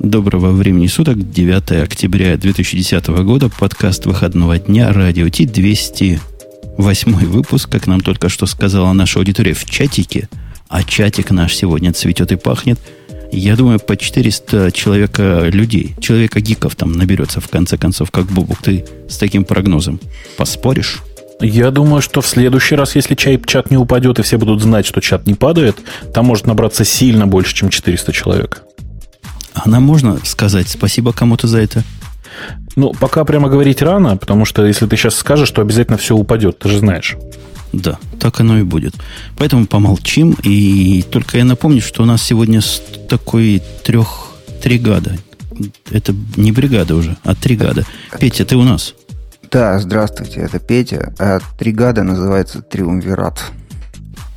Доброго времени суток, 9 октября 2010 года, подкаст выходного дня, радио Ти, 208 выпуск, как нам только что сказала наша аудитория в чатике, а чатик наш сегодня цветет и пахнет. Я думаю, по 400 человека людей, человека гиков там наберется в конце концов, как Бубук, ты с таким прогнозом поспоришь? Я думаю, что в следующий раз, если чай, чат не упадет, и все будут знать, что чат не падает, там может набраться сильно больше, чем 400 человек. А нам можно сказать спасибо кому-то за это? Ну, пока прямо говорить рано, потому что если ты сейчас скажешь, то обязательно все упадет, ты же знаешь. Да, так оно и будет. Поэтому помолчим. И только я напомню, что у нас сегодня такой трех тригада. Это не бригада уже, а тригада. Петя, ты у нас? Да, здравствуйте, это Петя. А тригада называется Триумвират.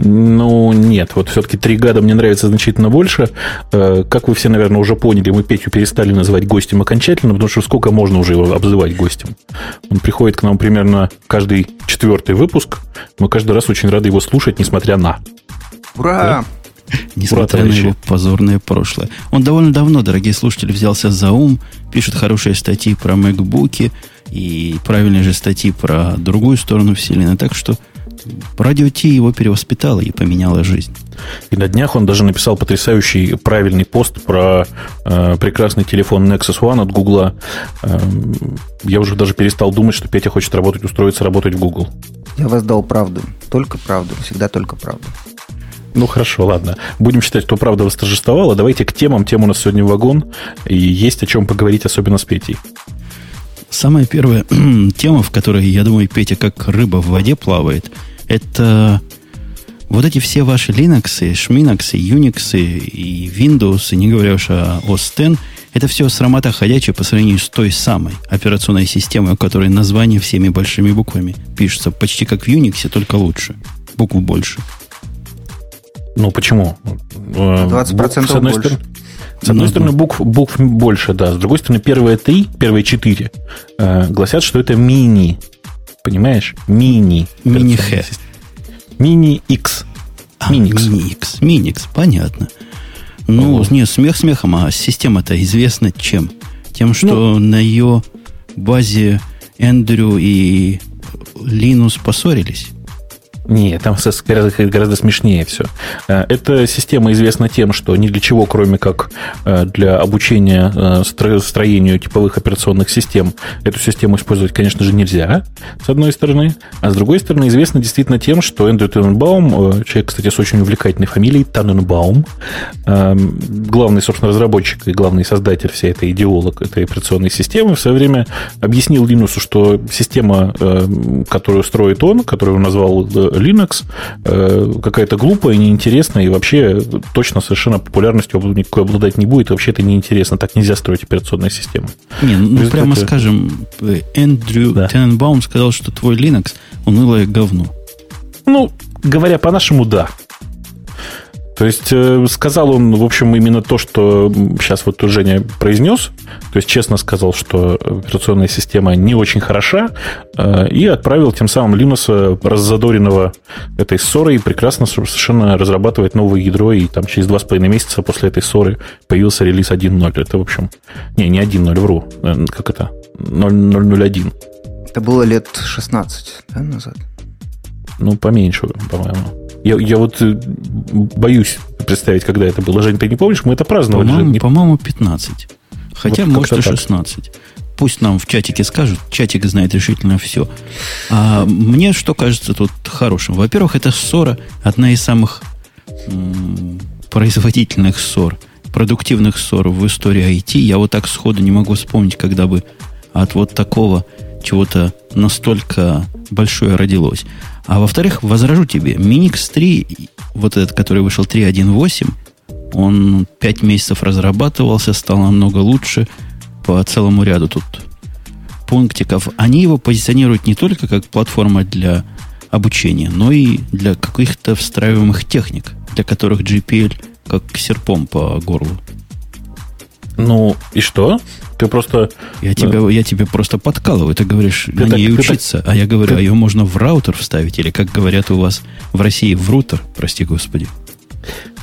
Ну, нет, вот все-таки три года мне нравится значительно больше. Э, как вы все, наверное, уже поняли, мы Петю перестали называть гостем окончательно, потому что сколько можно уже его обзывать гостем. Он приходит к нам примерно каждый четвертый выпуск. Мы каждый раз очень рады его слушать, несмотря на. Ура! Да? Несмотря Ура, на его позорное прошлое. Он довольно давно, дорогие слушатели, взялся за ум, пишет хорошие статьи про MacBook и правильные же статьи про другую сторону вселенной. Так что Радио Ти его перевоспитало и поменяло жизнь. И на днях он даже написал потрясающий правильный пост про э, прекрасный телефон Nexus One от Google. Э, я уже даже перестал думать, что Петя хочет работать, устроиться работать в Google. Я вас дал правду. Только правду. Всегда только правду. Ну хорошо, ладно. Будем считать, что правда восторжествовала. Давайте к темам. Тем у нас сегодня вагон. И есть о чем поговорить, особенно с Петей. Самая первая тема, в которой, я думаю, Петя как рыба в воде плавает – это вот эти все ваши Linux, Шминоксы, Unix и Windows, не говоря уж о OS X, это все срамота ходячая по сравнению с той самой операционной системой, у которой название всеми большими буквами пишется почти как в Unix, только лучше. Букв больше. Ну, почему? 20% Букв, с одной больше. Стороны, с одной ну, стороны, букв, букв больше, да. С другой стороны, первые три, первые четыре э, гласят, что это мини Понимаешь? Мини. Мини-Х. Мини X. А, Мини X. Понятно. Ну, вот. не, смех смехом, а система-то известна чем? Тем, что ну, на ее базе Эндрю и Линус поссорились. Нет, там гораздо, гораздо смешнее все. Э, эта система известна тем, что ни для чего, кроме как э, для обучения э, строению типовых операционных систем, эту систему использовать, конечно же, нельзя, с одной стороны. А с другой стороны, известна действительно тем, что Эндрю Тененбаум, человек, кстати, с очень увлекательной фамилией, Таненбаум, главный, собственно, разработчик и главный создатель всей этой идеолог этой операционной системы, в свое время объяснил Линусу, что система, которую строит он, которую он назвал Linux э, какая-то глупая, неинтересная и вообще точно совершенно популярностью никакой обладать не будет. И вообще это неинтересно. Так нельзя строить операционные системы. Не, ну результате... прямо скажем, Эндрю да. Тененбаум сказал, что твой Linux унылое говно. Ну, говоря по-нашему, да. То есть э, сказал он, в общем, именно то, что сейчас вот тут Женя произнес. То есть честно сказал, что операционная система не очень хороша, э, и отправил тем самым Линуса раззадоренного этой ссорой прекрасно совершенно разрабатывать новое ядро, и там через два с половиной месяца после этой ссоры появился релиз 1.0. Это, в общем, не, не 1.0, вру. Э, как это? 0.001. Это было лет 16 да, назад? Ну, поменьше, по-моему. Я, я вот э, боюсь представить, когда это было. Жень, ты не помнишь? Мы это праздновали. По-моему, по-моему 15. Хотя, вот может, и 16. Так. Пусть нам в чатике скажут. Чатик знает решительно все. А мне что кажется тут хорошим? Во-первых, это ссора одна из самых м- производительных ссор, продуктивных ссор в истории IT. Я вот так сходу не могу вспомнить, когда бы от вот такого чего-то настолько большое родилось. А во-вторых, возражу тебе, Minix 3, вот этот, который вышел 3.1.8, он 5 месяцев разрабатывался, стал намного лучше по целому ряду тут пунктиков. Они его позиционируют не только как платформа для обучения, но и для каких-то встраиваемых техник, для которых GPL как серпом по горлу. Ну, и что? Ты просто... Я, тебя, я тебе просто подкалываю. Ты говоришь, ты на так, ней учиться. Так, а я говорю, ты... а ее можно в раутер вставить. Или, как говорят у вас в России, в рутер, прости господи.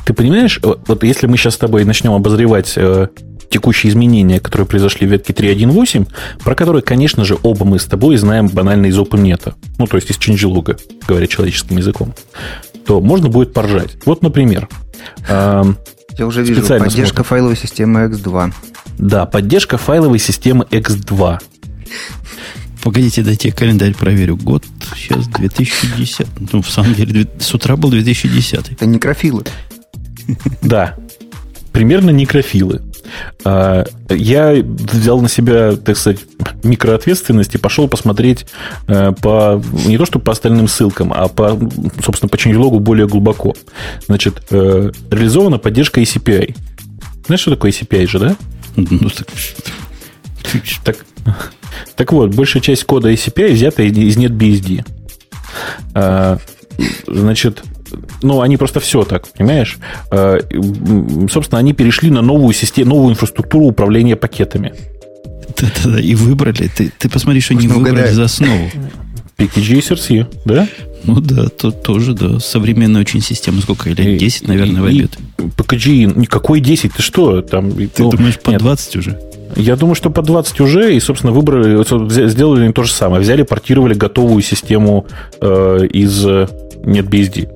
Ты понимаешь, вот если мы сейчас с тобой начнем обозревать э, текущие изменения, которые произошли в ветке 3.1.8, про которые, конечно же, оба мы с тобой знаем банально из OpenNet, ну, то есть из changelog, говоря человеческим языком, то можно будет поржать. Вот, например, я уже вижу поддержка смотрим. файловой системы X2. Да, поддержка файловой системы X2. Погодите, дайте календарь проверю. Год сейчас 2010. Ну, в самом деле, с утра был 2010. Это некрофилы. Да, примерно некрофилы. А, я взял на себя, так сказать, микроответственность и пошел посмотреть э, по, не то что по остальным ссылкам, а по, собственно, по changelog более глубоко. Значит, э, реализована поддержка ACPI. Знаешь, что такое ACPI же, да? Ну, так, так, так вот, большая часть кода ACPI взята из NetBSD. А, значит, ну, они просто все так, понимаешь? А, собственно, они перешли на новую систему, новую инфраструктуру управления пакетами. Да-да-да, и выбрали. Ты, ты посмотри, что они выбрали за основу. PKG SRC, да? Ну да, то тоже, да. Современная очень система. Сколько? Лет 10, наверное, войдет. PKG, никакой 10, ты что? Там, ты ну, думаешь, по нет. 20 уже? Я думаю, что по 20 уже, и, собственно, выбрали, сделали то же самое. Взяли, портировали готовую систему э, из NetBSD.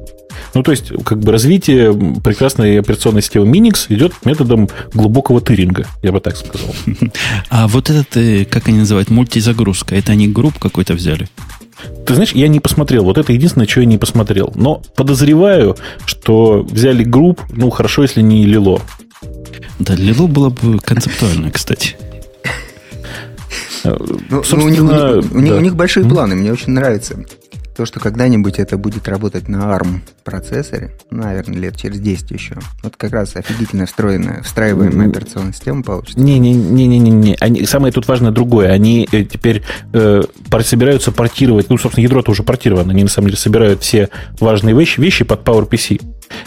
Ну, то есть, как бы развитие прекрасной операционной системы Minix идет методом глубокого тыринга, я бы так сказал. А вот этот, э, как они называют, мультизагрузка, это они групп какой-то взяли? Ты знаешь, я не посмотрел. Вот это единственное, что я не посмотрел. Но подозреваю, что взяли групп, ну, хорошо, если не Лило. Да, Лило было бы концептуально, кстати. Ну, ну, у, них, у, них, да. у них большие планы, мне очень нравится то, что когда-нибудь это будет работать на ARM процессоре, ну, наверное, лет через 10 еще. Вот как раз офигительно встроенная, встраиваемая операционная система получится. Не-не-не-не-не. Они, самое тут важное другое. Они э, теперь э, собираются портировать, ну, собственно, ядро тоже портировано. Они, на самом деле, собирают все важные вещи, вещи под PowerPC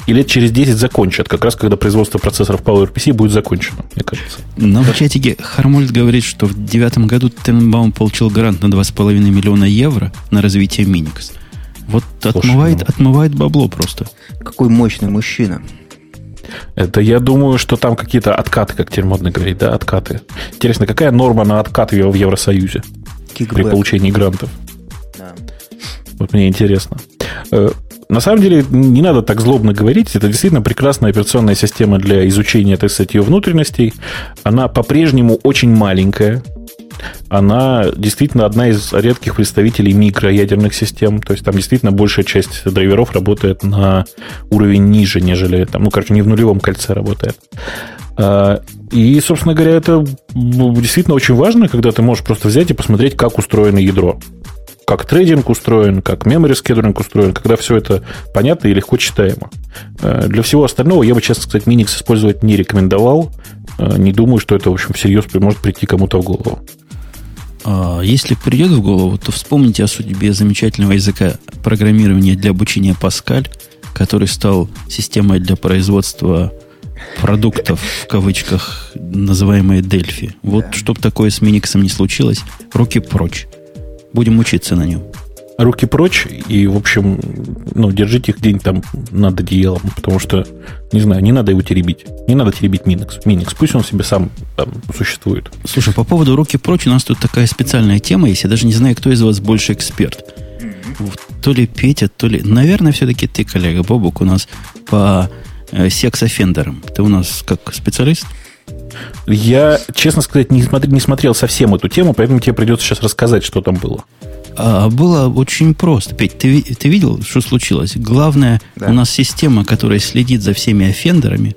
и лет через 10 закончат, как раз когда производство процессоров PowerPC будет закончено, мне кажется. Но в чатике Хармольд говорит, что в девятом году Тенбаум получил грант на 2,5 миллиона евро на развитие Minix. Вот Слушай, отмывает, ну... отмывает бабло просто. Какой мощный мужчина. Это я думаю, что там какие-то откаты, как теперь модно говорить, да, откаты. Интересно, какая норма на откаты в Евросоюзе Кикбэк. при получении грантов? Да. Вот мне интересно. На самом деле не надо так злобно говорить. Это действительно прекрасная операционная система для изучения, так сказать, ее внутренностей. Она по-прежнему очень маленькая. Она действительно одна из редких представителей микроядерных систем. То есть там действительно большая часть драйверов работает на уровень ниже, нежели там, ну, короче, не в нулевом кольце работает. А, и, собственно говоря, это действительно очень важно, когда ты можешь просто взять и посмотреть, как устроено ядро как трейдинг устроен, как memory scheduling устроен, когда все это понятно и легко читаемо. Э, для всего остального я бы, честно сказать, Minix использовать не рекомендовал. Э, не думаю, что это, в общем, всерьез может прийти кому-то в голову. А если придет в голову, то вспомните о судьбе замечательного языка программирования для обучения Pascal, который стал системой для производства продуктов, в кавычках, называемой Delphi. Вот, чтобы такое с Миниксом не случилось, руки прочь. Будем учиться на нем. Руки прочь и, в общем, ну, держите их где-нибудь там над одеялом, потому что, не знаю, не надо его теребить. Не надо теребить Minix. Minix. Пусть он себе сам там существует. Слушай, по поводу руки прочь, у нас тут такая специальная тема есть. Я даже не знаю, кто из вас больше эксперт. То ли Петя, то ли... Наверное, все-таки ты, коллега Бобук, у нас по э, секс-офендерам. Ты у нас как специалист? Я, честно сказать, не, смотри, не смотрел совсем эту тему, поэтому тебе придется сейчас рассказать, что там было. А, было очень просто. Петь, ты, ты видел, что случилось? Главное, да. у нас система, которая следит за всеми офендерами,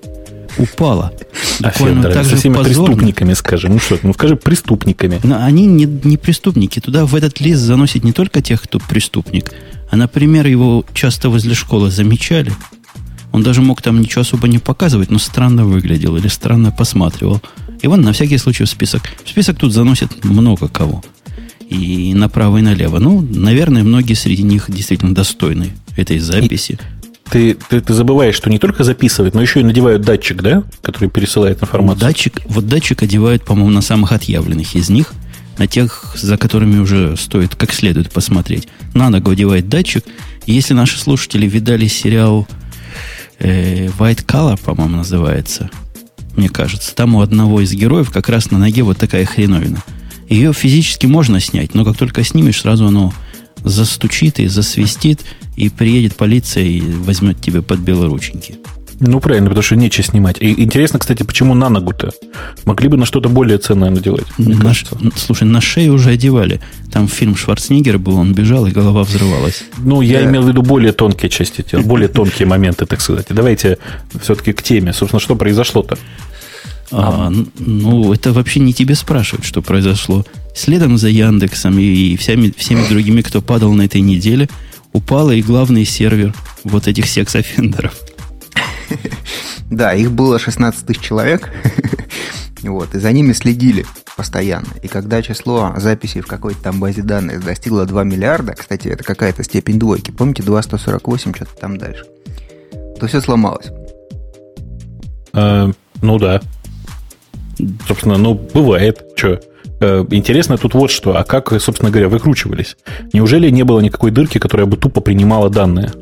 упала. Буквально так же всеми позорно. преступниками, скажем. Ну что, ну скажи преступниками. Но они не, не преступники. Туда в этот лист заносят не только тех, кто преступник, а, например, его часто возле школы замечали – он даже мог там ничего особо не показывать, но странно выглядел или странно посматривал. И вон на всякий случай в список. В список тут заносят много кого. И направо, и налево. Ну, наверное, многие среди них действительно достойны этой записи. Ты, ты, ты забываешь, что не только записывают, но еще и надевают датчик, да, который пересылает информацию. Датчик, вот датчик одевают, по-моему, на самых отъявленных из них, на тех, за которыми уже стоит как следует посмотреть. На ногу одевает датчик. Если наши слушатели видали сериал White Color, по-моему, называется. мне кажется. Там у одного из героев как раз на ноге вот такая хреновина. Ее физически можно снять, но как только снимешь, сразу оно застучит и засвистит, и приедет полиция и возьмет тебя под белорученьки. Ну, правильно, потому что нечего снимать. И интересно, кстати, почему на ногу-то? Могли бы на что-то более ценное надевать. На, слушай, на шею уже одевали. Там фильм Шварценеггер был, он бежал, и голова взрывалась. Ну, я да. имел в виду более тонкие части тела, более тонкие моменты, так сказать. Давайте все-таки к теме. Собственно, что произошло-то? А, ну, это вообще не тебе спрашивать, что произошло. Следом за Яндексом и всеми, всеми другими, кто падал на этой неделе, упал и главный сервер вот этих секс-офендеров. Да, их было 16 тысяч человек, вот, и за ними следили постоянно. И когда число записей в какой-то там базе данных достигло 2 миллиарда, кстати, это какая-то степень двойки, помните, 2,148, что-то там дальше, то все сломалось. А, ну да. Собственно, ну, бывает. Что? Э, интересно тут вот что. А как, собственно говоря, выкручивались? Неужели не было никакой дырки, которая бы тупо принимала данные?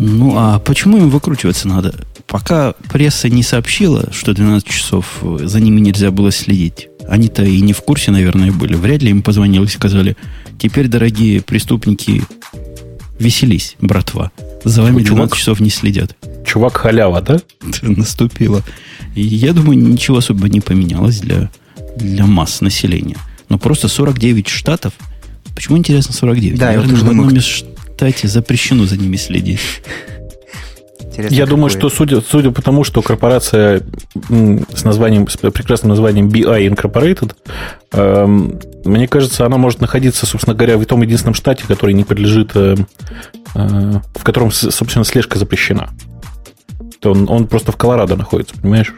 Ну, а почему им выкручиваться надо? Пока пресса не сообщила, что 12 часов э, за ними нельзя было следить, они-то и не в курсе, наверное, были. Вряд ли им позвонили и сказали, теперь, дорогие преступники, веселись, братва. За вами 12 чувак, часов не следят. Чувак халява, да? Наступило. И я думаю, ничего особо не поменялось для, для масс населения. Но просто 49 штатов. Почему интересно 49? Да, Наверное, в одном из кстати, запрещено за ними следить. Интересно, Я думаю, что судя, судя по тому, что корпорация с названием, с прекрасным названием BI Incorporated, эм, мне кажется, она может находиться, собственно говоря, в том единственном штате, который не подлежит, э, э, в котором, собственно, слежка запрещена. То он, он просто в Колорадо находится, понимаешь?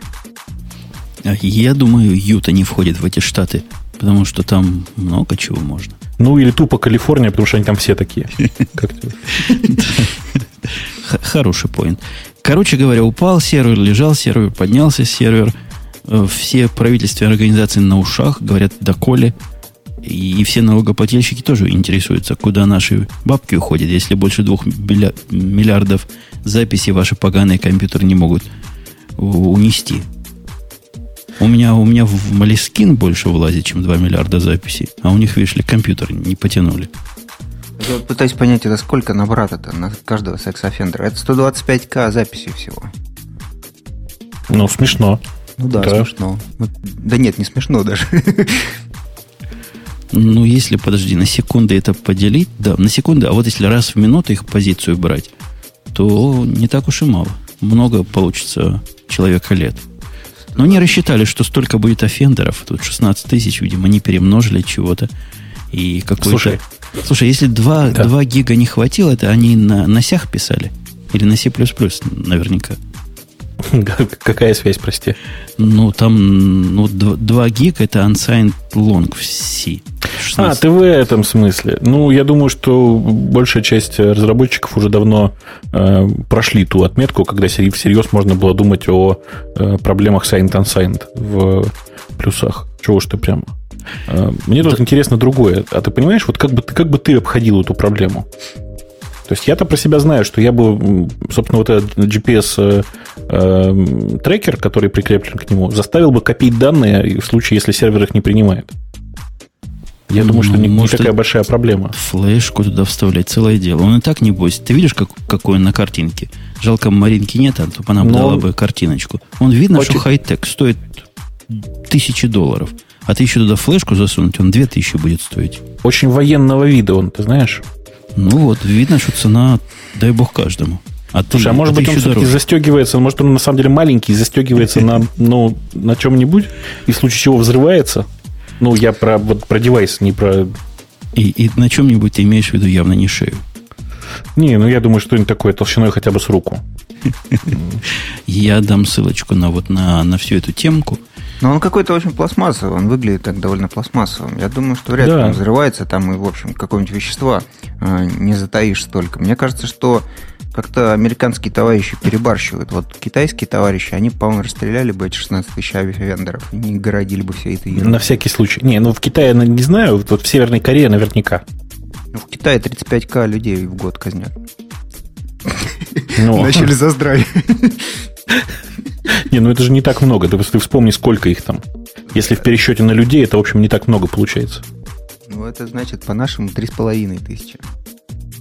Я думаю, Юта не входит в эти штаты, потому что там много чего можно. Ну, или тупо Калифорния, потому что они там все такие. Хороший поинт. Короче говоря, упал сервер, лежал сервер, поднялся сервер. Э, все правительственные организации на ушах говорят, доколе. И все налогоплательщики тоже интересуются, куда наши бабки уходят, если больше двух миллиардов записей ваши поганые компьютеры не могут унести. У меня, у меня в Малискин больше влазит, чем 2 миллиарда записей. А у них, видишь ли, компьютер не потянули. Я пытаюсь понять, это сколько на брата-то, на каждого секс-офендера? Это 125к записей всего. Ну, смешно. Ну да, да. смешно. Да нет, не смешно даже. Ну, если, подожди, на секунды это поделить, да, на секунды, а вот если раз в минуту их позицию брать, то не так уж и мало. Много получится человека лет. Но они рассчитали, что столько будет офендеров. Тут 16 тысяч, видимо, они перемножили чего-то. И какой-то... Слушай, Слушай, если 2, да. 2 гига не хватило, это они на, на сях писали? Или на C++ наверняка? Какая связь, прости? Ну, там ну, 2 гиг это unsigned long в C. 16. А, ты в этом смысле. Ну, я думаю, что большая часть разработчиков уже давно э, прошли ту отметку, когда всерьез можно было думать о э, проблемах signed-unsigned в плюсах. Чего уж ты прямо. Э, мне тут да. интересно другое. А ты понимаешь, вот как бы, как бы ты обходил эту проблему? То есть я-то про себя знаю, что я бы, собственно, вот этот GPS э, трекер, который прикреплен к нему, заставил бы копить данные в случае, если сервер их не принимает. Я думаю, что ну, не, не такая большая проблема. Флешку туда вставлять, целое дело. Он и так не бойся. Ты видишь, как, какой он на картинке? Жалко, Маринки нет, а то она бы дала бы картиночку. Он видно, очень... что хай-тек стоит тысячи долларов. А ты еще туда флешку засунуть, он две тысячи будет стоить. Очень военного вида он, ты знаешь? Ну вот, видно, что цена, дай бог каждому. А Слушай, ты, а может быть он все-таки застегивается, может он на самом деле маленький, застегивается на, ну, на чем-нибудь, и в случае чего взрывается? Ну, я про, вот, про девайс, не про... И, и на чем-нибудь ты имеешь в виду явно не шею? Не, ну я думаю, что-нибудь такое толщиной хотя бы с руку. Я дам ссылочку на вот на, на всю эту темку. Но он какой-то очень пластмассовый, он выглядит так довольно пластмассовым. Я думаю, что вряд ли да. он взрывается там и, в общем, какого-нибудь вещества э, не затаишь столько. Мне кажется, что как-то американские товарищи перебарщивают. Вот китайские товарищи, они, по-моему, расстреляли бы эти 16 тысяч авиавендоров и не городили бы все это ерунду. На всякий случай. Не, ну в Китае, ну, не знаю, вот в Северной Корее наверняка. Ну, в Китае 35к людей в год казнят. Ну. Начали за здравие. Не, ну это же не так много. Ты, ты вспомни, сколько их там. Если в пересчете на людей, это, в общем, не так много получается. Ну, это значит, по-нашему, три с половиной тысячи.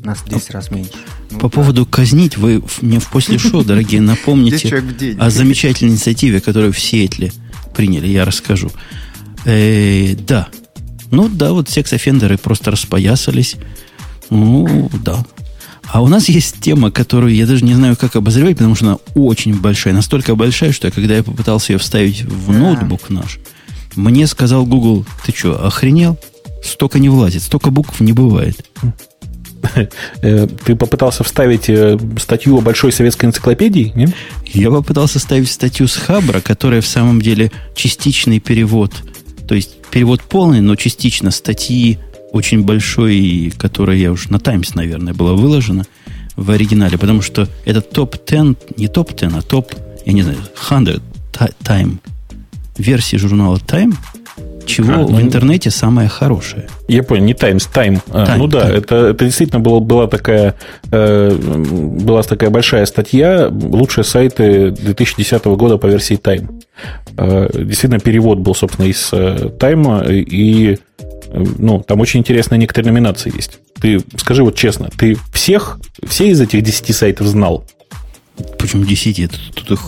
Нас в 10 раз меньше. Ну, По да. поводу казнить, вы мне в после шоу, дорогие, напомните о замечательной инициативе, которую в Сиэтле приняли, я расскажу. Э, да. Ну да, вот секс-офендеры просто распоясались. Ну, да. А у нас есть тема, которую я даже не знаю, как обозревать, потому что она очень большая. Настолько большая, что когда я попытался ее вставить в ноутбук наш, мне сказал Google, ты что, охренел? Столько не влазит, столько букв не бывает. Э, ты попытался вставить э, статью о большой советской энциклопедии, не? Я попытался вставить статью с Хабра, которая в самом деле частичный перевод. То есть перевод полный, но частично статьи очень большой, которая я уж на Times, наверное, была выложена в оригинале, потому что это топ-10, не топ-10, а топ, я не знаю, 100 Time, версии журнала Time – чего а, в ну, интернете самое хорошее. Я понял, не Times, Time. time а, ну да, time. Это, это действительно было, была, такая, э, была такая большая статья «Лучшие сайты 2010 года по версии Time». Э, действительно, перевод был, собственно, из э, Time, и ну, там очень интересные некоторые номинации есть. Ты скажи вот честно, ты всех, все из этих 10 сайтов знал? Почему 10? Тут, тут их,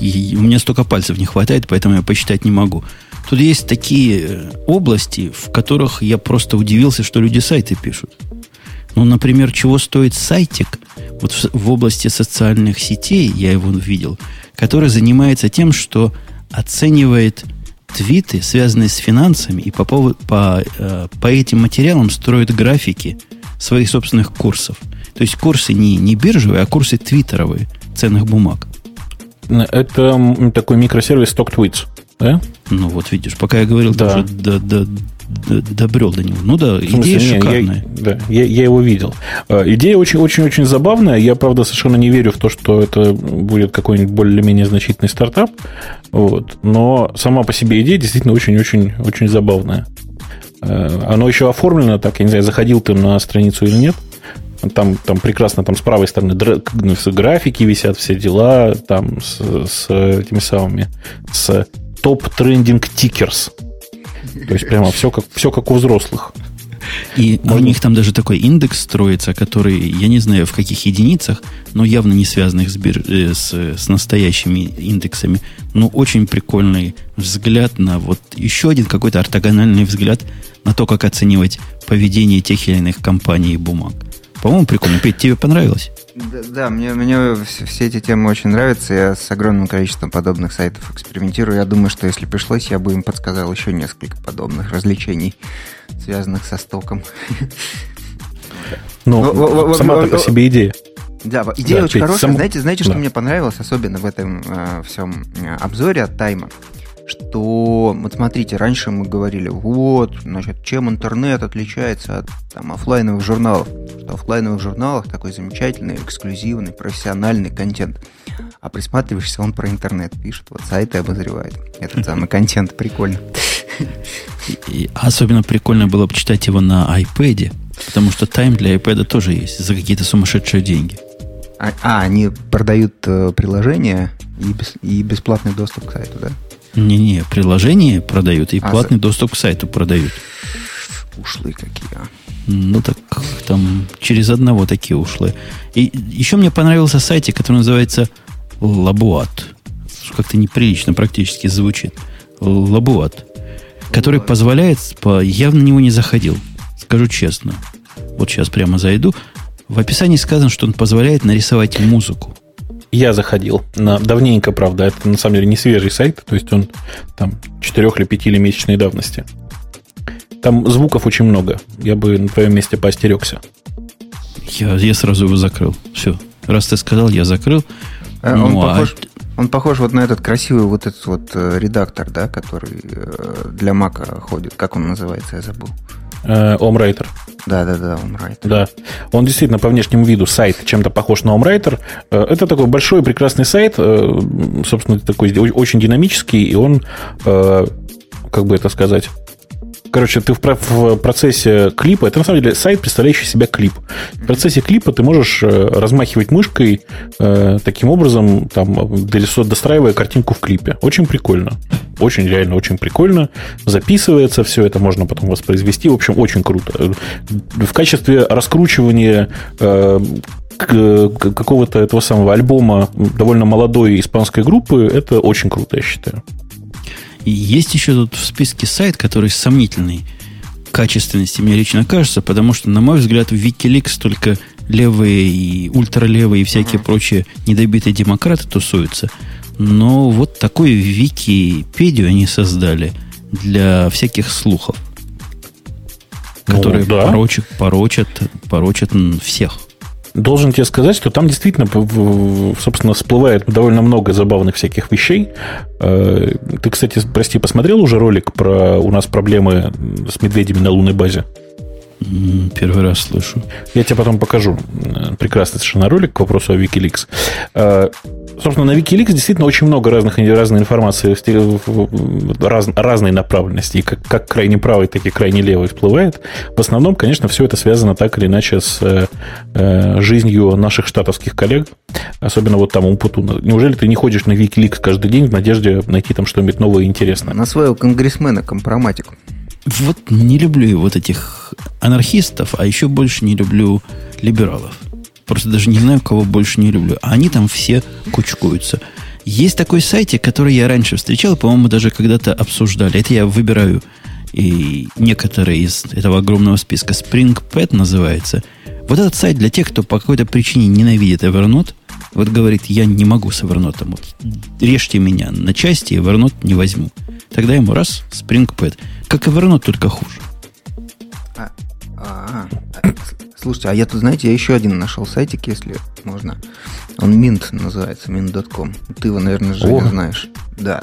у меня столько пальцев не хватает, поэтому я посчитать не могу. Тут есть такие э, области, в которых я просто удивился, что люди сайты пишут. Ну, например, чего стоит сайтик вот в, в области социальных сетей, я его видел, который занимается тем, что оценивает твиты, связанные с финансами, и по, поводу, по, э, по этим материалам строит графики своих собственных курсов. То есть курсы не, не биржевые, а курсы твиттеровые ценных бумаг. Это такой микросервис StockTweets да? Ну вот видишь, пока я говорил, да. до, до, до, добрел до него. Ну да, идея смысле, шикарная. Я, да, я, я его видел. А, идея очень-очень-очень забавная. Я, правда, совершенно не верю в то, что это будет какой-нибудь более-менее значительный стартап. Вот. Но сама по себе идея действительно очень-очень-очень забавная. А, оно еще оформлено так, я не знаю, заходил ты на страницу или нет. Там, там прекрасно, там с правой стороны графики висят, все дела, там с, с этими самыми, с top trending tickers. То есть прямо все как, все как у взрослых. И Можно... у них там даже такой индекс строится, который, я не знаю в каких единицах, но явно не связанных с, бир... Э, с, с настоящими индексами. Но очень прикольный взгляд на вот еще один какой-то ортогональный взгляд на то, как оценивать поведение тех или иных компаний и бумаг. По-моему, прикольно. Петь, тебе понравилось? Да, да мне, мне все эти темы очень нравятся. Я с огромным количеством подобных сайтов экспериментирую. Я думаю, что если пришлось, я бы им подсказал еще несколько подобных развлечений, связанных со стоком. Ну, сама по себе идея. Да, идея очень хорошая. Знаете, знаете, что мне понравилось, особенно в этом э, всем э, обзоре от Тайма? Что, вот смотрите, раньше мы говорили, вот, значит, чем интернет отличается от там, офлайновых журналов, что в офлайновых журналах такой замечательный, эксклюзивный, профессиональный контент. А присматриваешься, он про интернет пишет, вот сайты обозревает. Этот самый контент прикольно. И особенно прикольно было бы читать его на iPad, потому что Time для iPad тоже есть за какие-то сумасшедшие деньги. А, а они продают э, приложение и, бес, и бесплатный доступ к сайту, да? Не-не, приложение продают и а, платный за... доступ к сайту продают. Ушлые какие, а. Ну так там через одного такие ушлые. И еще мне понравился сайт, который называется Лабуат. Как-то неприлично практически звучит. Лабуат. Который позволяет, явно на него не заходил. Скажу честно. Вот сейчас прямо зайду. В описании сказано, что он позволяет нарисовать музыку я заходил. На, давненько, правда. Это на самом деле не свежий сайт. То есть он там 4 или 5 или месячной давности. Там звуков очень много. Я бы на твоем месте поостерегся. Я, я сразу его закрыл. Все. Раз ты сказал, я закрыл. А, ну, он, а... похож, он похож вот на этот красивый вот этот вот э, редактор, да, который э, для Мака ходит. Как он называется, я забыл. Омрайтер. Э, да, да, да, Омрайтер. Да. Он действительно по внешнему виду сайт чем-то похож на Омрайтер. Э, это такой большой прекрасный сайт, э, собственно, такой очень динамический, и он, как бы это сказать, короче, ты в, в процессе клипа, это на самом деле сайт, представляющий себя клип. В процессе клипа ты можешь э, размахивать мышкой э, таким образом, там, достраивая картинку в клипе. Очень прикольно. Очень, реально, очень прикольно. Записывается все это, можно потом воспроизвести. В общем, очень круто. В качестве раскручивания э, какого-то этого самого альбома довольно молодой испанской группы, это очень круто, я считаю. Есть еще тут в списке сайт, который сомнительный качественности, мне лично кажется, потому что, на мой взгляд, в Wikileaks только левые и ультралевые и всякие uh-huh. прочие недобитые демократы тусуются. Но вот такой Википедию они создали для всяких слухов, ну, которые да. порочат, порочат, порочат всех. Должен тебе сказать, что там действительно, собственно, всплывает довольно много забавных всяких вещей. Э, ты, кстати, прости, посмотрел уже ролик про у нас проблемы с медведями на лунной базе? Первый раз слышу. Я тебе потом покажу. Прекрасный совершенно ролик к вопросу о Wikileaks. Э, собственно, на Wikileaks действительно очень много разных, разной информации раз, разной направленности. И как, как крайне правый, так и крайне левый всплывает. В основном, конечно, все это связано так или иначе с э, жизнью наших штатовских коллег. Особенно вот там Умпутуна. Неужели ты не ходишь на Wikileaks каждый день в надежде найти там что-нибудь новое и интересное? На своего конгрессмена компроматику. Вот не люблю вот этих анархистов, а еще больше не люблю либералов. Просто даже не знаю, кого больше не люблю. А они там все кучкуются. Есть такой сайтик, который я раньше встречал, по-моему, даже когда-то обсуждали. Это я выбираю и некоторые из этого огромного списка. SpringPad называется. Вот этот сайт для тех, кто по какой-то причине ненавидит Evernote, вот говорит, я не могу с Evernote. Вот, режьте меня на части, Evernote не возьму. Тогда ему раз, SpringPad. Как Evernote, только хуже. А, а, а, слушайте, а я тут, знаете, я еще один нашел сайтик, если можно. Он Mint называется, mint.com. Ты его, наверное, же знаешь. Да.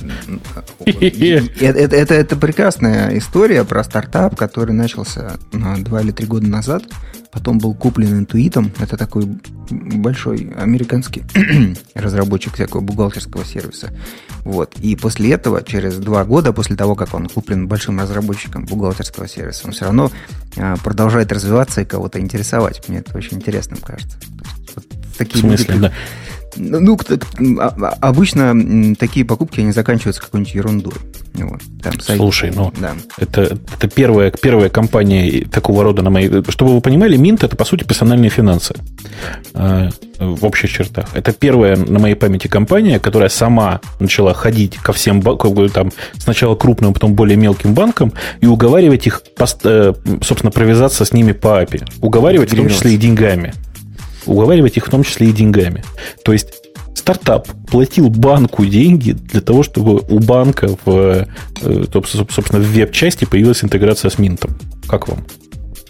это, это, это прекрасная история про стартап, который начался два или три года назад. Потом был куплен интуитом. Это такой большой американский разработчик всякого бухгалтерского сервиса. Вот. И после этого, через два года, после того, как он куплен большим разработчиком бухгалтерского сервиса, он все равно а, продолжает развиваться и кого-то интересовать. Мне это очень интересным кажется. Вот такие В смысле, люди, да? Ну, а, а, обычно такие покупки, они заканчиваются какой-нибудь ерундой. Вот, там, сайт, Слушай, ну, да. это, это первая, первая компания такого рода на моей... Чтобы вы понимали, Mint это, по сути, персональные финансы э, в общих чертах. Это первая на моей памяти компания, которая сама начала ходить ко всем, там, сначала крупным, потом более мелким банкам и уговаривать их, э, собственно, провязаться с ними по API. Уговаривать в том числе и деньгами уговаривать их в том числе и деньгами. То есть стартап платил банку деньги для того, чтобы у банка в, э, собственно, в веб-части появилась интеграция с Минтом. Как вам?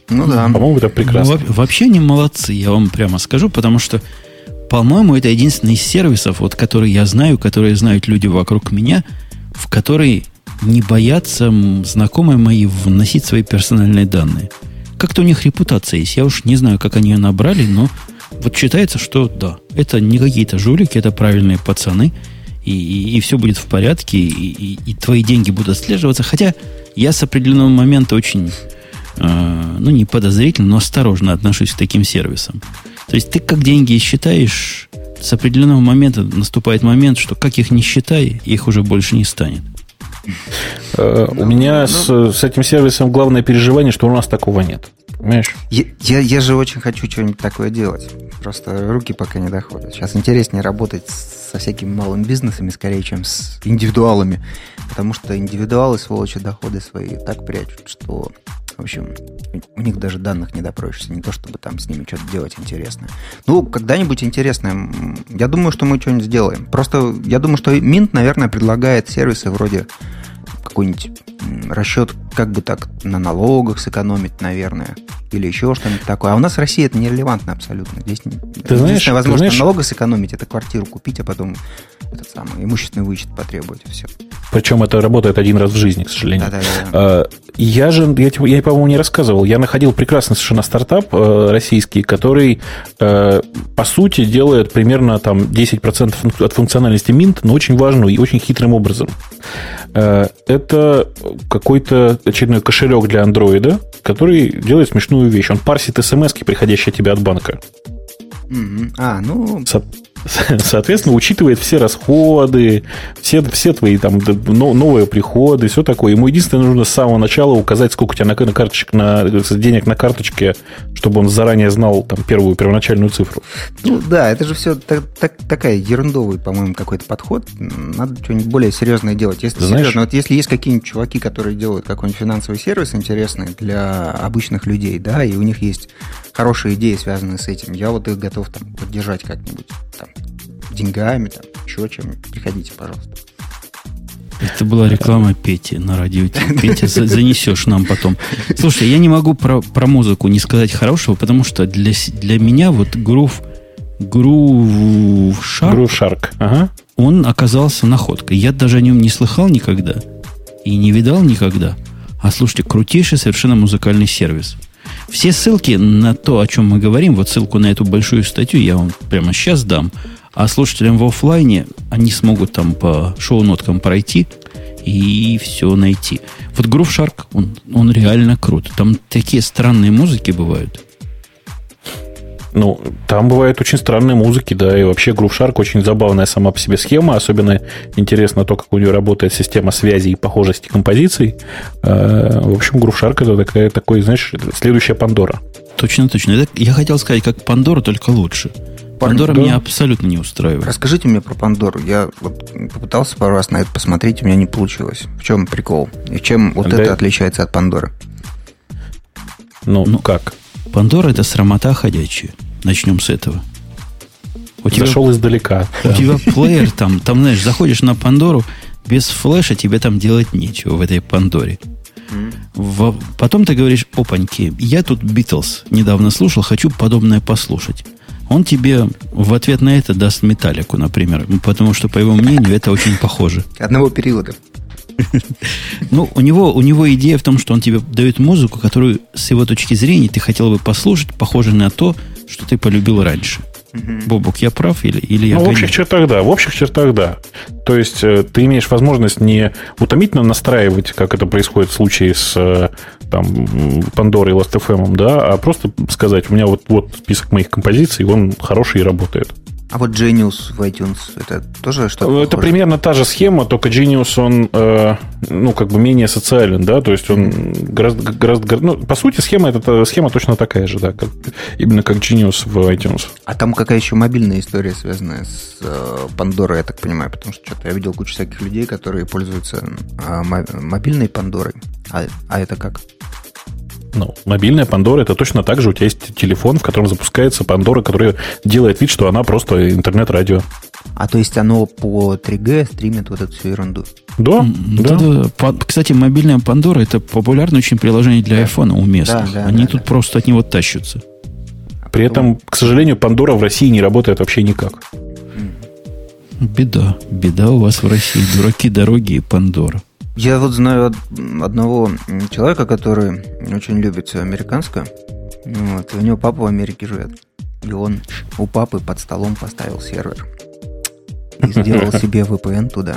Ну да. По-моему, это прекрасно. Ну, вообще не молодцы, я вам прямо скажу, потому что, по-моему, это единственный из сервисов, вот, который я знаю, которые знают люди вокруг меня, в который не боятся знакомые мои вносить свои персональные данные. Как-то у них репутация есть. Я уж не знаю, как они ее набрали, но вот считается, что да, это не какие-то жулики, это правильные пацаны, и, и, и все будет в порядке, и, и, и твои деньги будут отслеживаться. Хотя я с определенного момента очень, э, ну, не подозрительно, но осторожно отношусь к таким сервисам. То есть ты как деньги считаешь, с определенного момента наступает момент, что как их не считай, их уже больше не станет. Э, у меня с, с этим сервисом главное переживание, что у нас такого нет. Понимаешь? Я, я, я же очень хочу что-нибудь такое делать. Просто руки пока не доходят. Сейчас интереснее работать со всякими малыми бизнесами, скорее, чем с индивидуалами. Потому что индивидуалы, сволочи, доходы свои так прячут, что, в общем, у них даже данных не допросишься. Не то, чтобы там с ними что-то делать интересное. Ну, когда-нибудь интересное. Я думаю, что мы что-нибудь сделаем. Просто я думаю, что Mint, наверное, предлагает сервисы вроде какой-нибудь расчет, как бы так на налогах сэкономить, наверное, или еще что-нибудь такое. А у нас в России это нерелевантно абсолютно. Здесь ты знаешь, возможность знаешь... налога сэкономить, это квартиру купить, а потом этот самый имущественный вычет потребовать, все. Причем это работает один раз в жизни, к сожалению. Да, да, да. Я же, я, я по-моему, не рассказывал. Я находил прекрасный совершенно стартап э, российский, который, э, по сути, делает примерно там 10% от функциональности Mint, но очень важную и очень хитрым образом. Э, это какой-то очередной кошелек для андроида, который делает смешную вещь. Он парсит смс, приходящие тебе от банка. Mm-hmm. А, ну... Со- Соответственно, учитывает все расходы, все, все твои там новые приходы, все такое. Ему единственное нужно с самого начала указать, сколько у тебя на, на, карточек, на денег на карточке, чтобы он заранее знал там первую первоначальную цифру. Ну да, это же все так, так, такая ерундовый, по-моему, какой-то подход. Надо что-нибудь более серьезное делать. Если Знаешь, серьезно, вот если есть какие-нибудь чуваки, которые делают какой-нибудь финансовый сервис интересный для обычных людей, да, и у них есть хорошие идеи, связанные с этим, я вот их готов там поддержать как-нибудь. Там, деньгами, там, еще чем приходите, пожалуйста. Это была реклама Пети на радио. Петя, занесешь нам потом. Слушай, я не могу про, про музыку не сказать хорошего, потому что для, для меня вот грув Groove Shark, Groove Shark. Ага. он оказался находкой. Я даже о нем не слыхал никогда и не видал никогда. А слушайте, крутейший совершенно музыкальный сервис. Все ссылки на то, о чем мы говорим, вот ссылку на эту большую статью я вам прямо сейчас дам. А слушателям в офлайне они смогут там по шоу-ноткам пройти и все найти. Вот Groove Shark, он, он реально крут. Там такие странные музыки бывают. Ну, там бывают очень странные музыки, да, и вообще Groove Shark очень забавная сама по себе схема, особенно интересно то, как у нее работает система связи и похожести композиций. Э, в общем, Groove Shark это такая, такой, знаешь, следующая Пандора. Точно, точно. я хотел сказать, как Пандора, только лучше. Пандора да. меня абсолютно не устраивает. Расскажите мне про Пандору. Я вот попытался пару раз на это посмотреть, у меня не получилось. В чем прикол? И чем вот да. это отличается от Пандоры? Ну, ну как? Пандора это срамота ходячая. Начнем с этого. У тебя, Зашел издалека. У да. тебя плеер там, там, знаешь, заходишь на Пандору, без флеша тебе там делать нечего в этой Пандоре. В, потом ты говоришь, опаньки, я тут Битлз недавно слушал, хочу подобное послушать он тебе в ответ на это даст металлику, например, потому что, по его мнению, это очень похоже. Одного периода. Ну, у него, у него идея в том, что он тебе дает музыку, которую, с его точки зрения, ты хотел бы послушать, похоже на то, что ты полюбил раньше. Угу. Бобук, я прав или, или я Ну, в общих чертах да, в общих чертах да. То есть э, ты имеешь возможность не утомительно настраивать, как это происходит в случае с э, там, Pandora и Last.fm, да, а просто сказать, у меня вот, вот список моих композиций, он хороший и работает. А вот Genius в iTunes, это тоже что-то Это похоже? примерно та же схема, только Genius, он, э, ну, как бы менее социален, да, то есть он гораздо, гораздо, ну, по сути, схема, это схема точно такая же, да, как, именно как Genius в iTunes. А там какая еще мобильная история, связанная с э, Pandora, я так понимаю, потому что что-то я видел кучу всяких людей, которые пользуются э, мобильной Пандорой. А, а это как? Ну, мобильная Пандора это точно так же. У тебя есть телефон, в котором запускается Пандора, который делает вид, что она просто интернет-радио. А то есть оно по 3G стримит вот эту всю ерунду? Да, да. да. Кстати, мобильная Пандора это популярное очень приложение для iPhone уместно. Да, да, Они да, тут да. просто от него тащатся. При этом, к сожалению, Пандора в России не работает вообще никак. Беда. Беда у вас в России. Дураки дороги и Пандора. Я вот знаю одного человека, который очень любит все американское. Вот, и у него папа в Америке живет. И он у папы под столом поставил сервер. И сделал себе VPN туда.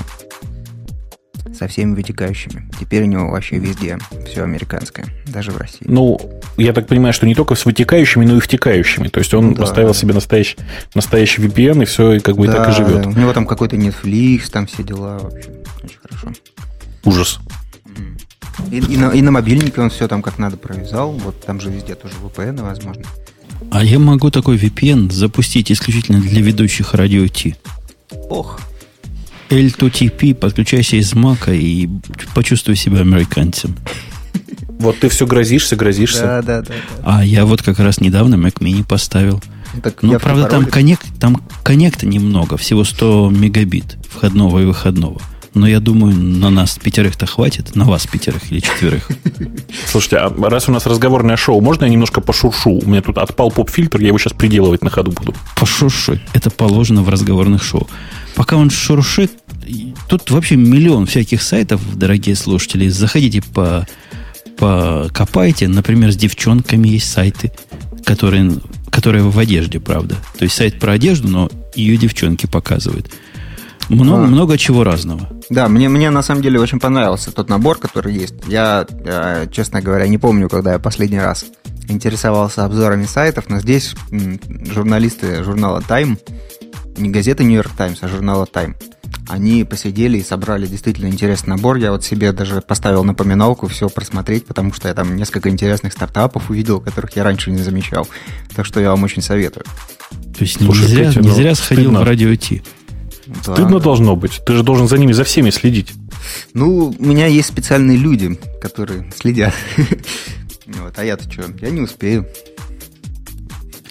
Со всеми вытекающими. Теперь у него вообще везде все американское, даже в России. Ну, я так понимаю, что не только с вытекающими, но и втекающими. То есть он да, поставил себе настоящий, настоящий VPN, и все, и как бы да, так и живет. У него там какой-то Netflix, там все дела вообще. Очень хорошо. Ужас. И, и, на, и на мобильнике он все там как надо провязал. Вот там же везде тоже VPN возможно. А я могу такой VPN запустить исключительно для ведущих радио T. Ох. L2TP, подключайся из Мака и почувствуй себя американцем. Вот ты все грозишься, грозишься. Да, да, да. А я вот как раз недавно Mac Mini поставил. Так ну, правда, там, коннект, там коннекта немного, всего 100 мегабит входного и выходного. Но я думаю, на нас пятерых-то хватит, на вас пятерых или четверых. Слушайте, а раз у нас разговорное шоу, можно я немножко пошуршу? У меня тут отпал поп-фильтр, я его сейчас приделывать на ходу буду. Пошурши. Это положено в разговорных шоу. Пока он шуршит, тут вообще миллион всяких сайтов, дорогие слушатели. Заходите по, по копайте. Например, с девчонками есть сайты, которые, которые в одежде, правда. То есть сайт про одежду, но ее девчонки показывают. Много, а. много чего разного. Да, мне, мне на самом деле очень понравился тот набор, который есть. Я, я, честно говоря, не помню, когда я последний раз интересовался обзорами сайтов, но здесь журналисты журнала Time, не газеты New York Times, а журнала Time, они посидели и собрали действительно интересный набор. Я вот себе даже поставил напоминалку все просмотреть, потому что я там несколько интересных стартапов увидел, которых я раньше не замечал. Так что я вам очень советую. То есть Слушай, не зря, Петя, не ну, зря сходил стыдно. в радио Ти. Да. Стыдно должно быть. Ты же должен за ними, за всеми следить. Ну, у меня есть специальные люди, которые следят. Вот, а я-то что? Я не успею.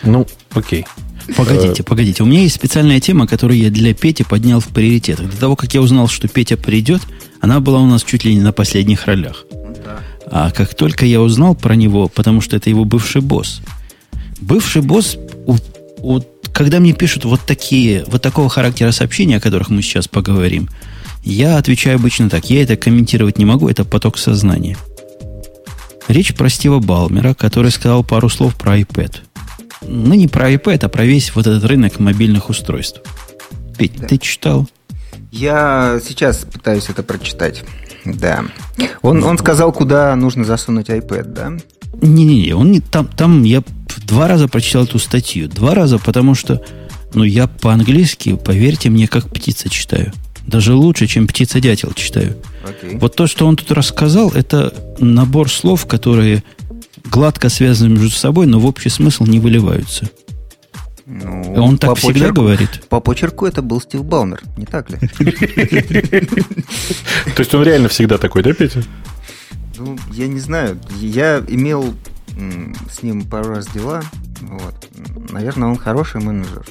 Ну, окей. Погодите, погодите. У меня есть специальная тема, которую я для Пети поднял в приоритетах. До того, как я узнал, что Петя придет, она была у нас чуть ли не на последних ролях. Да. А как только я узнал про него, потому что это его бывший босс. Бывший босс, у, у когда мне пишут вот такие, вот такого характера сообщения, о которых мы сейчас поговорим, я отвечаю обычно так. Я это комментировать не могу, это поток сознания. Речь про Стива Балмера, который сказал пару слов про iPad. Ну, не про iPad, а про весь вот этот рынок мобильных устройств. Петь, да. ты читал? Я сейчас пытаюсь это прочитать. Да. Он, он сказал, куда нужно засунуть iPad, да? Не-не-не, он не там, там я два раза прочитал эту статью. Два раза, потому что, ну, я по-английски, поверьте мне, как птица читаю. Даже лучше, чем птица-дятел читаю. Okay. Вот то, что он тут рассказал, это набор слов, которые гладко связаны между собой, но в общий смысл не выливаются. Ну, он так всегда почерку, говорит. По почерку это был Стив Балмер, не так ли? То есть он реально всегда такой, да, Петя? Ну, я не знаю. Я имел с ним пару раз дела. Вот. Наверное, он хороший менеджер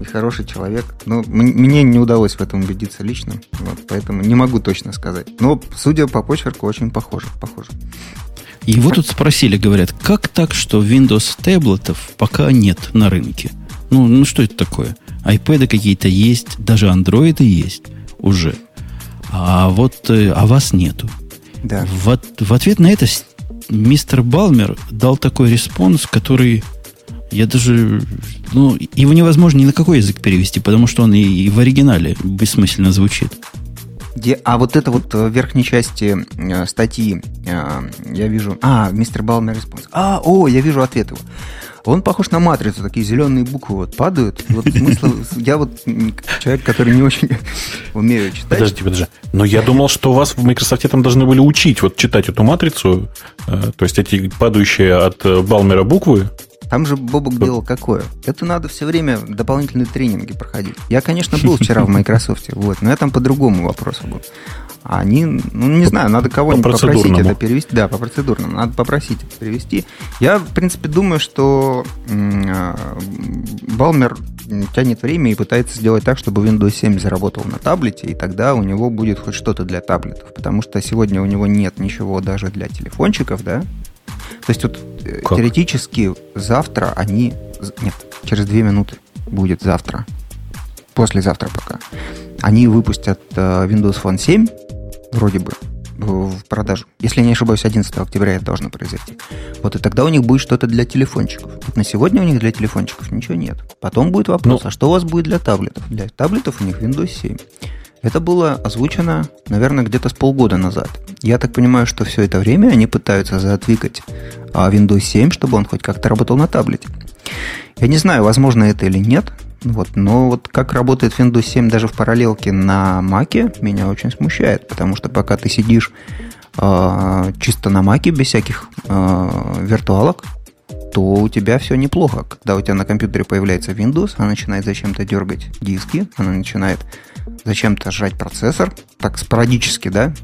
и хороший человек. Но мне не удалось в этом убедиться лично, вот, поэтому не могу точно сказать. Но, судя по почерку, очень похоже. похоже. Его тут спросили, говорят, как так, что Windows tablet ов пока нет на рынке? Ну, ну что это такое? iPad какие-то есть, даже андроиды есть уже. А вот э, а вас нету. Да. В, в ответ на это мистер Балмер дал такой response, который я даже... Ну, его невозможно ни на какой язык перевести, потому что он и, и в оригинале бессмысленно звучит. А вот это вот в верхней части э, статьи э, я вижу... А, мистер Балмер response. А, о, я вижу ответ его. Он похож на матрицу, такие зеленые буквы вот падают. Вот смысл, я вот человек, который не очень умею читать. Подожди, подожди. Но я думал, что вас в Microsoft там должны были учить вот читать эту матрицу, э, то есть эти падающие от э, Балмера буквы. Там же Бобук делал какое? Это надо все время дополнительные тренинги проходить. Я, конечно, был вчера в Microsoft, вот, но я там по другому вопросу был. Они, ну, не знаю, надо кого-нибудь попросить это перевести. Да, по процедурному. Надо попросить это перевести. Я, в принципе, думаю, что Балмер тянет время и пытается сделать так, чтобы Windows 7 заработал на таблете, и тогда у него будет хоть что-то для таблетов. Потому что сегодня у него нет ничего даже для телефончиков, да? То есть вот э, как? теоретически завтра они... Нет, через две минуты будет завтра. Послезавтра пока. Они выпустят э, Windows Phone 7 вроде бы, в продажу. Если я не ошибаюсь, 11 октября это должно произойти. Вот и тогда у них будет что-то для телефончиков. Вот на сегодня у них для телефончиков ничего нет. Потом будет вопрос, ну, а что у вас будет для таблетов? Для таблетов у них Windows 7. Это было озвучено, наверное, где-то с полгода назад. Я так понимаю, что все это время они пытаются задвигать а, Windows 7, чтобы он хоть как-то работал на таблете. Я не знаю, возможно это или нет, вот, но вот как работает Windows 7 даже в параллелке на Mac, меня очень смущает, потому что пока ты сидишь э, чисто на Mac, без всяких э, виртуалок, то у тебя все неплохо. Когда у тебя на компьютере появляется Windows, она начинает зачем-то дергать диски, она начинает зачем-то сжать процессор, так спорадически, да,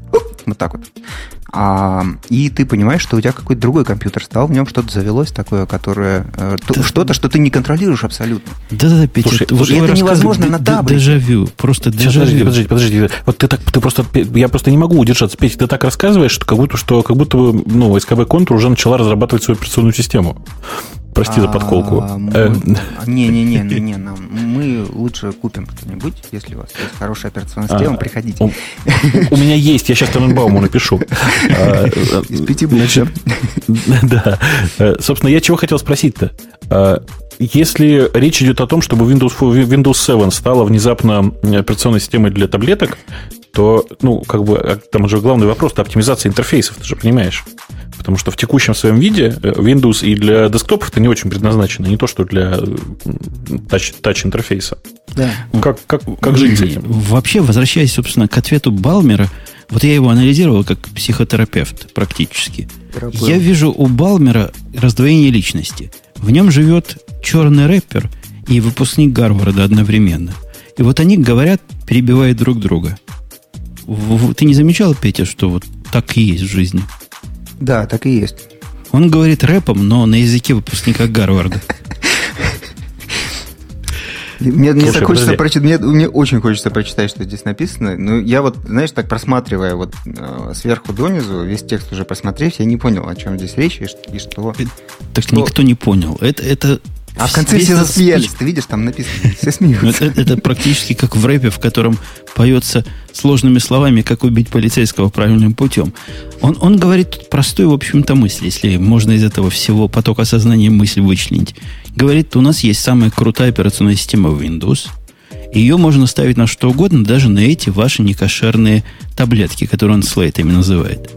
вот так вот. А, и ты понимаешь, что у тебя какой-то другой компьютер стал, в нем что-то завелось такое, которое... Э, да, что-то, что ты не контролируешь абсолютно. Да-да-да, Петя, Слушай, вот это невозможно на таблете. Дежавю, просто дежавю. Подожди, подожди, подожди. Вот ты так, ты просто, я просто не могу удержаться. Петя, ты так рассказываешь, что как будто, что, как будто ну, СКБ Контур уже начала разрабатывать свою операционную систему. Прости за подколку. Не-не-не, э. не, мы лучше купим что-нибудь, если у вас есть хорошая операционная система, а, приходите. У меня есть, я сейчас Таненбауму напишу. А, Из пяти букв. Да. Э, собственно, я чего хотел спросить-то? А, если речь идет о том, чтобы Windows, Windows 7 стала внезапно операционной системой для таблеток, то, ну, как бы, там же главный вопрос, это оптимизация интерфейсов, ты же понимаешь. Потому что в текущем своем виде э, Windows и для десктопов это не очень предназначено, не то, что для тач, тач-интерфейса. Да. Как, как, как жить с этим? Вообще, возвращаясь, собственно, к ответу Балмера, вот я его анализировал как психотерапевт практически. Терапевт. Я вижу у Балмера раздвоение личности. В нем живет черный рэпер и выпускник Гарварда одновременно. И вот они говорят, перебивая друг друга. Ты не замечал, Петя, что вот так и есть в жизни? Да, так и есть. Он говорит рэпом, но на языке выпускника Гарварда. Мне, мне, так хочется прочитать, мне, мне очень хочется прочитать, что здесь написано. Но я вот, знаешь, так просматривая вот э, сверху донизу, весь текст уже посмотрев, я не понял, о чем здесь речь и, и что. Так что... никто не понял. Это, это а в конце все засмеялись. Ты видишь, там написано, все смеются. Это, это практически как в рэпе, в котором поется сложными словами, как убить полицейского правильным путем. Он, он говорит тут простую, в общем-то, мысль, если можно из этого всего потока сознания мысль вычленить. Говорит, у нас есть самая крутая операционная система Windows. Ее можно ставить на что угодно, даже на эти ваши некошерные таблетки, которые он слейтами называет.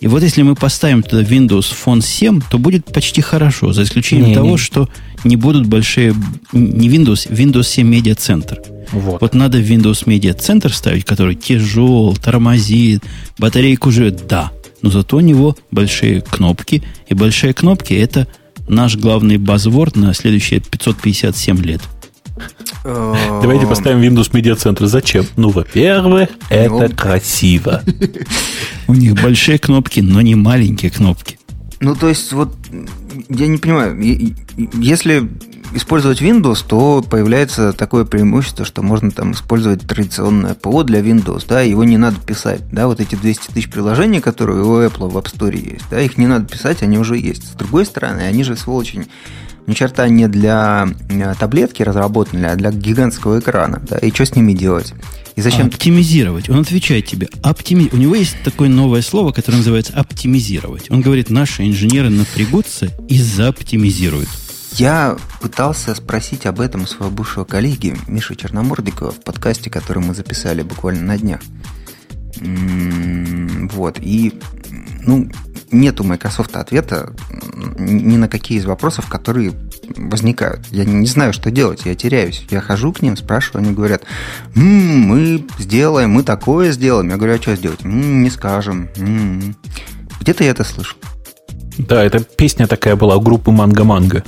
И вот если мы поставим туда Windows Phone 7, то будет почти хорошо, за исключением не, того, не. что не будут большие... Не Windows, Windows 7 Media Center. Вот. вот надо Windows Media Center ставить, который тяжел, тормозит, батарейку живет. Да, но зато у него большие кнопки. И большие кнопки это наш главный базворд на следующие 557 лет. Давайте поставим Windows Media Center. Зачем? Ну, во-первых, это красиво. У них большие кнопки, но не маленькие кнопки. Ну, то есть, вот, я не понимаю, если использовать Windows, то появляется такое преимущество, что можно там использовать традиционное ПО для Windows, да, его не надо писать, да, вот эти 200 тысяч приложений, которые у Apple в App Store есть, да, их не надо писать, они уже есть. С другой стороны, они же, сволочи, ни черта не для э, таблетки разработаны, а для гигантского экрана, да, и что с ними делать? И зачем? Оптимизировать. Он отвечает тебе. Оптими... У него есть такое новое слово, которое называется оптимизировать. Он говорит, наши инженеры напрягутся и заоптимизируют. Я пытался спросить об этом у своего бывшего коллеги Миши Черномордикова в подкасте, который мы записали буквально на днях. Вот. И, ну, нет у Microsoft ответа ни на какие из вопросов, которые возникают. Я не знаю, что делать, я теряюсь. Я хожу к ним, спрашиваю, они говорят, м-м, мы сделаем, мы такое сделаем. Я говорю, а что сделать? М-м, не скажем. М-м. Где-то я это слышал. Да, это песня такая была у группы Манго-Манго.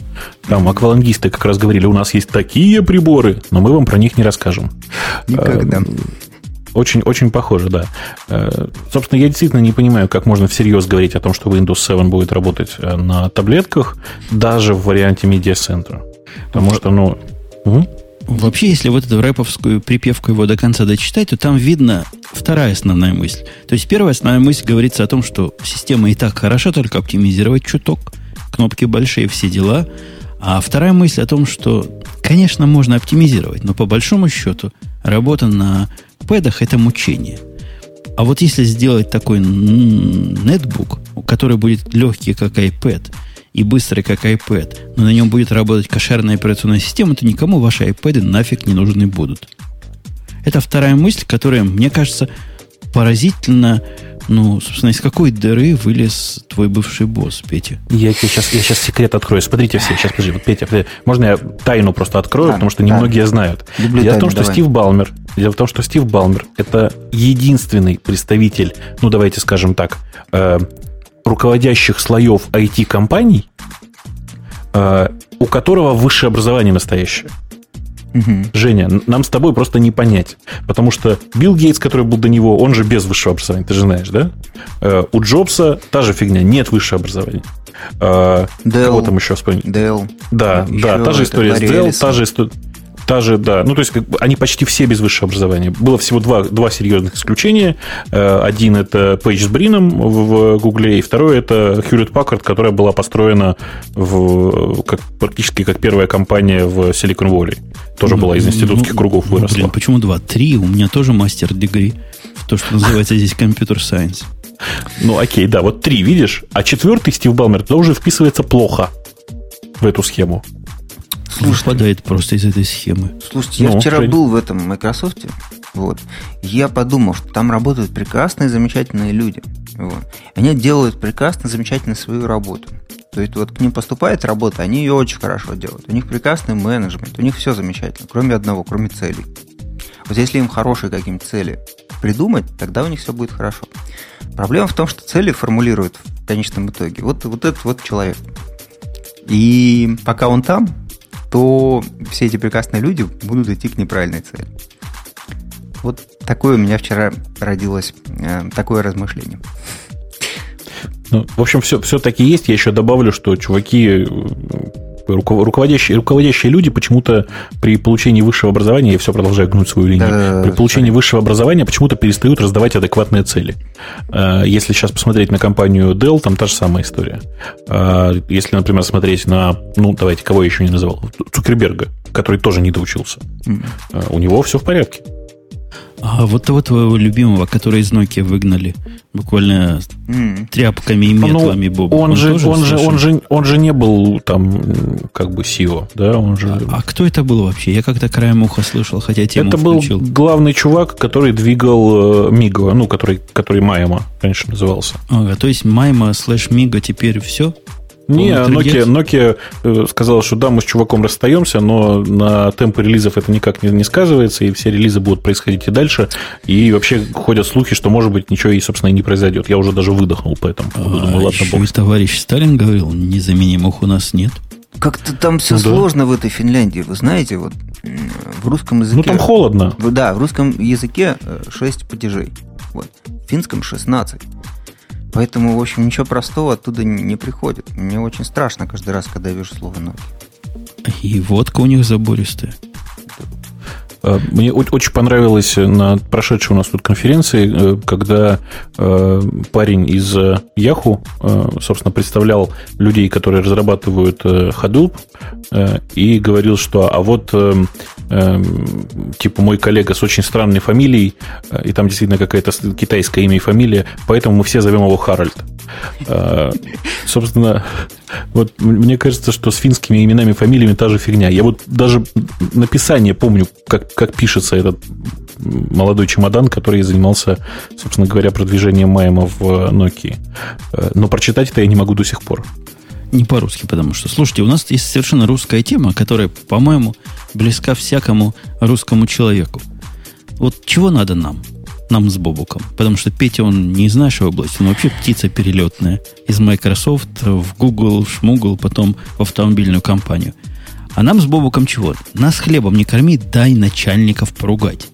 Там аквалангисты как раз говорили, у нас есть такие приборы, но мы вам про них не расскажем. Никогда. Очень, очень похоже, да. Э, собственно, я действительно не понимаю, как можно всерьез говорить о том, что Windows 7 будет работать э, на таблетках, даже в варианте Media Center. Потому что, ну... Вообще, если вот эту рэповскую припевку его до конца дочитать, то там видно вторая основная мысль. То есть первая основная мысль говорится о том, что система и так хороша, только оптимизировать чуток, кнопки большие, все дела. А вторая мысль о том, что, конечно, можно оптимизировать, но по большому счету работа на пэдах это мучение. А вот если сделать такой нетбук, который будет легкий, как iPad, и быстрый, как iPad, но на нем будет работать кошерная операционная система, то никому ваши iPad нафиг не нужны будут. Это вторая мысль, которая, мне кажется, поразительно ну, собственно, из какой дыры вылез твой бывший босс, Петя? Я тебе сейчас, я сейчас секрет открою. Смотрите все, сейчас, подожди, вот, Петя, подожди, можно я тайну просто открою, да, потому что немногие да. знают. Люблю Дело тайну, в том, что давай. Стив Балмер, дело в том, что Стив Балмер это единственный представитель, ну, давайте скажем так, э, руководящих слоев IT-компаний, э, у которого высшее образование настоящее. Угу. Женя, нам с тобой просто не понять. Потому что Билл Гейтс, который был до него, он же без высшего образования, ты же знаешь, да? Э, у Джобса та же фигня, нет высшего образования. Э, Dell. Кого там еще вспомнить? Dell. Да, еще да, та же история с Dell, та же история... Та же, да. Ну, то есть, они почти все без высшего образования. Было всего два, два серьезных исключения. Э, один это Пейдж с Брином в Гугле, и второй это Hewlett Packard, которая была построена в, как, практически как первая компания в Silicon Valley. Тоже ну, была из институтских ну, кругов выросла. Блин, почему два? Три. У меня тоже мастер-дегри. То, что называется здесь компьютер-сайенс. Ну, окей, да, вот три, видишь? А четвертый Стив Балмер туда уже вписывается плохо в эту схему. Слушай, выпадает просто из этой схемы. Слушайте, я ну, вчера что... был в этом Microsoft, вот, я подумал, что там работают прекрасные, замечательные люди. Вот. Они делают прекрасно, замечательно свою работу. То есть вот к ним поступает работа, они ее очень хорошо делают. У них прекрасный менеджмент, у них все замечательно, кроме одного, кроме целей. Вот если им хорошие какие-нибудь цели придумать, тогда у них все будет хорошо. Проблема в том, что цели формулируют в конечном итоге вот, вот этот вот человек. И пока он там, то все эти прекрасные люди будут идти к неправильной цели. Вот такое у меня вчера родилось, э, такое размышление. Ну, в общем, все, все-таки есть. Я еще добавлю, что чуваки руководящие, руководящие люди почему-то при получении высшего образования, я все продолжаю гнуть свою линию, да, при получении высшего образования почему-то перестают раздавать адекватные цели. Э, если сейчас посмотреть на компанию Dell, там та же самая история. Э, если, например, смотреть на, ну, давайте, кого я еще не называл, Цукерберга, который тоже не доучился, mm. у него все в порядке. А вот того твоего любимого, который из Nokia выгнали, буквально mm. тряпками и метлами, ну, Боб. Он, он, же, он, же, он, же, он же не был там как бы SEO, да? Он же... а, а кто это был вообще? Я как-то краем уха слышал, хотя тему Это включил. был главный чувак, который двигал э, Миго, ну, который, который Майма, конечно, назывался. Ага, то есть Майма слэш Миго теперь все? Не, Nokia, Nokia э, сказала, что да, мы с чуваком расстаемся, но на темпы релизов это никак не, не сказывается, и все релизы будут происходить и дальше. И вообще ходят слухи, что, может быть, ничего и, собственно, и не произойдет. Я уже даже выдохнул по этому поводу. А, ладно, бог. товарищ Сталин говорил, незаменимых у нас нет. Как-то там все ну, сложно да. в этой Финляндии. Вы знаете, вот в русском языке... Ну, там холодно. Да, в русском языке 6 э, падежей. Вот. В финском 16. Поэтому, в общем, ничего простого оттуда не приходит. Мне очень страшно каждый раз, когда я вижу слово ноги. И водка у них забористая. Э, мне очень понравилось на прошедшей у нас тут конференции, э, когда э, парень из Yahoo, собственно, представлял людей, которые разрабатывают Hadoop, и говорил, что а вот типа мой коллега с очень странной фамилией, и там действительно какая-то китайская имя и фамилия, поэтому мы все зовем его Харальд. Собственно, вот мне кажется, что с финскими именами и фамилиями та же фигня. Я вот даже написание помню, как, как пишется этот молодой чемодан, который занимался, собственно говоря, продвижением Майма в Nokia. Э, но прочитать это я не могу до сих пор. Не по-русски, потому что, слушайте, у нас есть совершенно русская тема, которая, по-моему, близка всякому русскому человеку. Вот чего надо нам? нам с Бобуком. Потому что Петя, он не из нашей области, он вообще птица перелетная. Из Microsoft в Google, в Шмугл, потом в автомобильную компанию. А нам с Бобуком чего? Нас хлебом не корми, дай начальников поругать.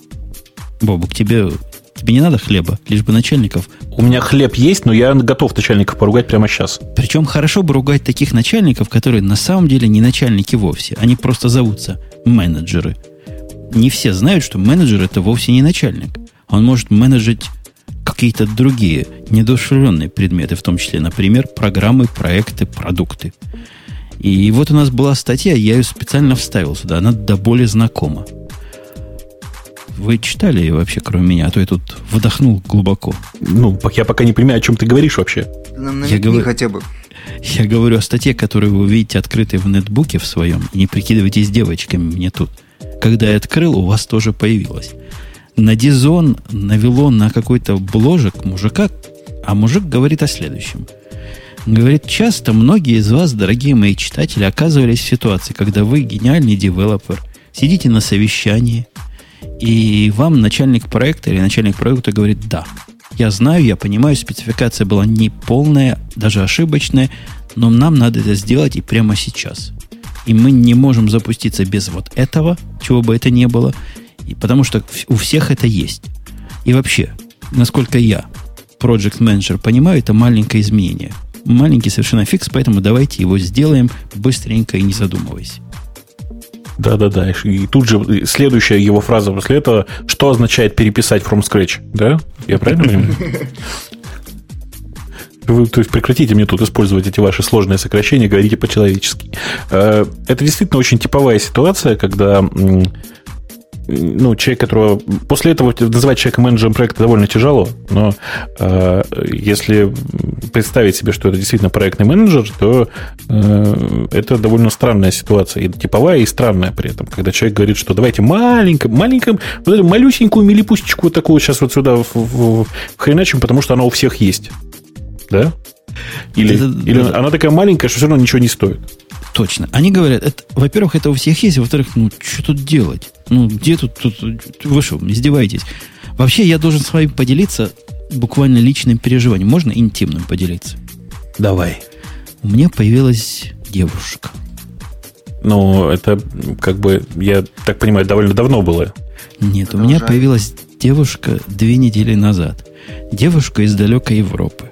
Бобук, тебе, тебе не надо хлеба, лишь бы начальников. У меня хлеб есть, но я готов начальников поругать прямо сейчас. Причем хорошо бы ругать таких начальников, которые на самом деле не начальники вовсе. Они просто зовутся менеджеры. Не все знают, что менеджер это вовсе не начальник. Он может менеджить какие-то другие недушевленные предметы, в том числе, например, программы, проекты, продукты. И вот у нас была статья, я ее специально вставил сюда, она до более знакома. Вы читали ее вообще, кроме меня? А то я тут вдохнул глубоко. Ну, я пока не понимаю, о чем ты говоришь вообще. Нам я говорю, хотя бы. Я говорю о статье, которую вы видите открытой в нетбуке в своем. И не прикидывайтесь девочками мне тут. Когда я открыл, у вас тоже появилось на Дизон навело на какой-то бложек мужика, а мужик говорит о следующем. Говорит, часто многие из вас, дорогие мои читатели, оказывались в ситуации, когда вы гениальный девелопер, сидите на совещании, и вам начальник проекта или начальник проекта говорит «да». Я знаю, я понимаю, спецификация была не полная, даже ошибочная, но нам надо это сделать и прямо сейчас. И мы не можем запуститься без вот этого, чего бы это ни было, и потому что у всех это есть. И вообще, насколько я, Project Manager, понимаю, это маленькое изменение. Маленький совершенно фикс, поэтому давайте его сделаем быстренько и не задумываясь. Да-да-да. И тут же следующая его фраза после этого, что означает переписать from scratch, да? Я правильно понимаю? Вы, то есть прекратите мне тут использовать эти ваши сложные сокращения, говорите по-человечески. Э, это действительно очень типовая ситуация, когда ну, человек, которого... После этого называть человека менеджером проекта довольно тяжело, но э, если представить себе, что это действительно проектный менеджер, то э, это довольно странная ситуация. И типовая, и странная при этом. Когда человек говорит, что давайте маленько, маленько, вот эту малюсенькую милипустечку вот такую сейчас вот сюда в, в, в хреначим, потому что она у всех есть. Да? Или, это, или да. она такая маленькая, что все равно ничего не стоит. Точно. Они говорят, это, во-первых, это у всех есть, во-вторых, ну, что тут делать? Ну, где тут, тут... Вы что, издеваетесь? Вообще, я должен с вами поделиться буквально личным переживанием. Можно интимным поделиться? Давай. У меня появилась девушка. Ну, это как бы, я так понимаю, довольно давно было. Нет, Продолжай. у меня появилась девушка две недели назад. Девушка из далекой Европы.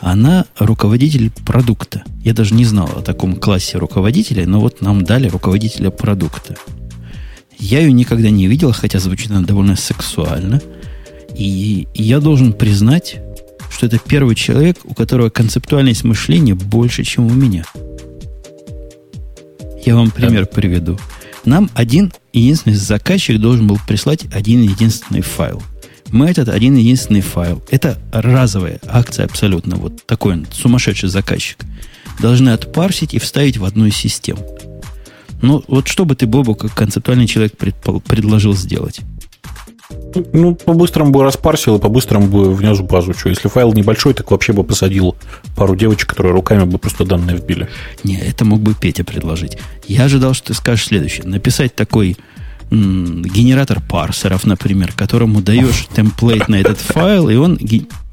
Она руководитель продукта. Я даже не знал о таком классе руководителя, но вот нам дали руководителя продукта. Я ее никогда не видел, хотя звучит она довольно сексуально. И, и я должен признать, что это первый человек, у которого концептуальность мышления больше, чем у меня. Я вам пример да. приведу. Нам один единственный заказчик должен был прислать один единственный файл – мы этот один единственный файл, это разовая акция абсолютно, вот такой он, сумасшедший заказчик, должны отпарсить и вставить в одну из систем. Ну, вот что бы ты, Бобу, как концептуальный человек предпол- предложил сделать? Ну, по-быстрому бы распарсил и по-быстрому бы внес в базу. Что, если файл небольшой, так вообще бы посадил пару девочек, которые руками бы просто данные вбили. Не, это мог бы Петя предложить. Я ожидал, что ты скажешь следующее. Написать такой генератор парсеров, например, которому даешь темплейт на этот файл, и он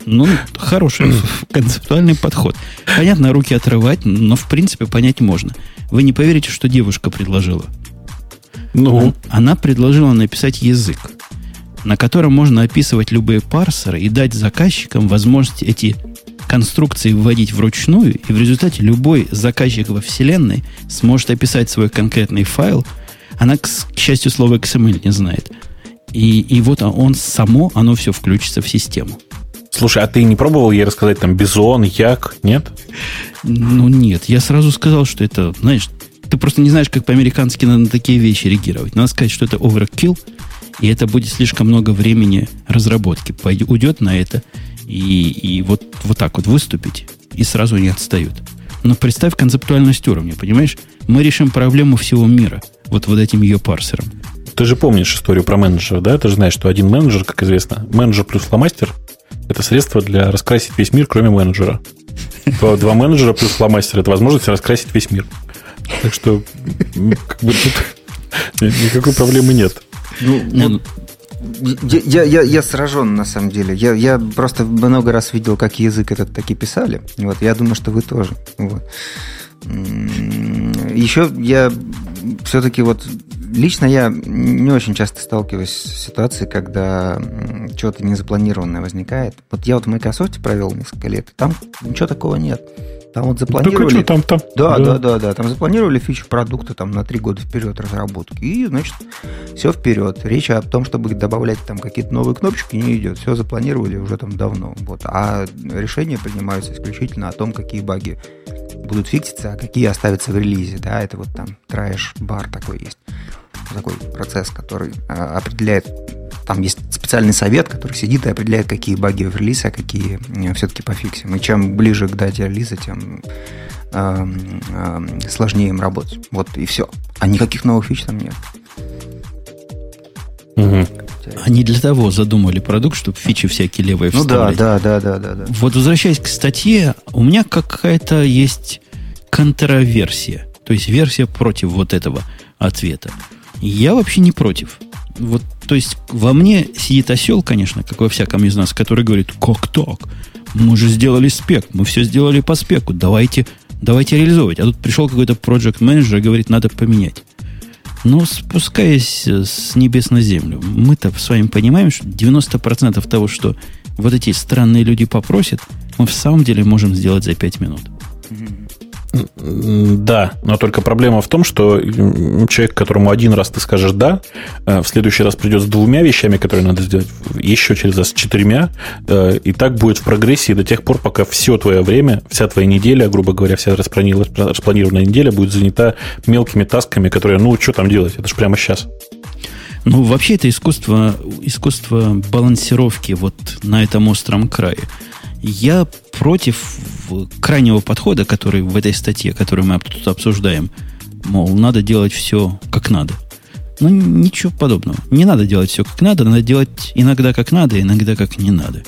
ну, хороший концептуальный подход. Понятно, руки отрывать, но в принципе понять можно. Вы не поверите, что девушка предложила. Ну? Она предложила написать язык, на котором можно описывать любые парсеры и дать заказчикам возможность эти конструкции вводить вручную, и в результате любой заказчик во Вселенной сможет описать свой конкретный файл – она, к счастью, слово XML не знает. И, и вот он само, оно все включится в систему. Слушай, а ты не пробовал ей рассказать там бизон, як, нет? Ну, нет. Я сразу сказал, что это, знаешь, ты просто не знаешь, как по-американски надо на такие вещи реагировать. Надо сказать, что это overkill, и это будет слишком много времени разработки. Пойдет, уйдет на это, и, и вот, вот так вот выступить, и сразу не отстают. Но представь концептуальность уровня, понимаешь? Мы решим проблему всего мира – вот, вот этим ее парсером. Ты же помнишь историю про менеджера, да? Ты же знаешь, что один менеджер, как известно, менеджер плюс фломастер – это средство для раскрасить весь мир, кроме менеджера. Два, два менеджера плюс фломастер – это возможность раскрасить весь мир. Так что как бы тут никакой проблемы нет. Ну, ну, я, я, я сражен, на самом деле. Я, я просто много раз видел, как язык этот таки писали. Вот, я думаю, что вы тоже. Вот. Еще я все-таки вот лично я не очень часто сталкиваюсь с ситуацией, когда что-то незапланированное возникает. Вот я вот в Microsoft провел несколько лет, и там ничего такого нет. Там вот запланировали... Что, там, там? Да, да, да, да, да. Там запланировали фичу продукта там на три года вперед разработки. И, значит, все вперед. Речь о том, чтобы добавлять там какие-то новые кнопочки, не идет. Все запланировали уже там давно. Вот. А решения принимаются исключительно о том, какие баги будут фикситься, а какие оставятся в релизе. Да, это вот там трэш-бар такой есть. Такой процесс, который а, определяет там есть специальный совет, который сидит и определяет, какие баги в релизе, а какие э, все-таки пофиксим. И чем ближе к дате релиза, тем э, э, сложнее им работать. Вот и все. А никаких новых фич там нет. Угу. Они для того задумали продукт, чтобы фичи всякие левые ну, вставлять. да, да, да, да, да. Вот возвращаясь к статье, у меня какая-то есть контраверсия. То есть версия против вот этого ответа. Я вообще не против. Вот, то есть во мне сидит осел, конечно, как во всяком из нас, который говорит, как так? Мы же сделали спек, мы все сделали по спеку, давайте, давайте реализовывать. А тут пришел какой-то проект менеджер и говорит, надо поменять. Но спускаясь с небес на землю, мы-то с вами понимаем, что 90% того, что вот эти странные люди попросят, мы в самом деле можем сделать за 5 минут. Да, но только проблема в том, что человек, которому один раз ты скажешь «да», э, в следующий раз придет с двумя вещами, которые надо сделать, еще через раз с четырьмя, э, и так будет в прогрессии до тех пор, пока все твое время, вся твоя неделя, грубо говоря, вся распланированная неделя будет занята мелкими тасками, которые, ну, что там делать, это же прямо сейчас. Ну, вообще это искусство, искусство балансировки вот на этом остром крае. Я против крайнего подхода, который в этой статье, которую мы тут обсуждаем, мол, надо делать все как надо. Ну, ничего подобного. Не надо делать все как надо, надо делать иногда как надо, иногда как не надо.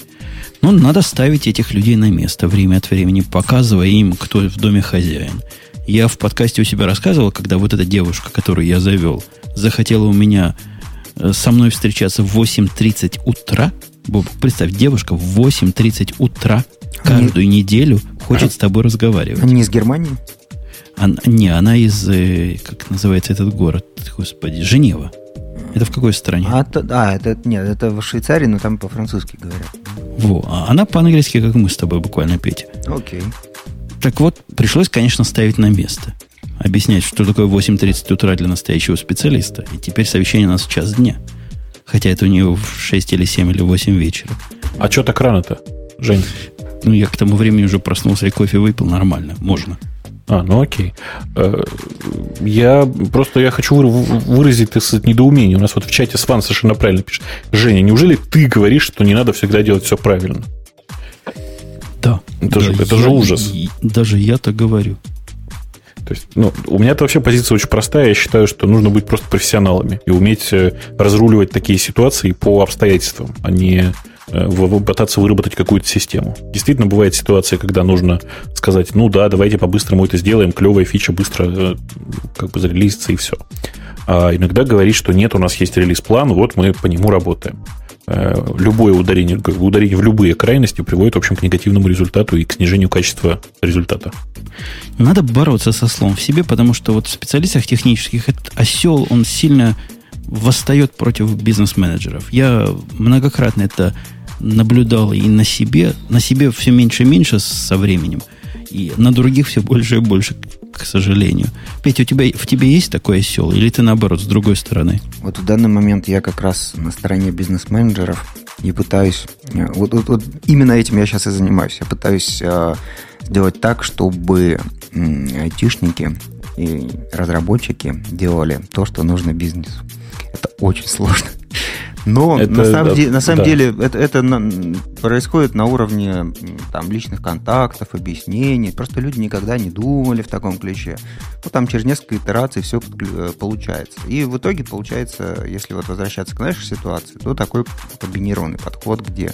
Ну, надо ставить этих людей на место время от времени, показывая им, кто в доме хозяин. Я в подкасте у себя рассказывал, когда вот эта девушка, которую я завел, захотела у меня э, со мной встречаться в 8.30 утра – Боб, представь, девушка в 8.30 утра каждую Они... неделю хочет с тобой разговаривать. Они из Германии? Она, не, она из, э, как называется этот город, господи, Женева. Это в какой стране? А, то, а это нет, это в Швейцарии, но там по-французски говорят. Во, а она по-английски, как мы с тобой буквально, Петя. Окей. Так вот, пришлось, конечно, ставить на место. Объяснять, что такое 8.30 утра для настоящего специалиста. И теперь совещание у нас в час дня. Хотя это у нее в 6 или 7 или 8 вечера. А что так рано-то, Жень? Ну, я к тому времени уже проснулся и кофе выпил нормально. Можно. А, ну окей. Э, я просто я хочу выразить так сказать, недоумение. У нас вот в чате Сван совершенно правильно пишет. Женя, неужели ты говоришь, что не надо всегда делать все правильно? Да. Это, да, же, это я, же ужас. Даже я так говорю. То есть, ну, у меня это вообще позиция очень простая. Я считаю, что нужно быть просто профессионалами и уметь э, разруливать такие ситуации по обстоятельствам, а не э, пытаться выработать какую-то систему. Действительно, бывает ситуация, когда нужно сказать, ну да, давайте по-быстрому это сделаем, клевая фича быстро э, как бы зарелизится и все. А иногда говорить, что нет, у нас есть релиз-план, вот мы по нему работаем. Любое ударение, ударение в любые крайности приводит, в общем, к негативному результату и к снижению качества результата. Надо бороться со слом в себе, потому что вот в специалистах технических этот осел, он сильно восстает против бизнес-менеджеров. Я многократно это наблюдал и на себе. На себе все меньше и меньше со временем. И на других все больше и больше, к сожалению. Петя, у тебя, в тебе есть такой осел? Или ты, наоборот, с другой стороны? Вот в данный момент я как раз на стороне бизнес-менеджеров и пытаюсь... Э, вот, вот, вот именно этим я сейчас и занимаюсь. Я пытаюсь э, сделать так, чтобы айтишники и разработчики делали то, что нужно бизнесу. Это очень сложно. Но это, на самом, да, де, на самом да. деле это, это на, происходит на уровне там, личных контактов, объяснений. Просто люди никогда не думали в таком ключе. Ну, там через несколько итераций все э, получается. И в итоге получается, если вот возвращаться к нашей ситуации, то такой комбинированный подход, где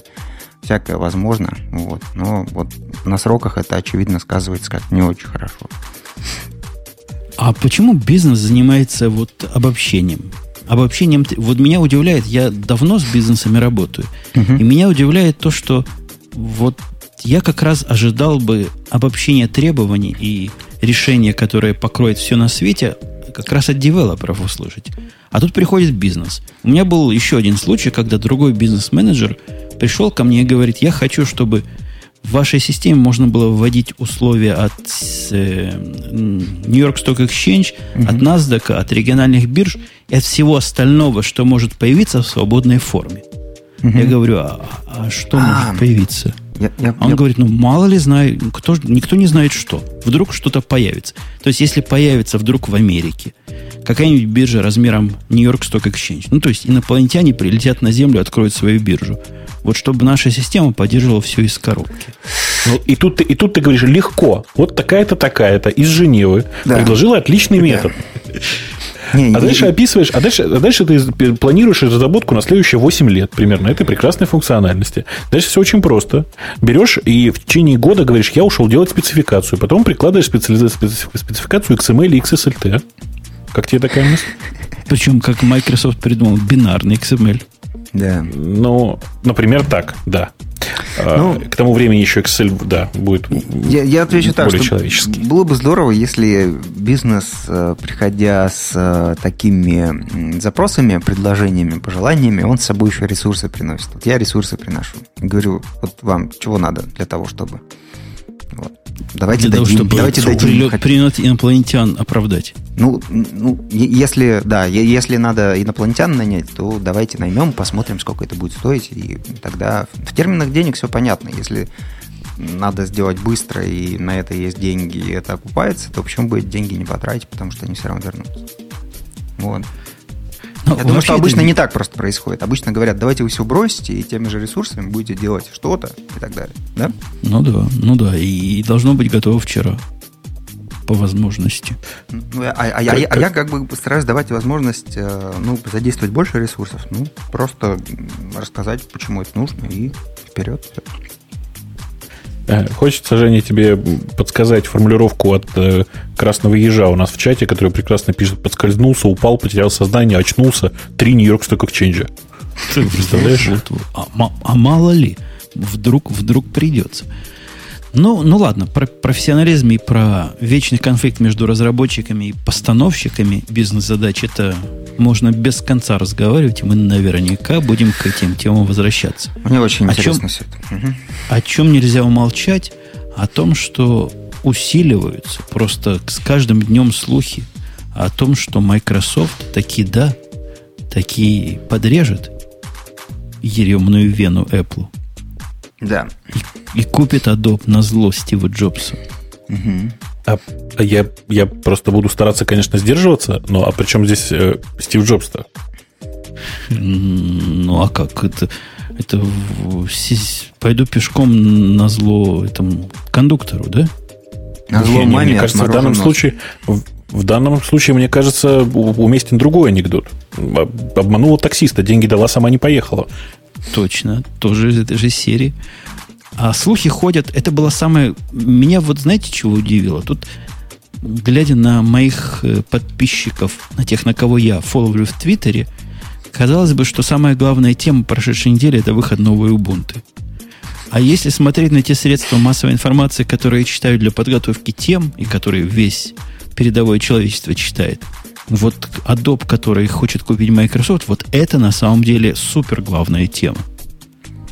всякое возможно. Вот. Но вот на сроках это, очевидно, сказывается как не очень хорошо. А почему бизнес занимается вот обобщением? Обобщением, вот меня удивляет, я давно с бизнесами работаю, uh-huh. и меня удивляет то, что вот я как раз ожидал бы обобщения требований и решения, которое покроет все на свете, как раз от девелоперов услышать. А тут приходит бизнес. У меня был еще один случай, когда другой бизнес-менеджер пришел ко мне и говорит, я хочу, чтобы в вашей системе можно было вводить условия от э, New York Stock Exchange, угу. от NASDAQ, от региональных бирж и от всего остального, что может появиться в свободной форме. Угу. Я говорю, а, а что а, может появиться? Я, я, а он я... говорит, ну мало ли знаю, кто, никто не знает что. Вдруг что-то появится. То есть, если появится вдруг в Америке какая-нибудь биржа размером New York Stock Exchange, ну то есть инопланетяне прилетят на Землю, откроют свою биржу. Вот чтобы наша система поддерживала все из коробки. Ну, и тут, ты, и тут ты говоришь, легко. Вот такая-то, такая-то из Женевы да. предложила отличный метод. Не, а дальше не, описываешь, а дальше, а дальше ты планируешь разработку на следующие 8 лет примерно этой прекрасной функциональности. Дальше все очень просто. Берешь и в течение года говоришь, я ушел делать спецификацию. Потом прикладываешь спецификацию XML и XSLT. Как тебе такая мысль? Причем, как Microsoft придумал, бинарный XML. Да. Ну, например, так, да. А, ну, К тому времени еще Excel, да, будет я, я отвечу более так, человеческий. Было бы здорово, если бизнес, э, приходя с э, такими запросами, предложениями, пожеланиями, он с собой еще ресурсы приносит. Вот я ресурсы приношу. Говорю, вот вам чего надо для того, чтобы Вот. Давайте Для дадим, того, чтобы давайте дадим. Прилет, прилет инопланетян оправдать. Ну, ну, если, да, если надо инопланетян нанять, то давайте наймем, посмотрим, сколько это будет стоить, и тогда в терминах денег все понятно. Если надо сделать быстро, и на это есть деньги, и это окупается, то почему бы деньги не потратить, потому что они все равно вернутся. Вот. Но Я думаю, что обычно это... не так просто происходит. Обычно говорят, давайте вы все бросите, и теми же ресурсами будете делать что-то и так далее. Да? Ну да, ну да. И должно быть готово вчера. По возможности. Ну, а, а, как, а, я как бы постараюсь давать возможность э, ну, задействовать больше ресурсов. Ну, просто рассказать, почему это нужно, и вперед. Э, хочется, Женя, тебе подсказать формулировку от э, красного ежа у нас в чате, который прекрасно пишет, подскользнулся, упал, потерял сознание, очнулся, три Нью-Йорк Stock Exchange. Ты представляешь? А, а мало ли, вдруг, вдруг придется. Ну, ну ладно, про профессионализм и про вечный конфликт между разработчиками и постановщиками бизнес-задач это можно без конца разговаривать, и мы наверняка будем к этим темам возвращаться. Мне очень о интересно чем, все это. Угу. О чем нельзя умолчать? О том, что усиливаются просто с каждым днем слухи о том, что Microsoft таки да, таки подрежет еремную вену Apple. Да. И, и купит Adobe на зло Стиву Джобсу. Угу. А, а я, я просто буду стараться, конечно, сдерживаться, но а при чем здесь э, Стив Джобс-то? Ну, а как? Это, это пойду пешком на зло этому кондуктору, да? На зло не, маме. Мне кажется, в данном нос. случае в, в данном случае, мне кажется, уместен другой анекдот. Обманула таксиста, деньги дала, сама не поехала. Точно, тоже из этой же серии. А слухи ходят, это было самое... Меня вот знаете, чего удивило? Тут, глядя на моих э, подписчиков, на тех, на кого я фолловлю в Твиттере, казалось бы, что самая главная тема прошедшей недели – это выход новой Ubuntu. А если смотреть на те средства массовой информации, которые читают для подготовки тем, и которые весь передовое человечество читает, вот Adobe, который хочет купить Microsoft, вот это на самом деле супер главная тема.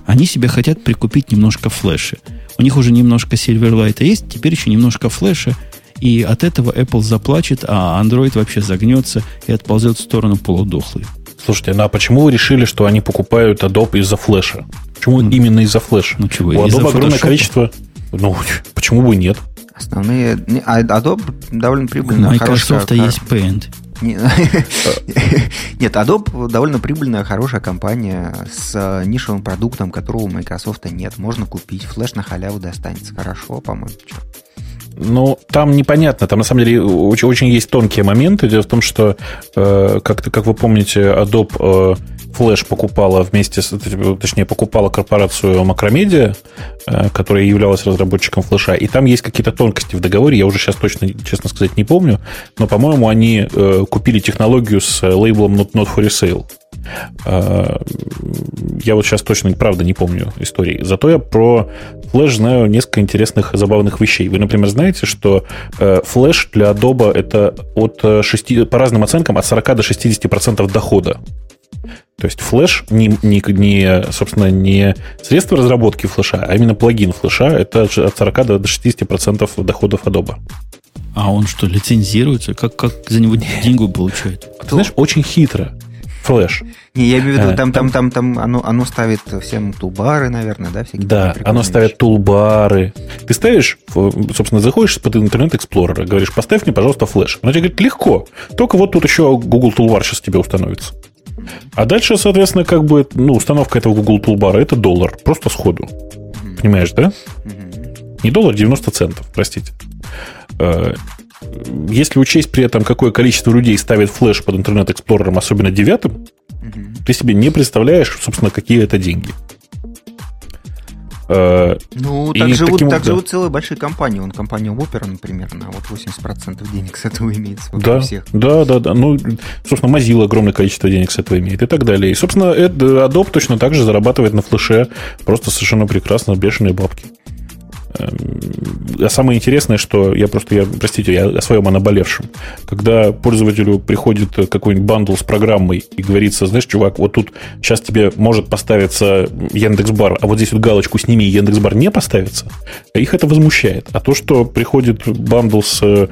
Они себе хотят прикупить немножко флеша. У них уже немножко Silverlight есть, теперь еще немножко флеша, и от этого Apple заплачет, а Android вообще загнется и отползет в сторону полудохлый. Слушайте, ну а почему вы решили, что они покупают Adobe из-за флеша? Почему ну, именно из-за флеша? Ну чего, У Adobe огромное количество... Ну, почему бы нет? Основные... А Adobe довольно прибыльно. Microsoft хорошая... есть Paint. Нет, Adobe довольно прибыльная, хорошая компания с нишевым продуктом, которого у Microsoft нет. Можно купить, флеш на халяву достанется. Хорошо, по-моему. Ну, там непонятно. Там, на самом деле, очень, очень есть тонкие моменты. Дело в том, что, э, как, как вы помните, Adobe э, Flash покупала вместе с, точнее, покупала корпорацию Macromedia, э, которая являлась разработчиком флеша, и там есть какие-то тонкости в договоре, я уже сейчас точно, честно сказать, не помню, но, по-моему, они э, купили технологию с лейблом Not, not for Resale. Э, я вот сейчас точно, правда, не помню истории. Зато я про флеш знаю несколько интересных, забавных вещей. Вы, например, знаете, что флеш для Adobe это от 6, по разным оценкам от 40 до 60% дохода. То есть флеш не, не, не, собственно, не средство разработки флеша, а именно плагин флеша. Это от 40 до 60% доходов Adobe. А он что, лицензируется? Как, как за него деньгу получает? Ты знаешь, очень хитро. Флэш. Не, я имею в виду, э, там, там, там, там оно, оно ставит всем тулбары, наверное, да? Всякие да, оно ставит тулбары. Ты ставишь, собственно, заходишь под интернет Explorer, говоришь, поставь мне, пожалуйста, флеш. Оно тебе говорит, легко. Только вот тут еще Google Toolbar сейчас тебе установится. А дальше, соответственно, как бы, ну, установка этого Google Toolbar это доллар, просто сходу. Понимаешь, да? Не доллар, 90 центов, простите. Если учесть при этом, какое количество людей ставит флеш под интернет Explorer, особенно девятым, ты себе не представляешь, собственно, какие это деньги. Э, ну, так, живут, таким, так да. живут целые большие компании. Он компания Opera, например, на вот 80% денег с этого имеет. Да, всех. да, да, да. Ну, собственно, Mozilla огромное количество денег с этого имеет и так далее. И, собственно, Adobe точно так же зарабатывает на флеше просто совершенно прекрасно бешеные бабки. Эм, а самое интересное, что я просто, я, простите, я о своем о наболевшем. Когда пользователю приходит какой-нибудь bundle с программой и говорится, знаешь, чувак, вот тут сейчас тебе может поставиться Яндекс.Бар, а вот здесь вот галочку сними, Яндекс.Бар не поставится, их это возмущает. А то, что приходит bundle с, э,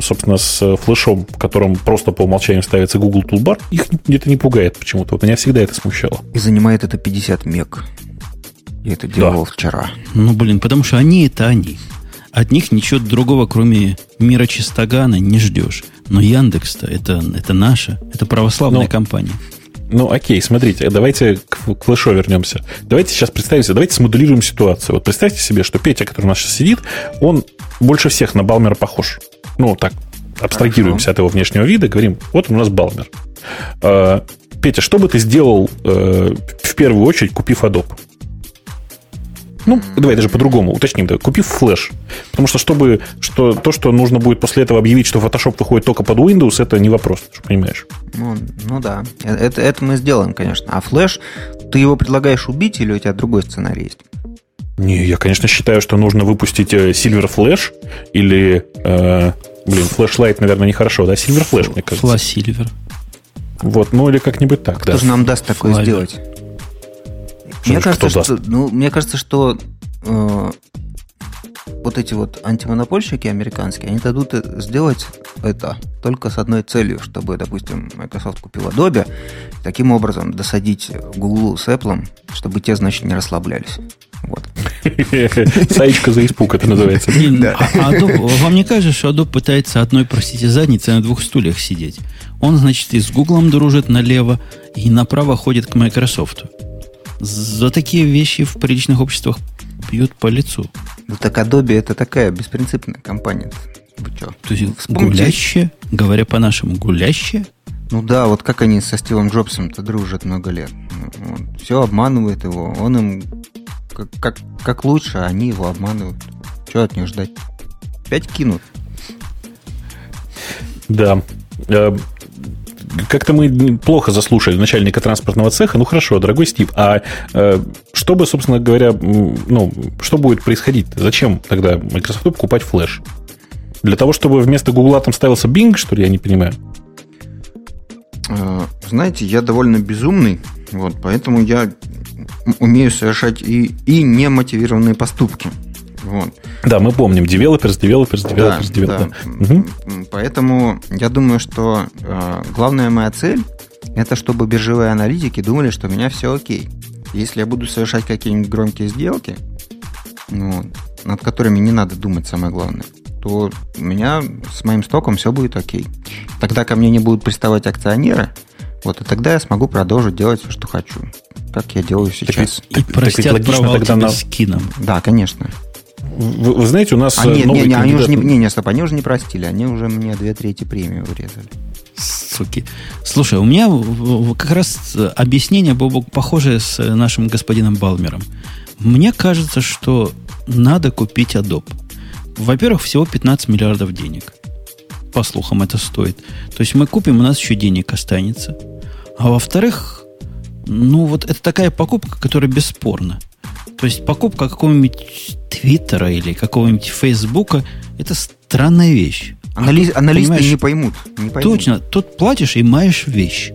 собственно, с флешом, в котором просто по умолчанию ставится Google Toolbar, их это не пугает почему-то. Вот меня всегда это смущало. И занимает это 50 мег. Я это делал да. вчера. Ну, блин, потому что они это они. От них ничего другого, кроме мира чистогана, не ждешь. Но Яндекс-то это, это наша, это православная Но... компания. Ну, окей, смотрите, давайте к, к флешу вернемся. Давайте сейчас представимся, давайте смоделируем ситуацию. Вот представьте себе, что Петя, который у нас сейчас сидит, он больше всех на Балмера похож. Ну, так, абстрагируемся Хорошо. от его внешнего вида, говорим, вот он у нас Балмер. А, Петя, что бы ты сделал э, в первую очередь, купив Adobe? Ну, давай даже по-другому уточним. Да, купив флеш. Потому что, чтобы что, то, что нужно будет после этого объявить, что Photoshop выходит только под Windows, это не вопрос, ты же понимаешь. Ну, ну да. Это, это мы сделаем, конечно. А флеш, ты его предлагаешь убить или у тебя другой сценарий есть? Не, я, конечно, считаю, что нужно выпустить э, Silver Flash или... Э, блин, Flashlight, наверное, нехорошо, да? Silver Flash, мне кажется. Flash Silver. Вот, ну или как-нибудь так, Кто да. же нам даст такое Flavor. сделать? Мне кажется, что, ну, мне кажется, что э, вот эти вот антимонопольщики американские, они дадут сделать это только с одной целью, чтобы, допустим, Microsoft купил Adobe, таким образом досадить Google с Apple, чтобы те, значит, не расслаблялись. Вот. Саечка за испуг это называется. А, а вам не кажется, что Adobe пытается одной, простите, задницей на двух стульях сидеть? Он, значит, и с Гуглом дружит налево, и направо ходит к Microsoft. За такие вещи в приличных обществах бьют по лицу. Ну так Adobe это такая беспринципная компания. Вы что? То есть Вспомните... гулящая, говоря по-нашему, гулящая? Ну да, вот как они со Стивом Джобсом-то дружат много лет. Он все обманывает его. Он им как, как, как лучше, а они его обманывают. Что от них ждать? Пять кинут. Да. Как-то мы плохо заслушали начальника транспортного цеха. Ну хорошо, дорогой Стив, а э, что бы, собственно говоря, ну, что будет происходить? Зачем тогда Microsoft покупать флеш? Для того, чтобы вместо Гугла там ставился Bing, что ли, я не понимаю? Э, знаете, я довольно безумный, вот, поэтому я умею совершать и, и немотивированные поступки. Вот. Да, мы помним. Developers, developers, developers, да, developers. Да. Угу. Поэтому я думаю, что э, главная моя цель это чтобы биржевые аналитики думали, что у меня все окей. Если я буду совершать какие-нибудь громкие сделки, ну, над которыми не надо думать, самое главное, то у меня с моим стоком все будет окей. Тогда ко мне не будут приставать акционеры, вот, и тогда я смогу продолжить делать все, что хочу. Как я делаю сейчас. И, и простят провал тогда на... скином. Да, конечно. Вы, вы знаете, у нас а, нет, новый не, не, кандидат... они уже не, не, не, стоп, они уже не простили, они уже мне две трети премии урезали. Суки. Слушай, у меня как раз объяснение было похожее с нашим господином Балмером. Мне кажется, что надо купить Adobe. Во-первых, всего 15 миллиардов денег. По слухам, это стоит. То есть мы купим, у нас еще денег останется. А во-вторых, ну вот это такая покупка, которая бесспорна. То есть покупка какого-нибудь Твиттера или какого-нибудь Фейсбука – это странная вещь. Анали... А, аналисты не поймут, не поймут. Точно. Тут платишь и маешь вещь.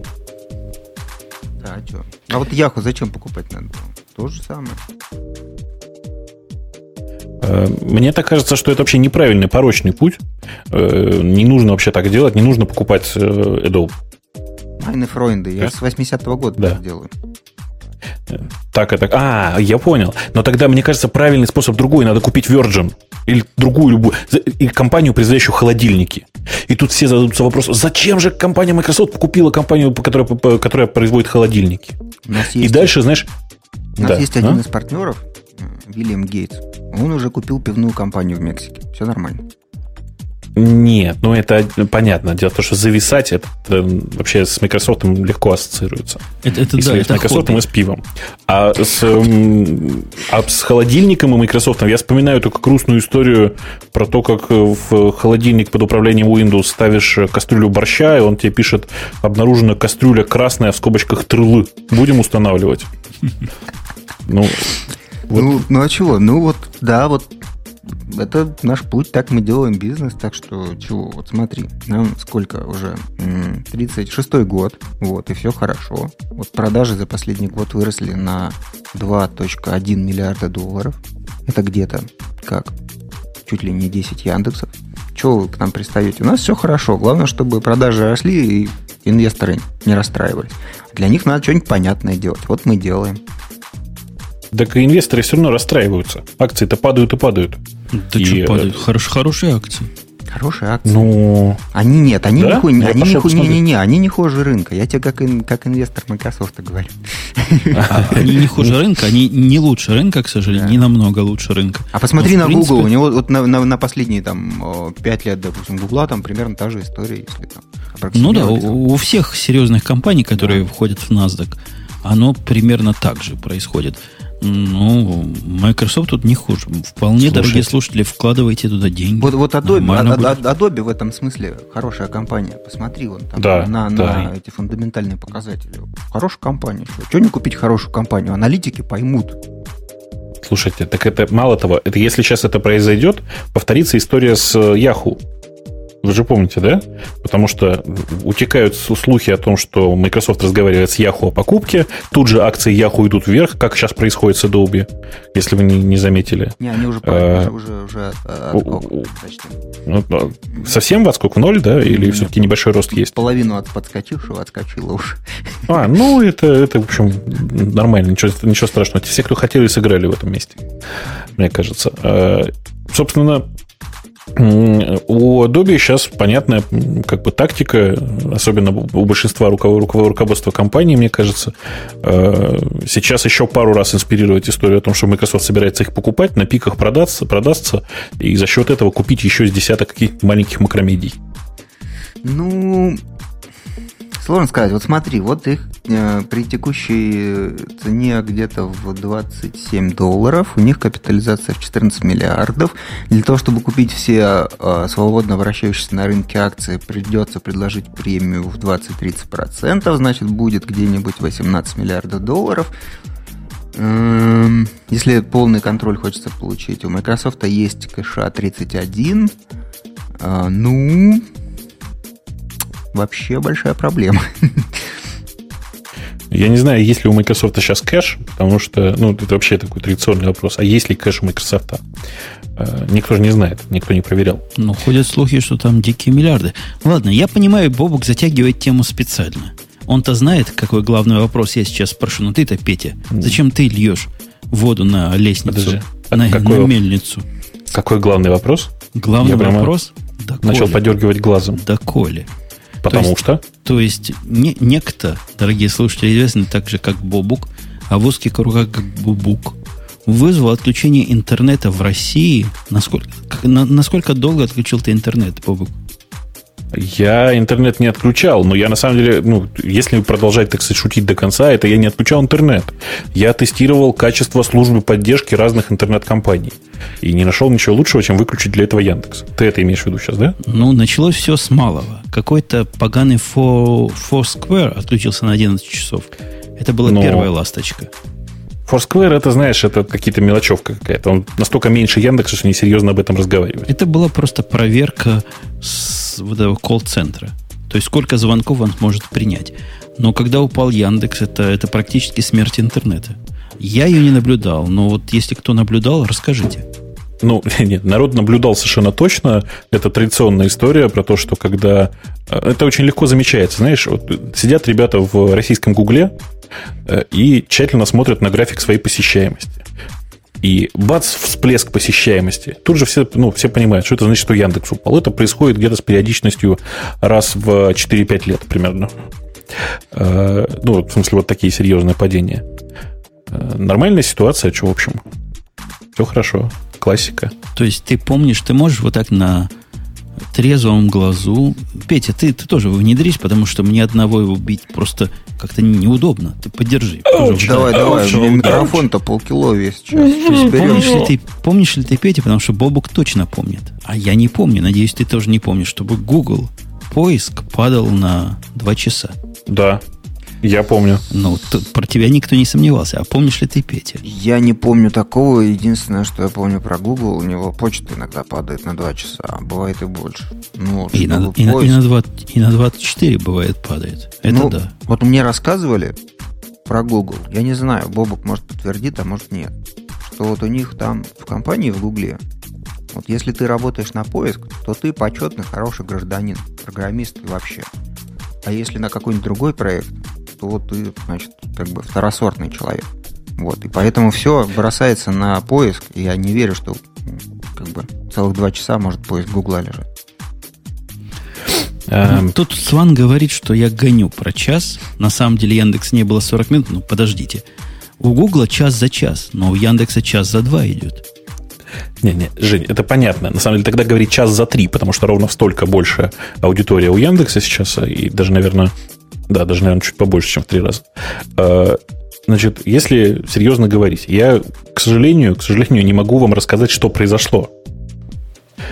Да, а что? А вот Яху зачем покупать надо То же самое. Э, мне так кажется, что это вообще неправильный, порочный путь. Э, не нужно вообще так делать, не нужно покупать э, Adobe. Майны Фройнды, я с 80-го года да. так делаю. Так это... А, я понял. Но тогда, мне кажется, правильный способ другой. Надо купить Virgin или другую любую и компанию, производящую холодильники. И тут все зададутся вопросом, зачем же компания Microsoft купила компанию, которая, которая производит холодильники? и дальше, знаешь... У нас да. есть один а? из партнеров, Вильям Гейтс. Он уже купил пивную компанию в Мексике. Все нормально. Нет, ну это понятно. Дело в том, что зависать это, вообще с Microsoft легко ассоциируется. Это, это, Если да, с Microsoft и с пивом. А с, а с холодильником и Microsoft я вспоминаю только грустную историю про то, как в холодильник под управлением Windows ставишь кастрюлю борща, и он тебе пишет, обнаружена кастрюля красная в скобочках трылы. Будем устанавливать. Ну, вот. ну, ну а чего? Ну вот, да, вот это наш путь, так мы делаем бизнес, так что чего, вот смотри, нам сколько уже, 36-й год, вот, и все хорошо. Вот продажи за последний год выросли на 2.1 миллиарда долларов. Это где-то как? Чуть ли не 10 Яндексов. Чего вы к нам пристаете? У нас все хорошо. Главное, чтобы продажи росли и инвесторы не расстраивались. Для них надо что-нибудь понятное делать. Вот мы делаем. Так и инвесторы все равно расстраиваются. Акции-то падают и падают. Да и, что падают? Э, Хорош, хорошие акции. Хорошие акции. Ну, они нет, они да? не, хуже, они не, хуже, не, не, не, они не хуже рынка. Я тебе как, как инвестор Microsoft говорю. А, они не хуже рынка, они не лучше рынка, к сожалению, не намного лучше рынка. А посмотри на Google, у него вот на, последние там 5 лет, допустим, Google там примерно та же история, если там. Ну да, у, всех серьезных компаний, которые входят в NASDAQ, оно примерно так же происходит. Ну, Microsoft тут не хуже. Вполне, Слушайте. дорогие слушатели, вкладывайте туда деньги. Вот, вот Adobe, Adobe, Adobe в этом смысле хорошая компания. Посмотри вон там да, на, да. на эти фундаментальные показатели. Хорошая компания. Что? Чего не купить хорошую компанию? Аналитики поймут. Слушайте, так это мало того, это если сейчас это произойдет, повторится история с Yahoo. Вы же помните, да? Потому что утекают слухи о том, что Microsoft разговаривает с Yahoo о покупке. Тут же акции Yahoo идут вверх, как сейчас происходит с Adobe, если вы не, не заметили. Не, они уже, а, уже, уже ну, ну, Совсем в отскок в ноль, да? Или все-таки небольшой рост есть? Половину от подскочившего отскочило уже. А, ну это, это в общем, нормально, ничего, ничего страшного. Все, кто хотели, сыграли в этом месте, мне кажется. А, собственно, у Adobe сейчас понятная как бы тактика, особенно у большинства руководства компании, мне кажется, э, сейчас еще пару раз инспирировать историю о том, что Microsoft собирается их покупать, на пиках продаться, продастся, и за счет этого купить еще с десяток каких-то маленьких макромедий. Ну, Сложно сказать. Вот смотри, вот их при текущей цене где-то в 27 долларов, у них капитализация в 14 миллиардов. Для того, чтобы купить все э, свободно вращающиеся на рынке акции, придется предложить премию в 20-30%, значит, будет где-нибудь 18 миллиардов долларов. Эм, если полный контроль хочется получить, у Microsoft есть кэша 31. Э, ну, вообще большая проблема. Я не знаю, есть ли у Microsoft сейчас кэш, потому что, ну, это вообще такой традиционный вопрос. А есть ли кэш у Microsoft? Э, никто же не знает, никто не проверял. Ну, ходят слухи, что там дикие миллиарды. Ладно, я понимаю, Бобук затягивает тему специально. Он-то знает, какой главный вопрос я сейчас спрошу. Но ты-то, Петя, зачем ты льешь воду на лестницу, Подожди, а на, какой, на мельницу? Какой главный вопрос? Главный я вопрос? Да начал Коля. подергивать глазом. Да, Коля. Потому то есть, что? То есть не, некто, дорогие слушатели, известный так же, как Бобук, а в узких кругах как Бубук, вызвал отключение интернета в России. Насколько, на, насколько долго отключил ты интернет, Бобук? Я интернет не отключал, но я на самом деле, ну, если продолжать, так сказать, шутить до конца, это я не отключал интернет. Я тестировал качество службы поддержки разных интернет-компаний. И не нашел ничего лучшего, чем выключить для этого Яндекс. Ты это имеешь в виду сейчас, да? Ну, началось все с малого. Какой-то поганый Foursquare отключился на 11 часов. Это была но... первая ласточка. Foursquare, это, знаешь, это какие-то мелочевка какая-то. Он настолько меньше Яндекса, что несерьезно об этом разговаривать. Это была просто проверка с вот этого колл-центра. То есть сколько звонков он может принять. Но когда упал Яндекс, это, это практически смерть интернета. Я ее не наблюдал, но вот если кто наблюдал, расскажите. Ну, нет, народ наблюдал совершенно точно. Это традиционная история про то, что когда... Э, это очень легко замечается. Знаешь, вот сидят ребята в российском Гугле, Э, и тщательно смотрят на график своей посещаемости. И бац, всплеск посещаемости. Тут же все, ну, все понимают, что это значит, что Яндекс упал. Это происходит где-то с периодичностью раз в 4-5 лет примерно. Э, ну, в смысле, вот такие серьезные падения. Э, нормальная ситуация, что, в общем, все хорошо. Классика. То есть ты помнишь, ты можешь вот так на трезвом глазу. Петя, ты, ты тоже внедрись, потому что мне одного его бить просто как-то неудобно. Ты подержи. Ouch, давай, давай. У меня микрофон-то полкило весит сейчас. Помнишь ли, ты, помнишь ли ты, Петя, потому что Бобук точно помнит. А я не помню. Надеюсь, ты тоже не помнишь, чтобы Google поиск падал на 2 часа. Да. Я помню. Ну, тут про тебя никто не сомневался. А помнишь ли ты, Петя? Я не помню такого. Единственное, что я помню про Google, у него почта иногда падает на 2 часа, а бывает и больше. Ну, и, на, и, на, и, на 2, и на 24 бывает падает. Это ну, да. Вот мне рассказывали про Google. Я не знаю, Бобок может подтвердит, а может нет. Что вот у них там в компании в Гугле вот если ты работаешь на поиск, то ты почетный, хороший гражданин, программист и вообще. А если на какой-нибудь другой проект, то ты, значит, как бы второсортный человек. Вот, и поэтому все бросается на поиск, и я не верю, что как бы целых два часа может поиск Гугла лежать. Эм. Тут Сван говорит, что я гоню про час. На самом деле Яндекс не было 40 минут. Ну, подождите. У Гугла час за час, но у Яндекса час за два идет. Не-не, Жень, это понятно. На самом деле тогда говорить час за три, потому что ровно столько больше аудитория у Яндекса сейчас, и даже, наверное, да, даже, наверное, чуть побольше, чем в три раза. А, значит, если серьезно говорить, я, к сожалению, к сожалению, не могу вам рассказать, что произошло.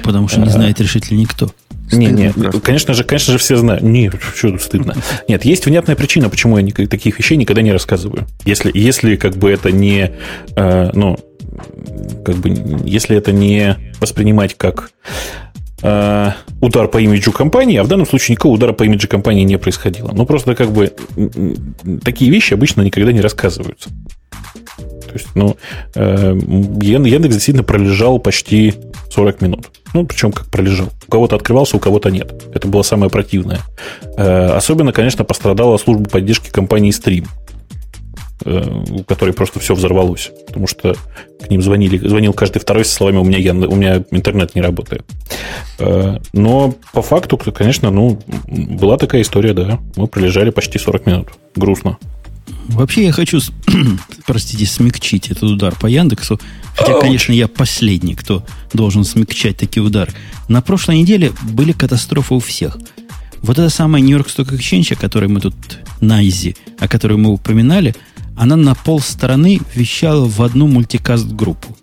Потому что не а. знает решительно никто. Не, не, конечно же, конечно же, все знают. Не, что тут стыдно. Нет, есть внятная причина, почему я таких вещей никогда не рассказываю. Если, если как бы это не, э, ну, как бы, если это не воспринимать как э, удар по имиджу компании, а в данном случае никакого удара по имиджу компании не происходило. Ну, просто как бы такие вещи обычно никогда не рассказываются. То есть, ну, э, Яндекс действительно пролежал почти 40 минут. Ну, причем как пролежал. У кого-то открывался, у кого-то нет. Это было самое противное. Э, особенно, конечно, пострадала служба поддержки компании Stream у которой просто все взорвалось. Потому что к ним звонили, звонил каждый второй со словами «у меня, я, у меня интернет не работает». Э, но по факту, конечно, ну, была такая история, да. Мы пролежали почти 40 минут. Грустно. Вообще я хочу, простите, смягчить этот удар по Яндексу. Хотя, конечно, я последний, кто должен смягчать такие удары. На прошлой неделе были катастрофы у всех. Вот эта самая Нью-Йорк Stock Exchange, о которой мы тут, Найзи, о которой мы упоминали – она на пол страны вещала в одну мультикаст-группу.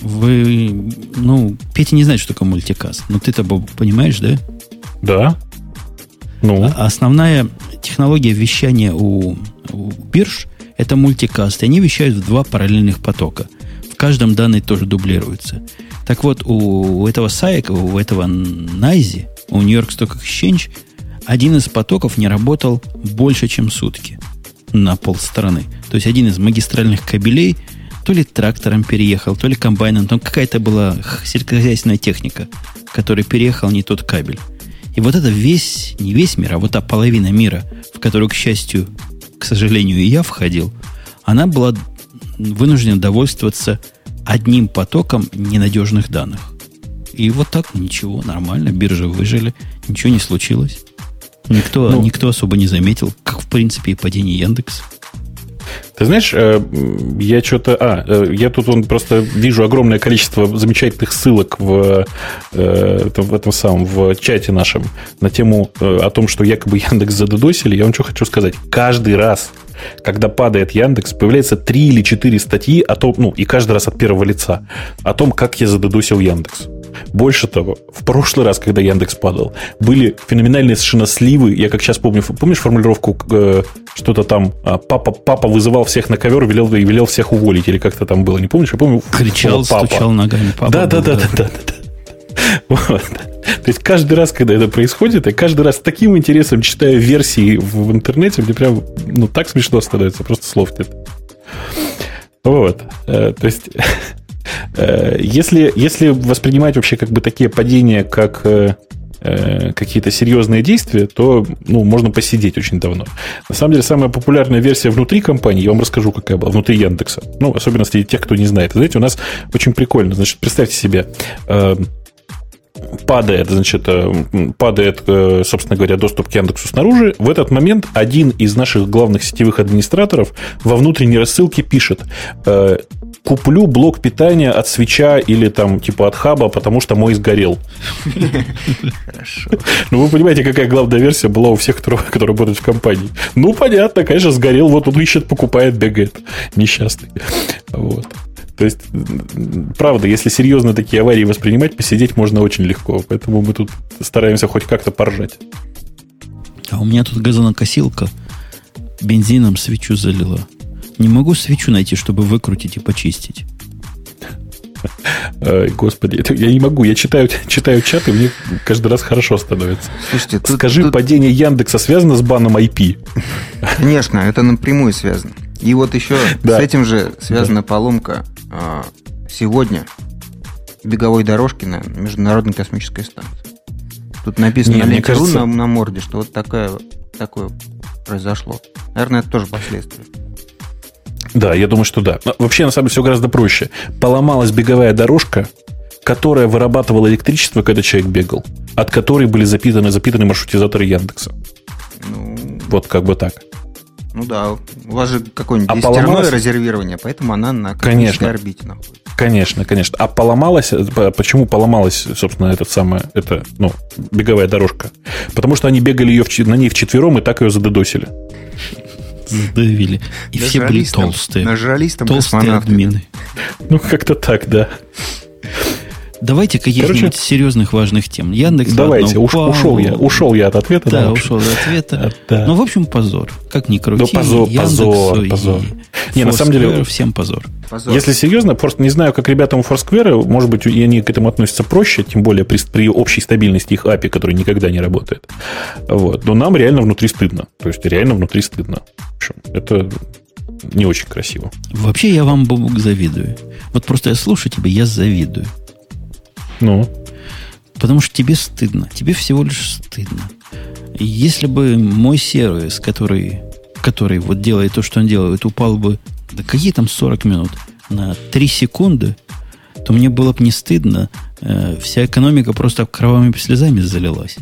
Вы, ну, Петя не знает, что такое мультикаст. Но ты-то, понимаешь, да? Да. Ну. А основная технология вещания у, у бирж – это мультикаст. И они вещают в два параллельных потока. В каждом данные тоже дублируются. Так вот, у, у этого Сайка, у этого Найзи, у York Stock Exchange один из потоков не работал больше, чем сутки – на полстраны. То есть один из магистральных кабелей то ли трактором переехал, то ли комбайном, там какая-то была сельскохозяйственная техника, который переехал не тот кабель. И вот это весь, не весь мир, а вот та половина мира, в которую, к счастью, к сожалению, и я входил, она была вынуждена довольствоваться одним потоком ненадежных данных. И вот так ничего, нормально, биржи выжили, ничего не случилось. Никто, ну, никто особо не заметил, как в принципе и падение Яндекс. Ты знаешь, э, я что-то... А, э, я тут он просто вижу огромное количество замечательных ссылок в, э, в этом самом, в чате нашем на тему о том, что якобы Яндекс задодосили. Я вам что хочу сказать. Каждый раз, когда падает Яндекс, появляется три или четыре статьи о том, ну, и каждый раз от первого лица, о том, как я задодосил Яндекс. Больше того, в прошлый раз, когда Яндекс падал, были феноменальные совершенно сливы. Я как сейчас помню, помнишь формулировку э, что-то там а, папа, папа вызывал всех на ковер велел, и велел всех уволить, или как-то там было, не помнишь? Я помню. Кричал, папа. стучал ногами. Папа да, да, да, да, да, да. Вот. То есть каждый раз, когда это происходит, я каждый раз с таким интересом читаю версии в, интернете, мне прям ну, так смешно становится, просто слов нет. Вот. Э, то есть Э, если, если воспринимать вообще как бы такие падения, как э, какие-то серьезные действия, то ну, можно посидеть очень давно. На самом деле, самая популярная версия внутри компании, я вам расскажу, какая была, внутри Яндекса. Ну, особенно среди тех, кто не знает. Знаете, у нас очень прикольно. Значит, представьте себе, падает, значит, падает, собственно говоря, доступ к Яндексу снаружи. В этот момент один из наших главных сетевых администраторов во внутренней рассылке пишет куплю блок питания от свеча или там типа от хаба, потому что мой сгорел. Хорошо. Ну, вы понимаете, какая главная версия была у всех, которые, которые работают в компании. Ну, понятно, конечно, сгорел, вот он ищет, покупает, бегает. Несчастный. Вот. То есть, правда, если серьезно такие аварии воспринимать, посидеть можно очень легко. Поэтому мы тут стараемся хоть как-то поржать. А у меня тут газонокосилка бензином свечу залила. Не могу свечу найти, чтобы выкрутить и почистить. Господи, я не могу. Я читаю, читаю чат, и мне каждый раз хорошо становится. Слушайте, тут, Скажи, тут... падение Яндекса связано с баном IP? Конечно, это напрямую связано. И вот еще да. с этим же связана да. поломка а, сегодня беговой дорожки на Международной космической станции. Тут написано Не, на ленте кажется... на, на морде, что вот такая, такое произошло. Наверное, это тоже последствия. Да, я думаю, что да. Но вообще, на самом деле, все гораздо проще. Поломалась беговая дорожка, которая вырабатывала электричество, когда человек бегал, от которой были запитаны, запитаны маршрутизаторы Яндекса. Ну, вот как бы так. Ну да, у вас же какое-нибудь а поломалось... резервирование, поэтому она на конечно, орбите находится. Конечно, конечно. А поломалась, почему поломалась, собственно, этот самая, это, ну, беговая дорожка? Потому что они бегали ее в, на ней вчетвером и так ее задедосили задавили. И все были толстые. Нажрались там толстые админы. Ну, как-то так, да. Давайте каких-нибудь серьезных важных тем. Яндекс Давайте, уш, ушел я, ушел я от ответа. Да, да ушел от ответа. Да. Ну, в общем, позор. Как ни крути. Ну, позор, позор, позор. Не, на самом деле... Всем позор. позор. Если серьезно, просто не знаю, как ребятам у Foursquare, может быть, они к этому относятся проще, тем более при, при общей стабильности их API, который никогда не работает. Вот. Но нам реально внутри стыдно. То есть, реально внутри стыдно. В общем, это не очень красиво. Вообще, я вам, Бобук, завидую. Вот просто я слушаю тебя, я завидую. Ну? Потому что тебе стыдно. Тебе всего лишь стыдно. Если бы мой сервис, который, который вот делает то, что он делает, упал бы, да какие там 40 минут, на 3 секунды, то мне было бы не стыдно. Э, вся экономика просто кровавыми слезами залилась.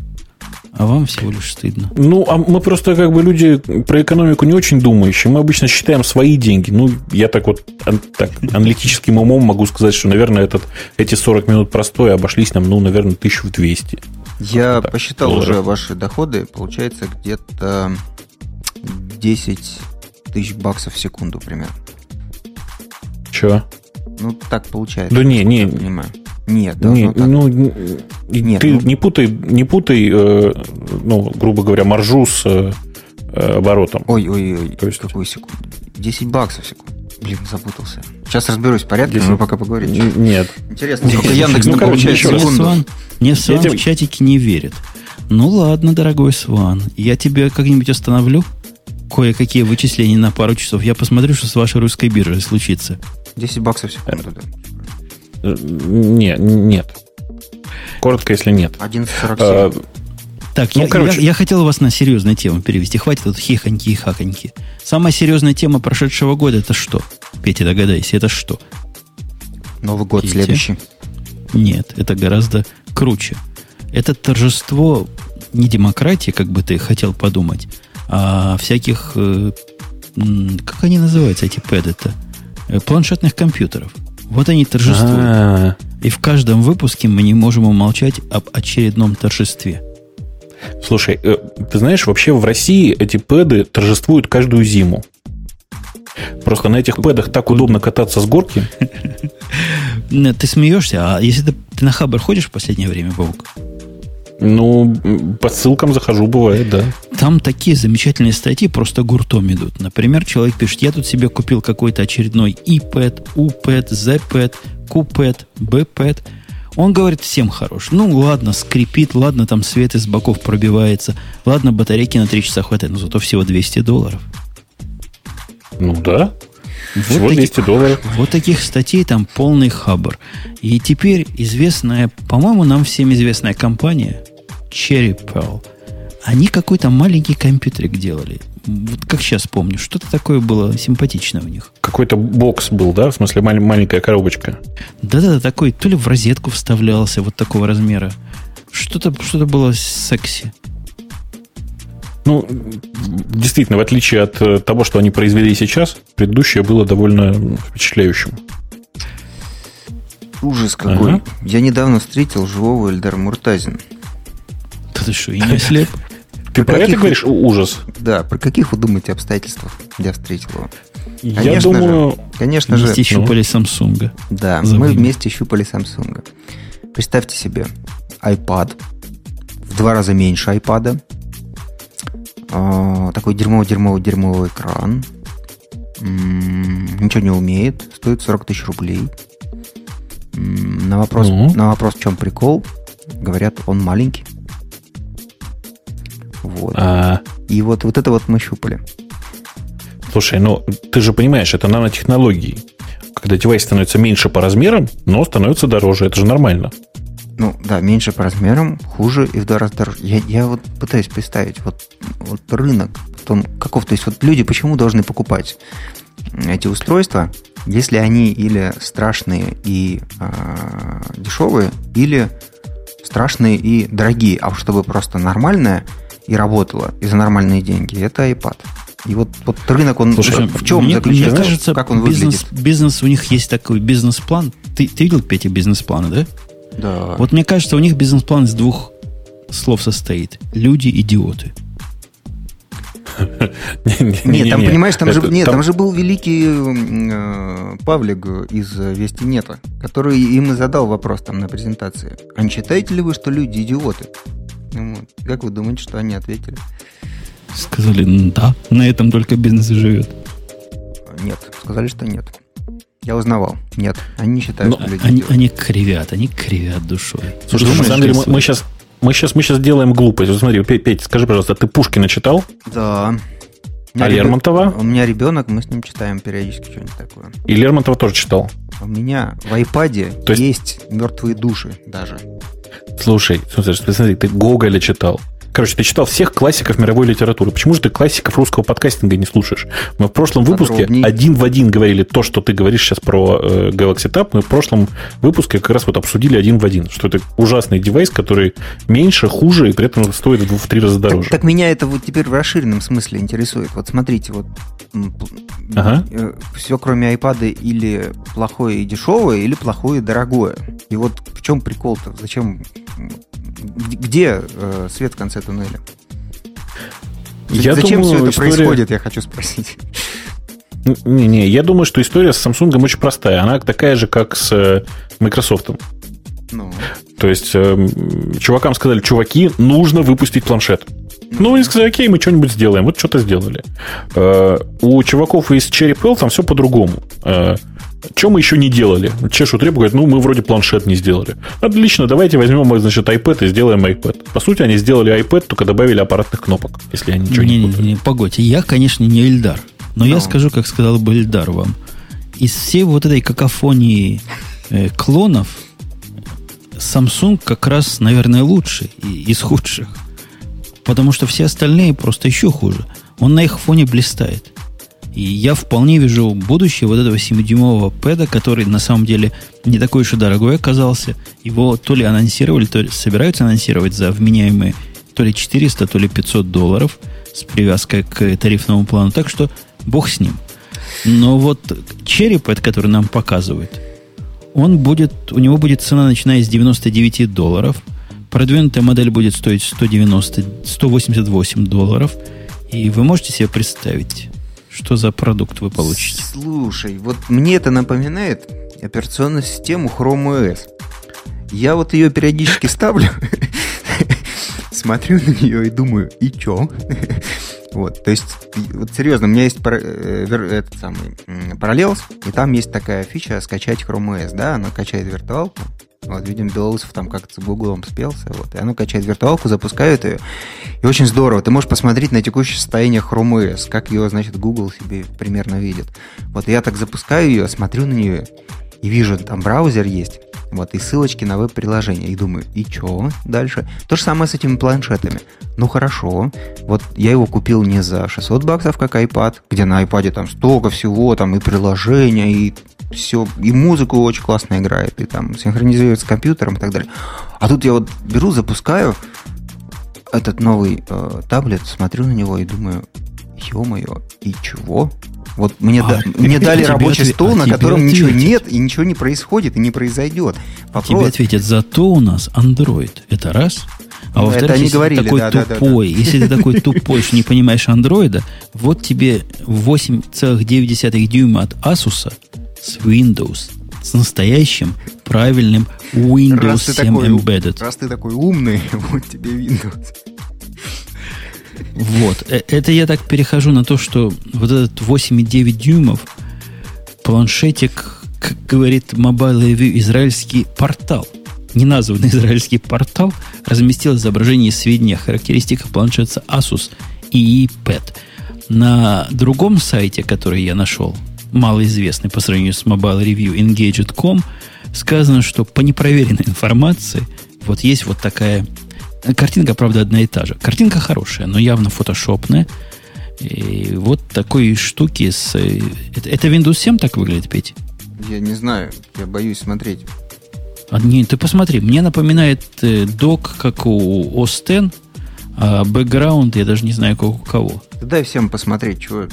А вам всего лишь стыдно. Ну, а мы просто как бы люди про экономику не очень думающие. Мы обычно считаем свои деньги. Ну, я так вот так, аналитическим умом могу сказать, что, наверное, этот, эти 40 минут простой обошлись нам, ну, наверное, 1200. Я вот посчитал долларов. уже ваши доходы. Получается где-то 10 тысяч баксов в секунду примерно. Че? Ну, так получается. Да не, не. Понимаю. Нет, не, так. ну, Нет, ты ну... не путай, не путай, э, ну, грубо говоря, маржу с э, оборотом. Ой, ой, ой, То есть... какую секунду? 10 баксов в секунду. Блин, запутался. Сейчас разберусь в порядке, 10... но пока поговорим. Нет. Интересно, сколько Яндекс ну, получает в секунду. Сван, мне Сван в чатике не верит. Ну ладно, дорогой Сван, я тебе как-нибудь остановлю кое-какие вычисления на пару часов. Я посмотрю, что с вашей русской биржей случится. 10 баксов в секунду, да. Нет, нет. Коротко, если нет. 11.47. А, так, ну, я, короче. я, я хотел вас на серьезную тему перевести. Хватит тут хихоньки и хаконьки. Самая серьезная тема прошедшего года это что? Петя, догадайся, это что? Новый год Петя? следующий? Нет, это гораздо круче. Это торжество не демократии, как бы ты хотел подумать, а всяких, э, как они называются, эти пэды-то? Э, планшетных компьютеров. Вот они торжествуют. А-а-а. И в каждом выпуске мы не можем умолчать об очередном торжестве. Слушай, э, ты знаешь, вообще в России эти пэды торжествуют каждую зиму. Просто на этих пэдах так удобно кататься с горки. Ты смеешься, а если ты, ты на Хабр ходишь в последнее время, Баук? Ну, по ссылкам захожу, бывает, да. Там такие замечательные статьи просто гуртом идут. Например, человек пишет, я тут себе купил какой-то очередной iPad, UPad, ZPad, QPad, BPad. Он говорит, всем хорош. Ну, ладно, скрипит, ладно, там свет из боков пробивается, ладно, батарейки на 3 часа хватает, но зато всего 200 долларов. Ну да, вот Всего таких, 200 долларов. Вот таких статей там полный хабр. И теперь известная, по-моему, нам всем известная компания Cherry Pearl, они какой-то маленький компьютерик делали. Вот как сейчас помню, что-то такое было симпатичное у них. Какой-то бокс был, да? В смысле, мал- маленькая коробочка. Да-да-да, такой, то ли в розетку вставлялся вот такого размера. Что-то что было секси. Ну, действительно, в отличие от э, того, что они произвели сейчас, предыдущее было довольно впечатляющим. Ужас какой. Ага. Я недавно встретил живого Эльдара Муртазина. Да ты что, и не слеп? Ты про это говоришь ужас? Да, про каких вы думаете обстоятельствах я встретил его? Я думаю... Конечно же... Вместе щупали Samsung. Да, мы вместе щупали Samsung. Представьте себе iPad в два раза меньше iPad, э, такой дерьмовый-дерьмовый-дерьмовый экран. М-м, ничего не умеет. Стоит 40 тысяч рублей. М-м, на вопрос, ну. на вопрос, в чем прикол, говорят, он маленький. Вот. А... И вот, вот это вот мы щупали. Слушай, ну ты же понимаешь, это нанотехнологии. Когда девайс становится меньше по размерам, но становится дороже. Это же нормально. Ну, да, меньше по размерам, хуже и в два раза дороже. Я, я вот пытаюсь представить, вот, вот рынок, он каков, то есть вот люди почему должны покупать эти устройства, если они или страшные и э, дешевые, или страшные и дорогие, а чтобы просто нормальное и работало и за нормальные деньги, это iPad. И вот, вот рынок, он Слушай, в чем мне, заключается? Мне кажется, как он бизнес, выглядит? Бизнес, у них есть такой бизнес-план. Ты, ты видел, Петя, бизнес-планы, да? Да. Вот мне кажется, у них бизнес-план из двух слов состоит. Люди-идиоты. Нет, там, понимаешь, там же, нет, там же был великий э, Павлик из Вестинета, который им и задал вопрос там на презентации. А не считаете ли вы, что люди идиоты? Ну как вы думаете, что они ответили? Сказали, да, на этом только бизнес и живет. Нет, сказали, что нет. Я узнавал. Нет, они не считают, Но что люди они, они кривят, они кривят душой. Слушай, Думаешь, на самом деле мы, мы сейчас мы сейчас, мы сейчас делаем глупость. Вот смотри, Петь, скажи, пожалуйста, ты Пушкина читал? Да. А Лермонтова? У меня ребенок, мы с ним читаем периодически что-нибудь такое. И Лермонтова тоже читал? У меня в iPad То есть... есть мертвые души даже. Слушай, смотри, смотри, ты Гоголя читал. Короче, ты читал всех классиков мировой литературы. Почему же ты классиков русского подкастинга не слушаешь? Мы в прошлом выпуске Подробней. один в один говорили то, что ты говоришь сейчас про э, Galaxy Tab. Мы в прошлом выпуске как раз вот обсудили один в один, что это ужасный девайс, который меньше, хуже и при этом стоит в, в три раза дороже. Так, так меня это вот теперь в расширенном смысле интересует. Вот смотрите, вот ага. Э, все кроме iPad или плохое и дешевое, или плохое и дорогое. И вот в чем прикол-то? Зачем где э, свет в конце туннеля? Я Зачем думаю, все это история... происходит, я хочу спросить. Не-не, я думаю, что история с Samsung очень простая. Она такая же, как с э, Microsoft. Ну. То есть, э, чувакам сказали, чуваки, нужно выпустить планшет. Ну, они сказали, окей, мы что-нибудь сделаем. Вот что-то сделали. Э, у чуваков из Cherry Pell там все по-другому. Э, что мы еще не делали? Чешут репу, говорят, ну, мы вроде планшет не сделали. Отлично, давайте возьмем, значит, iPad и сделаем iPad. По сути, они сделали iPad, только добавили аппаратных кнопок, если они ничего не, не, не, не Погодьте, я, конечно, не Эльдар. Но, но я скажу, как сказал бы Эльдар вам. Из всей вот этой какофонии э, клонов Samsung как раз, наверное, лучший из худших. Потому что все остальные просто еще хуже. Он на их фоне блистает. И я вполне вижу будущее вот этого 7-дюймового пэда, который на самом деле не такой уж и дорогой оказался. Его то ли анонсировали, то ли собираются анонсировать за вменяемые то ли 400, то ли 500 долларов с привязкой к тарифному плану. Так что бог с ним. Но вот Pad, который нам показывают, он будет, у него будет цена, начиная с 99 долларов. Продвинутая модель будет стоить 190, 188 долларов. И вы можете себе представить, что за продукт вы получите? Слушай, вот мне это напоминает операционную систему Chrome OS. Я вот ее периодически ставлю, смотрю на нее и думаю, и чё? Вот, то есть, вот серьезно, у меня есть э, этот самый Parallels, и там есть такая фича скачать Chrome OS, да, она качает виртуалку, вот, видим, Белоусов там как-то с Гуглом спелся. Вот, и оно качает виртуалку, запускает ее. И очень здорово. Ты можешь посмотреть на текущее состояние Chrome OS, как ее, значит, Google себе примерно видит. Вот я так запускаю ее, смотрю на нее и вижу, там браузер есть. Вот, и ссылочки на веб-приложение. И думаю, и что дальше? То же самое с этими планшетами. Ну хорошо, вот я его купил не за 600 баксов, как iPad, где на iPad там столько всего, там и приложения, и все, и музыку очень классно играет, и там синхронизирует с компьютером и так далее. А тут я вот беру, запускаю этот новый э, таблет, смотрю на него и думаю, ё-моё, и чего? Вот мне, а, да, мне дали рабочий ответ, стол, а на котором ответит. ничего нет, и ничего не происходит, и не произойдет. Вопрос... Тебе ответят, зато у нас Android. Это раз. А ну, во-вторых, если говорили, ты такой да, тупой, да, да, да. если ты такой тупой, что не понимаешь андроида, вот тебе 8,9 дюйма от Asus с Windows, с настоящим правильным Windows раз 7 такой, Embedded. Раз ты такой умный, вот тебе Windows. Вот. Э, это я так перехожу на то, что вот этот 8,9 дюймов планшетик, как говорит Mobile Review, израильский портал, неназванный израильский портал, разместил изображение и сведения о характеристиках планшета Asus EE-Pad. На другом сайте, который я нашел, малоизвестный по сравнению с Mobile Review, Engaged.com, сказано, что по непроверенной информации вот есть вот такая Картинка, правда, одна и та же. Картинка хорошая, но явно фотошопная. И вот такой штуки с... Это, это Windows 7 так выглядит, Петь? Я не знаю, я боюсь смотреть. А, не, ты посмотри, мне напоминает э, док, как у X, а бэкграунд я даже не знаю, как у кого. дай всем посмотреть, чего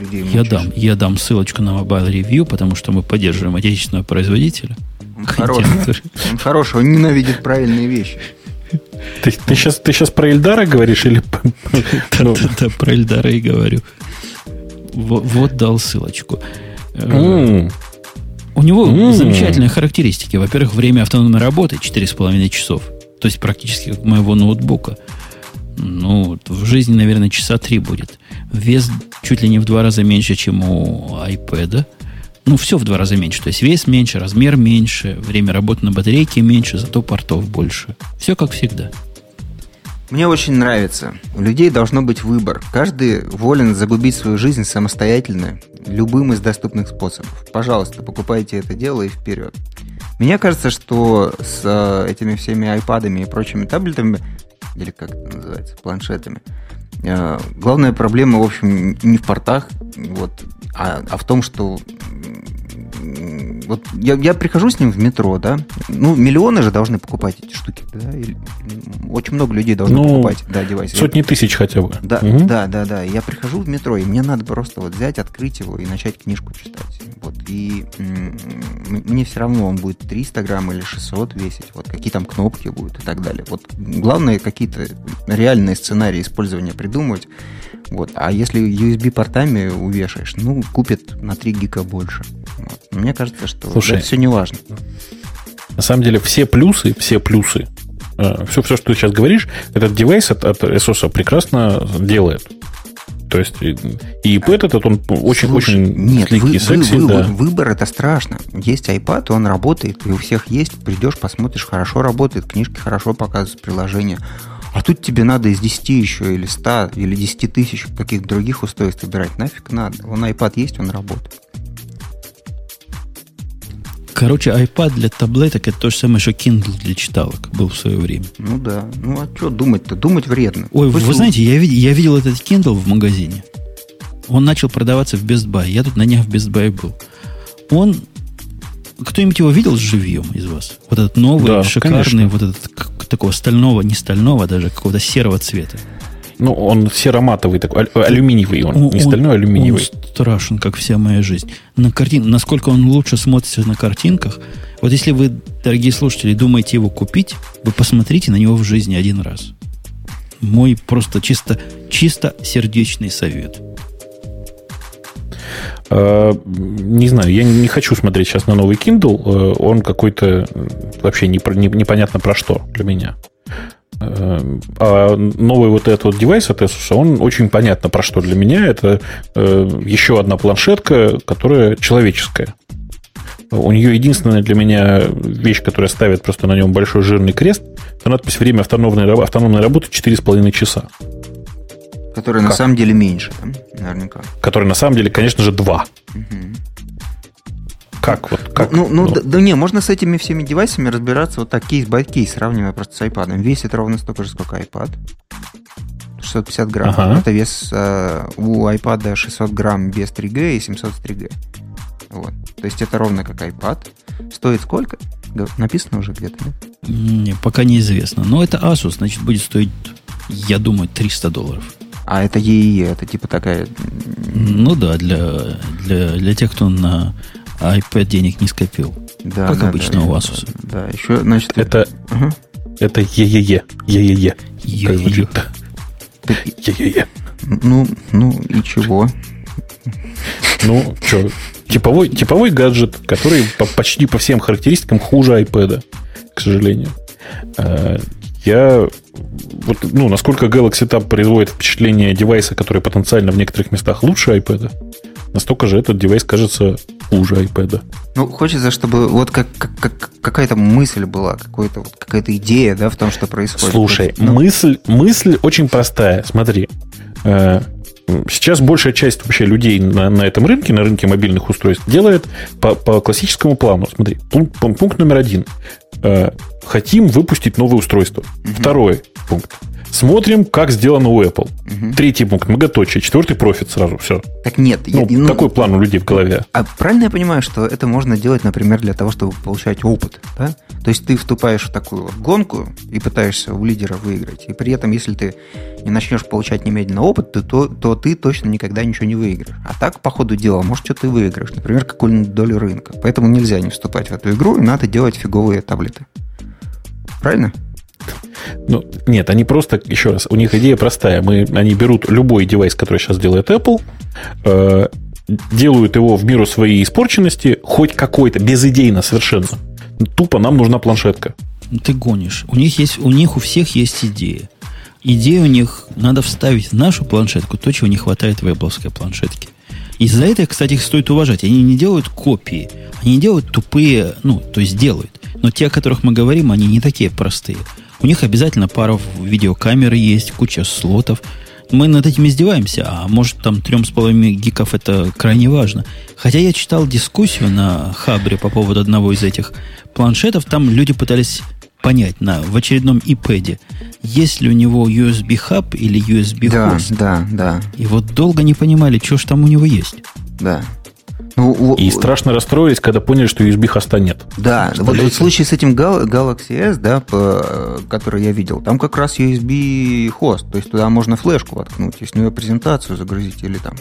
людей Я дам, я дам ссылочку на Mobile Review, потому что мы поддерживаем отечественного производителя. Он хороший, он хороший, он ненавидит правильные вещи. Ты, ты, сейчас, ты сейчас про Эльдара говоришь или... Ну. Да, про Эльдара и говорю. Вот, дал ссылочку. Э, у него замечательные характеристики. Во-первых, время автономной работы 4,5 часов. То есть практически как моего ноутбука. Ну, в жизни, наверное, часа три будет. Вес чуть ли не в два раза меньше, чем у iPad. Ну, все в два раза меньше. То есть вес меньше, размер меньше, время работы на батарейке меньше, зато портов больше. Все как всегда. Мне очень нравится. У людей должно быть выбор. Каждый волен загубить свою жизнь самостоятельно, любым из доступных способов. Пожалуйста, покупайте это дело и вперед. Мне кажется, что с э, этими всеми айпадами и прочими таблетами, или как это называется, планшетами, э, главная проблема, в общем, не в портах, вот, а, а в том, что вот я, я прихожу с ним в метро, да, ну, миллионы же должны покупать эти штуки, да, или, очень много людей должны ну, покупать, да, девайсы. Сотни тысяч хотя бы. Да, угу. да, да, да. Я прихожу в метро, и мне надо просто вот взять, открыть его и начать книжку читать. Вот, и мне все равно он будет 300 грамм или 600 весить, вот, какие там кнопки будут и так далее. Вот, главное, какие-то реальные сценарии использования придумывать, вот. А если USB-портами увешаешь, ну, купит на 3 гига больше. Мне кажется, что Слушай, это все не важно. На самом деле все плюсы, все плюсы, все, э, все, что ты сейчас говоришь, этот девайс от, от ASUS прекрасно делает. То есть и iPad этот, он очень-очень нет, сликий, вы, секси. Вы, да. Выбор это страшно. Есть iPad, он работает, и у всех есть. Придешь, посмотришь, хорошо работает, книжки хорошо показывают, приложения. А тут тебе надо из 10 еще, или 100, или 10 тысяч каких-то других устройств выбирать. Нафиг надо. Он iPad есть, он работает. Короче, iPad для таблеток это то же самое, что Kindle для читалок был в свое время. Ну да. Ну а что думать-то? Думать вредно. Ой, Пусть вы знаете, я, я видел этот Kindle в магазине. Он начал продаваться в Best Buy. Я тут на днях в Best Buy был. Он... Кто-нибудь его видел живьем из вас? Вот этот новый, да, шикарный, конечно. вот этот такого стального, не стального даже, какого-то серого цвета. Ну, он сероматовый такой, алюминиевый он, он не стальной, а алюминиевый. Он страшен, как вся моя жизнь. На картин... Насколько он лучше смотрится на картинках. Вот если вы, дорогие слушатели, думаете его купить, вы посмотрите на него в жизни один раз. Мой просто чисто, чисто сердечный совет. А, не знаю, я не хочу смотреть сейчас на новый Kindle. Э, он какой-то вообще непонятно про что для меня. А новый вот этот вот девайс от Asus, он очень понятно про что для меня. Это э, еще одна планшетка, которая человеческая. У нее единственная для меня вещь, которая ставит просто на нем большой жирный крест, это надпись «Время автономной, автономной работы 4,5 часа». Которая как? на самом деле меньше, наверняка. Которая на самом деле, конечно же, 2. Угу. Как? Вот, как? Ну, ну, ну. Да, да не, можно с этими всеми девайсами разбираться вот так кейс бай кейс, сравнивая просто с iPad. Весит ровно столько же, сколько iPad. 650 грамм. Ага. Это вес э, у iPad 600 грамм без 3G и 700 с 3G. Вот. То есть это ровно как iPad. Стоит сколько? Написано уже где-то, нет? Не, пока неизвестно. Но это Asus, значит, будет стоить, я думаю, 300 долларов. А это EE, это типа такая... Ну да, для, для, для тех, кто на а iPad денег не скопил. Да, как да, обычно да, у вас. Да, да, еще, значит... Это, ага. это е-е-е. Е-е-е. Е-е-е. Е-е-е. Ну, ну и чего? Ну, что, типовой, типовой гаджет, который по, почти по всем характеристикам хуже iPad, к сожалению. Э, Я вот, ну, насколько Galaxy Tab производит впечатление девайса, который потенциально в некоторых местах лучше iPad, настолько же этот девайс кажется хуже iPad. Ну, хочется, чтобы вот как, как, как какая-то мысль была, какая-то вот, какая-то идея, да, в том, что происходит. Слушай, ну... мысль, мысль очень простая. Смотри, э, сейчас большая часть вообще людей на, на этом рынке, на рынке мобильных устройств, делает по, по классическому плану. Смотри, пункт, пункт номер один. Э, хотим выпустить новое устройство. Угу. Второй пункт. Смотрим, как сделано у Apple. Угу. Третий пункт многоточие. Четвертый профит сразу. Все. Так нет. Ну, я, ну, такой план у людей в голове. А правильно я понимаю, что это можно делать, например, для того, чтобы получать опыт? Да? То есть ты вступаешь в такую вот гонку и пытаешься у лидера выиграть. И при этом, если ты не начнешь получать немедленно опыт, то, то, то ты точно никогда ничего не выиграешь. А так, по ходу дела, может, что ты выиграешь. Например, какую-нибудь долю рынка. Поэтому нельзя не вступать в эту игру, и надо делать фиговые таблеты. Правильно? Ну, нет, они просто, еще раз, у них идея простая. Мы, они берут любой девайс, который сейчас делает Apple, э, делают его в меру своей испорченности, хоть какой-то, безидейно совершенно. Тупо нам нужна планшетка. Ты гонишь. У них есть, у них у всех есть идея. Идея у них надо вставить в нашу планшетку то, чего не хватает в Apple планшетке. И за это, кстати, их стоит уважать. Они не делают копии, они делают тупые, ну, то есть делают. Но те, о которых мы говорим, они не такие простые. У них обязательно пара видеокамеры есть, куча слотов. Мы над этим издеваемся, а может там трем с половиной гиков это крайне важно. Хотя я читал дискуссию на Хабре по поводу одного из этих планшетов, там люди пытались понять на, в очередном iPad, есть ли у него USB хаб или USB хост. Да, да, да. И вот долго не понимали, что же там у него есть. Да. Ну, и страшно расстроились, когда поняли, что USB хоста нет. Да, вот, вот в случае с этим Galaxy S, да, по, который я видел, там как раз USB хост, то есть туда можно флешку воткнуть, и с нее презентацию загрузить, или там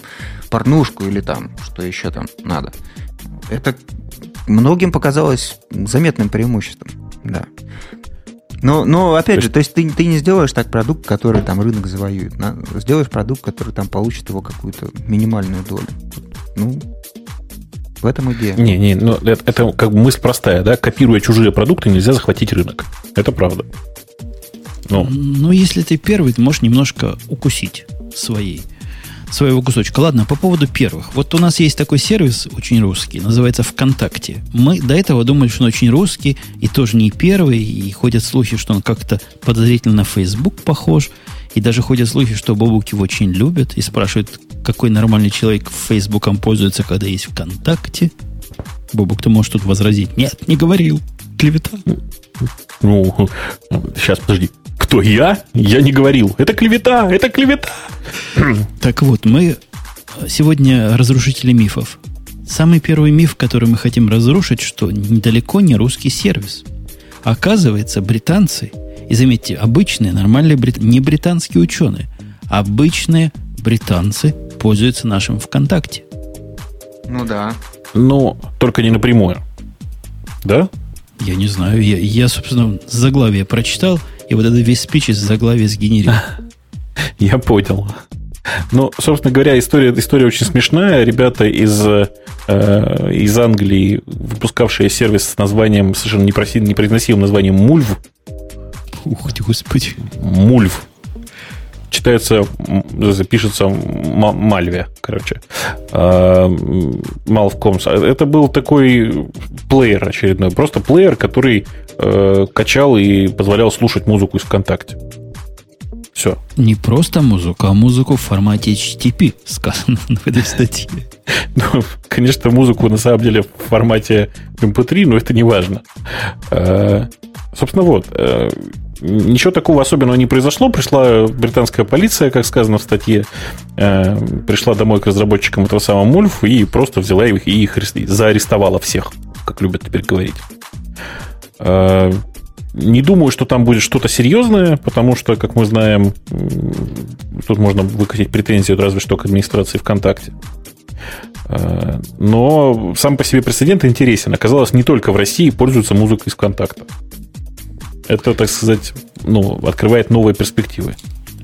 порнушку, или там, что еще там надо. Это многим показалось заметным преимуществом, да. Но, но опять то же, то есть ты, ты не сделаешь так продукт, который там рынок завоюет. Сделаешь продукт, который там получит его какую-то минимальную долю. Ну, в этом идея. Не, не, ну это, это как бы мысль простая, да? Копируя чужие продукты, нельзя захватить рынок. Это правда. Ну, ну если ты первый, ты можешь немножко укусить своей, своего кусочка. Ладно, по поводу первых. Вот у нас есть такой сервис очень русский, называется ВКонтакте. Мы до этого думали, что он очень русский, и тоже не первый, и ходят слухи, что он как-то подозрительно на Facebook похож. И даже ходят слухи, что Бобук его очень любят и спрашивают, какой нормальный человек Фейсбуком пользуется, когда есть ВКонтакте. Бобук, ты можешь тут возразить. Нет, не говорил. Клевета. Ну, сейчас, подожди. Кто я? Я не говорил. Это клевета, это клевета. Так вот, мы сегодня разрушители мифов. Самый первый миф, который мы хотим разрушить, что недалеко не русский сервис. Оказывается, британцы – и заметьте, обычные, нормальные, брит... не британские ученые, обычные британцы пользуются нашим ВКонтакте. Ну да. Но только не напрямую. Да? Я не знаю. Я, я собственно, заглавие прочитал, и вот этот весь спич из заглавия сгенерил. Я понял. Ну, собственно говоря, история, история очень смешная. Ребята из, э, из Англии, выпускавшие сервис с названием, совершенно непроизносимым названием Мульв, Ух ты, господи. Мульв. Читается, пишется Мальве, короче. Малвкомс. А, Это был такой плеер очередной. Просто плеер, который э, качал и позволял слушать музыку из ВКонтакте. Все. Не просто музыку, а музыку в формате HTTP, сказано в этой статье. Ну, конечно, музыку на самом деле в формате MP3, но это не важно. Э, собственно, вот. Ничего такого особенного не произошло. Пришла британская полиция, как сказано в статье, э, пришла домой к разработчикам этого самого Мульф и просто взяла их и их заарестовала всех, как любят теперь говорить. Э, не думаю, что там будет что-то серьезное, потому что, как мы знаем, тут можно выкатить претензию разве что к администрации ВКонтакте. Э, но сам по себе прецедент интересен. Оказалось, не только в России пользуются музыкой из ВКонтакта это, так сказать, ну, открывает новые перспективы.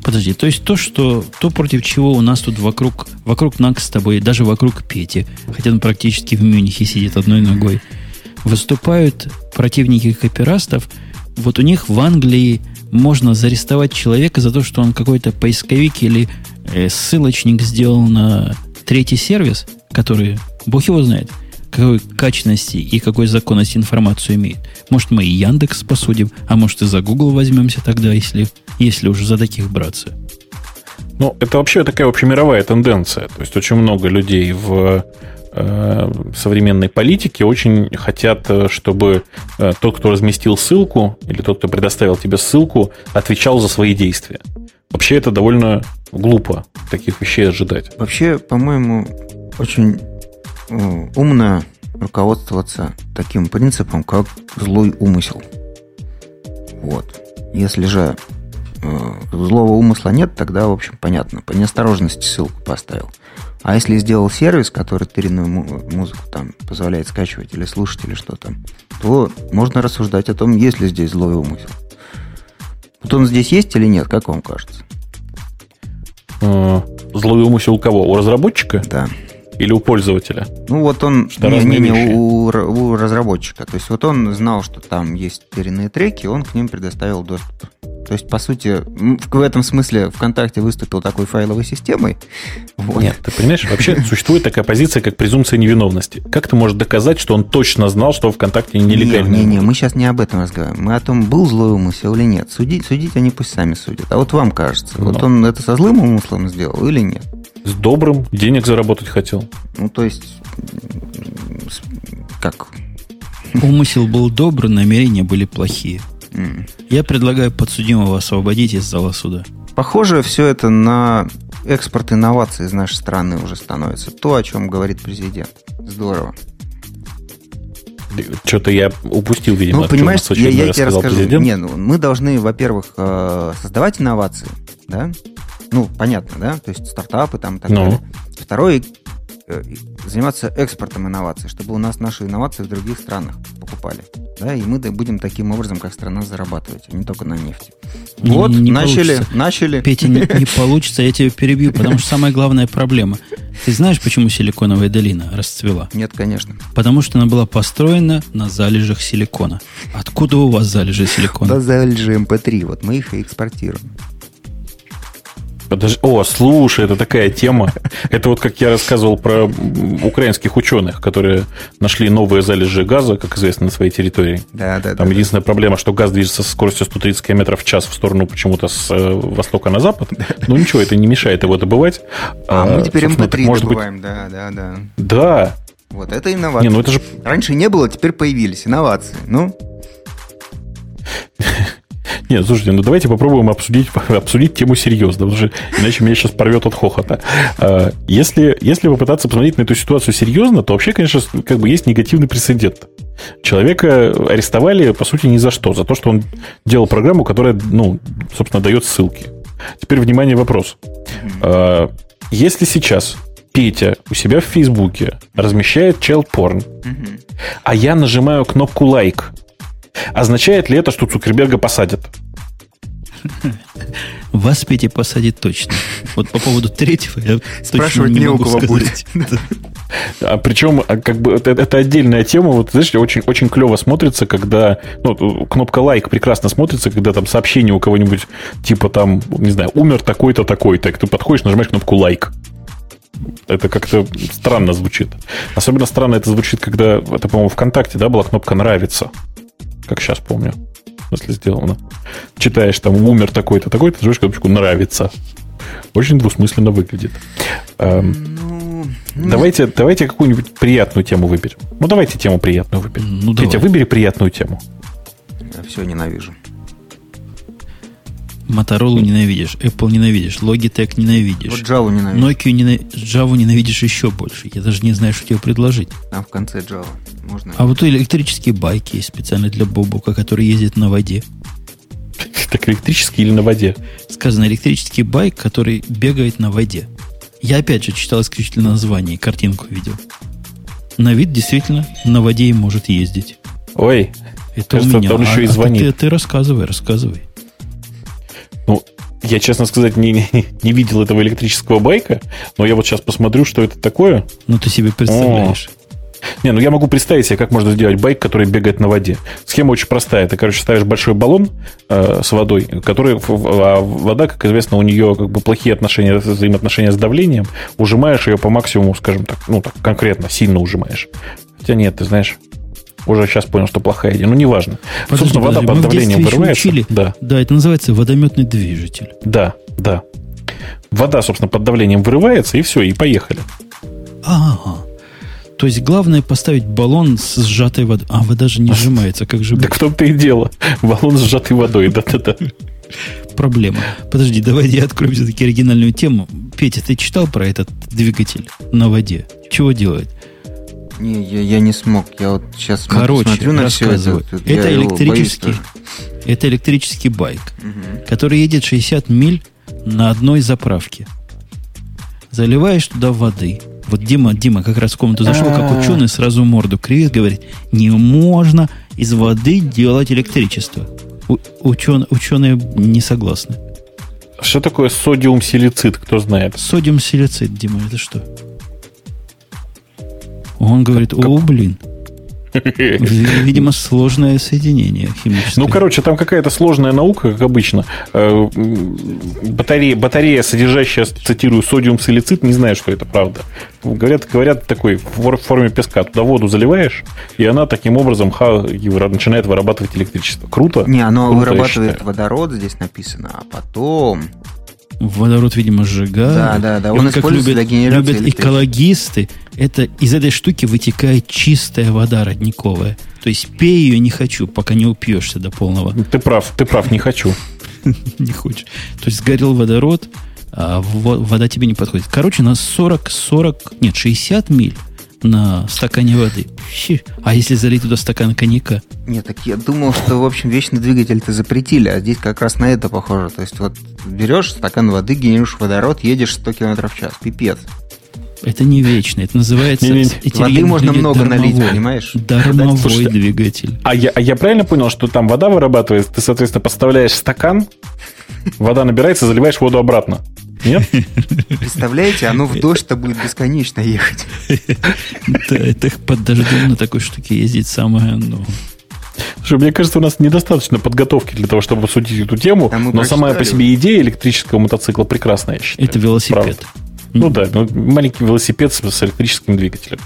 Подожди, то есть то, что то, против чего у нас тут вокруг, вокруг нас с тобой, даже вокруг Пети, хотя он практически в Мюнхе сидит одной ногой, выступают противники копирастов, вот у них в Англии можно зарестовать человека за то, что он какой-то поисковик или э, ссылочник сделал на третий сервис, который, бог его знает, какой качественности и какой законности информацию имеет. Может, мы и Яндекс посудим, а может, и за Google возьмемся тогда, если, если уже за таких браться. Ну, это вообще такая общемировая тенденция. То есть очень много людей в э, современной политике очень хотят, э, чтобы э, тот, кто разместил ссылку, или тот, кто предоставил тебе ссылку, отвечал за свои действия. Вообще это довольно глупо таких вещей ожидать. Вообще, по-моему, очень умно руководствоваться таким принципом, как злой умысел. Вот. Если же э, злого умысла нет, тогда, в общем, понятно. По неосторожности ссылку поставил. А если сделал сервис, который тыренную музыку там позволяет скачивать или слушать, или что там, то можно рассуждать о том, есть ли здесь злой умысел. Вот он здесь есть или нет, как вам кажется? Э, злой умысел у кого? У разработчика? Да. Или у пользователя? Ну, вот он... Что не, не, не, у, у разработчика. То есть, вот он знал, что там есть перенные треки, он к ним предоставил доступ. То есть, по сути, в этом смысле ВКонтакте выступил такой файловой системой. Вот. Нет, ты понимаешь, вообще существует такая позиция, как презумпция невиновности. Как ты можешь доказать, что он точно знал, что ВКонтакте нелегально? Не, не, не, мы сейчас не об этом разговариваем. Мы о том, был злой умысел или нет. Судить, судить они пусть сами судят. А вот вам кажется, Но. вот он это со злым умыслом сделал или нет? С добрым, денег заработать хотел. Ну, то есть, как? Умысел был добрый, намерения были плохие. Я предлагаю подсудимого освободить из зала суда. Похоже, все это на экспорт инноваций из нашей страны уже становится. То, о чем говорит президент. Здорово. Что-то я упустил, видимо. Ну, понимаешь, я, я тебе расскажу. Президент. Не, ну, мы должны, во-первых, э, создавать инновации, да? Ну, понятно, да? То есть стартапы там и так ну. далее. Второе, Э, заниматься экспортом инноваций, чтобы у нас наши инновации в других странах покупали. Да, и мы будем таким образом, как страна, зарабатывать, а не только на нефти. Не, вот, не начали, получится. начали. Петя, не, не получится, я тебя перебью, потому что самая главная проблема. Ты знаешь, почему силиконовая долина расцвела? Нет, конечно. Потому что она была построена на залежах силикона. Откуда у вас залежи силикона? Да залежи МП3, эм вот мы их и экспортируем. Подожди. О, слушай, это такая тема. Это вот как я рассказывал про украинских ученых, которые нашли новые залежи газа, как известно, на своей территории. Да, да, Там да, единственная да. проблема, что газ движется со скоростью 130 км в час в сторону почему-то с э, востока на запад. Ну ничего, это не мешает его добывать. А, а мы теперь МП3 может добываем, быть... да, да, да. Да. Вот это инновация. Не, ну это же... Раньше не было, теперь появились инновации. Ну, нет, слушайте, ну давайте попробуем обсудить, обсудить тему серьезно, потому что иначе меня сейчас порвет от хохота. А, если, если попытаться посмотреть на эту ситуацию серьезно, то вообще, конечно, как бы есть негативный прецедент. Человека арестовали, по сути, ни за что. За то, что он делал программу, которая, ну, собственно, дает ссылки. Теперь, внимание, вопрос. А, если сейчас Петя у себя в Фейсбуке размещает челпорн, а я нажимаю кнопку лайк, Означает ли это, что Цукерберга посадят? Вас, Петя, посадит точно. Вот по поводу третьего я Спрашивать точно не, не могу сказать. Будет. А причем, а, как бы, это, это отдельная тема. Вот, знаешь, очень, очень клево смотрится, когда... Ну, кнопка лайк прекрасно смотрится, когда там сообщение у кого-нибудь, типа там, не знаю, умер такой-то, такой-то. Ты подходишь, нажимаешь кнопку лайк. Это как-то странно звучит. Особенно странно это звучит, когда, это, по-моему, ВКонтакте, да, была кнопка «Нравится» как сейчас помню. Если сделано. Читаешь там умер такой-то, такой-то, нажимаешь кнопочку нравится. Очень двусмысленно выглядит. Эм, ну, давайте, давайте какую-нибудь приятную тему выберем. Ну, давайте тему приятную выберем. Ну, Петя, выбери приятную тему. Я все ненавижу. Моторолу ненавидишь, Apple ненавидишь, Logitech ненавидишь. Вот Java ненавидишь. Nokia ненав... Java ненавидишь еще больше. Я даже не знаю, что тебе предложить. Там в конце Java. Можно. А вот электрические байки есть специально для Бобука, который ездит на воде. Так электрический или на воде? Сказано электрический байк, который бегает на воде. Я опять же читал исключительно название, картинку видел. На вид действительно на воде и может ездить. Ой, это кажется, у меня. Он еще а, и звонит. А ты, ты рассказывай, рассказывай. Ну, я, честно сказать, не, не, не видел этого электрического байка, но я вот сейчас посмотрю, что это такое. Ну, ты себе представляешь. Не, ну я могу представить себе, как можно сделать байк, который бегает на воде. Схема очень простая. Ты, короче, ставишь большой баллон э, с водой, который, а вода, как известно, у нее как бы плохие отношения, взаимоотношения с давлением. Ужимаешь ее по максимуму, скажем так, ну так конкретно, сильно ужимаешь. Хотя нет, ты знаешь, уже сейчас понял, что плохая идея. Ну, неважно. Подожди, Собственно, вода под давлением вырывается. Учили. Да. да, это называется водометный движитель. Да, да. Вода, собственно, под давлением вырывается, и все, и поехали. Ага. То есть главное поставить баллон с сжатой водой. А вода же не сжимается, как же? Так в том-то и дело. Баллон с сжатой водой, да-да-да. Проблема. Подожди, давай я открою все-таки оригинальную тему. Петя, ты читал про этот двигатель на воде? Чего делает? Не, я, я не смог. Я вот сейчас Короче, смотрю на все это. Это электрический, это электрический байк, угу. который едет 60 миль на одной заправке. Заливаешь туда воды. Вот Дима, Дима как раз в комнату зашел, как ученый, сразу морду кривит, говорит, не можно из воды делать электричество. У, учен, ученые не согласны. Что такое содиум-силицид, кто знает? Содиум-силицид, Дима, это что? Он говорит, о, блин, Видимо, сложное соединение химическое. Ну, короче, там какая-то сложная наука, как обычно. Э, батарея, батарея содержащая, цитирую, содиум силицит, не знаю, что это правда. Говорят, говорят такой в форме песка. Туда воду заливаешь, и она таким образом ха, начинает вырабатывать электричество. Круто? Не, оно Круто, вырабатывает водород, здесь написано, а потом водород, видимо, сжигает. Да, да, да. Он, он как любят, любят экологисты, это из этой штуки вытекает чистая вода родниковая. То есть пей ее не хочу, пока не упьешься до полного. Ты прав, ты прав, не хочу. Не хочешь. То есть сгорел водород, а вода тебе не подходит. Короче, на 40, 40, нет, 60 миль на стакане воды. А если залить туда стакан коньяка? Нет, так я думал, что, в общем, вечный двигатель-то запретили, а здесь как раз на это похоже. То есть вот берешь стакан воды, генерируешь водород, едешь 100 км в час. Пипец. Это не вечно, это называется... Не, не. Воды можно много дармовой, налить, понимаешь? Дармовой Слушайте, двигатель. А я, а я правильно понял, что там вода вырабатывается, ты, соответственно, подставляешь стакан, вода набирается, заливаешь воду обратно. Нет? Представляете, оно в дождь-то будет бесконечно ехать. Да, это под дождем на такой штуке ездить самое, ну... Слушай, мне кажется, у нас недостаточно подготовки для того, чтобы обсудить эту тему, но самая по себе идея электрического мотоцикла прекрасная, я считаю. Это велосипед. Правда. Ну да, ну, маленький велосипед с, с электрическим двигателем.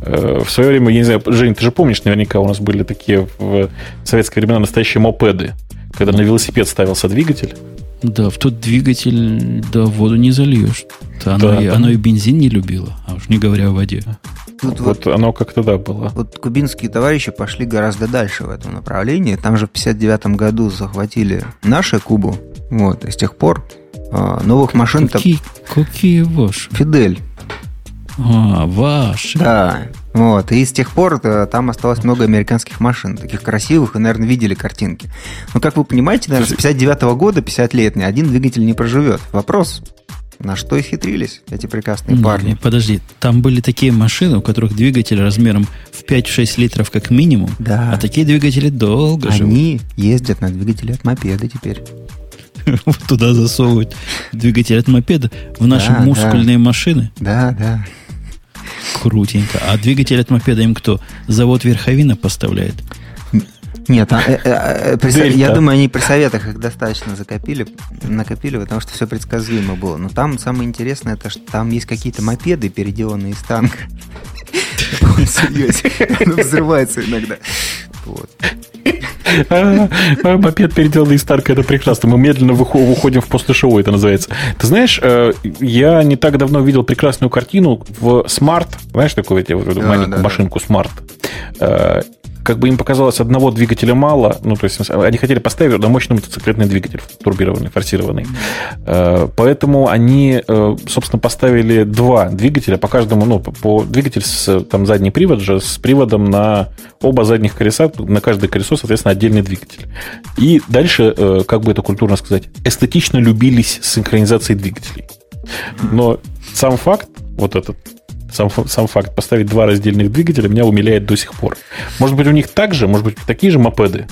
Э, в свое время, я не знаю, Жень, ты же помнишь, наверняка у нас были такие в советское времена настоящие мопеды, когда на велосипед ставился двигатель. Да, в тот двигатель, да, воду не зальешь. Оно, да, и, да. оно и бензин не любило, а уж не говоря о воде. Тут вот, вот оно как-то, да, было. Вот кубинские товарищи пошли гораздо дальше в этом направлении. Там же в 59 году захватили нашу Кубу. Вот, и с тех пор новых машин... Какие, какие ваши? Фидель. А, ваши. Да. Вот. И с тех пор э, там осталось много американских машин, таких красивых, и, наверное, видели картинки. Но, как вы понимаете, наверное, с 59 -го года, 50 лет, ни один двигатель не проживет. Вопрос, на что хитрились эти прекрасные парни? Не, подожди, там были такие машины, у которых двигатель размером в 5-6 литров как минимум, да. а такие двигатели долго Они живут. Они ездят на двигателе от мопеда теперь. Туда засовывают двигатель от мопеда в наши да, мускульные да. машины. Да, да. Крутенько. А двигатель от мопеда им кто? Завод Верховина поставляет? Нет, а, э, э, я думаю, они при советах их достаточно закопили, накопили, потому что все предсказуемо было. Но там самое интересное, это что там есть какие-то мопеды, переделанные из танка. Серьезно, оно взрывается иногда. Вот. А, а, мопед переделанный из Старка, это прекрасно. Мы медленно выходим в после шоу, это называется. Ты знаешь, я не так давно видел прекрасную картину в Smart, знаешь, такую маленькую машинку Smart как бы им показалось одного двигателя мало, ну, то есть они хотели поставить на мощный мотоциклетный двигатель, турбированный, форсированный. Э, поэтому они, э, собственно, поставили два двигателя по каждому, ну, по двигатель с там задний привод же, с приводом на оба задних колеса, на каждое колесо, соответственно, отдельный двигатель. И дальше, э, как бы это культурно сказать, эстетично любились синхронизацией двигателей. Но сам факт, вот этот сам, сам факт поставить два раздельных двигателя меня умиляет до сих пор. Может быть, у них так же, может быть, такие же мопеды.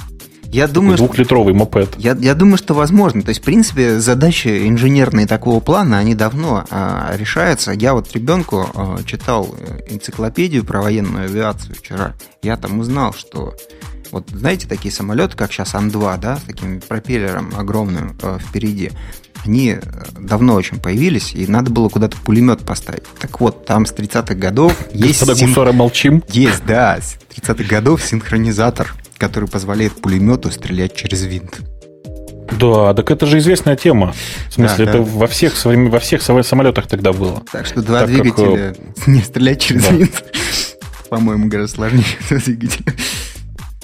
Я думаю, двухлитровый мопед. Я, я думаю, что возможно. То есть, в принципе, задачи инженерные такого плана, они давно а, решаются. Я вот ребенку а, читал энциклопедию про военную авиацию вчера. Я там узнал, что вот знаете такие самолеты, как сейчас Ан-2, да, с таким пропеллером огромным а, впереди они давно очень появились, и надо было куда-то пулемет поставить. Так вот, там с 30-х годов есть... Господа син... гусары, молчим. Есть, да, с 30-х годов синхронизатор, который позволяет пулемету стрелять через винт. Да, так это же известная тема. В смысле, да, это да. во всех во всех самолетах тогда было. Так что два так двигателя как... не стрелять через да. винт, по-моему, гораздо сложнее двигателя.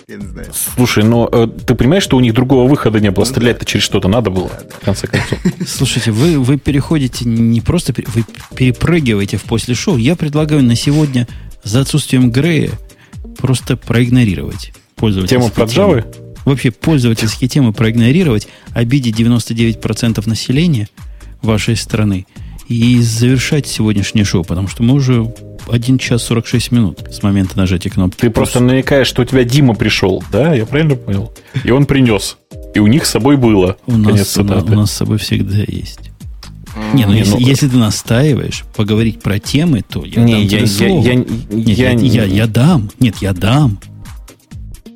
Я не знаю. Слушай, но э, ты понимаешь, что у них другого выхода не было? Ну, Стрелять-то да. через что-то надо было, да, да. в конце концов. Слушайте, вы, вы переходите не просто, вы перепрыгиваете в после шоу. Я предлагаю на сегодня за отсутствием Грея просто проигнорировать пользовательские Тему про Java? Вообще пользовательские темы проигнорировать, обидеть 99% населения вашей страны и завершать сегодняшнее шоу, потому что мы уже 1 час 46 минут с момента нажатия кнопки. Ты просто намекаешь, что у тебя Дима пришел, да? Я правильно понял? И он принес. И у них с собой было. У нас, у, у нас с собой всегда есть. Не, ну, не, если, ну если ты настаиваешь поговорить про темы, то я не, дам я, тебе я, слово. Я, я, Нет, я, я, я, я дам. Нет, я дам.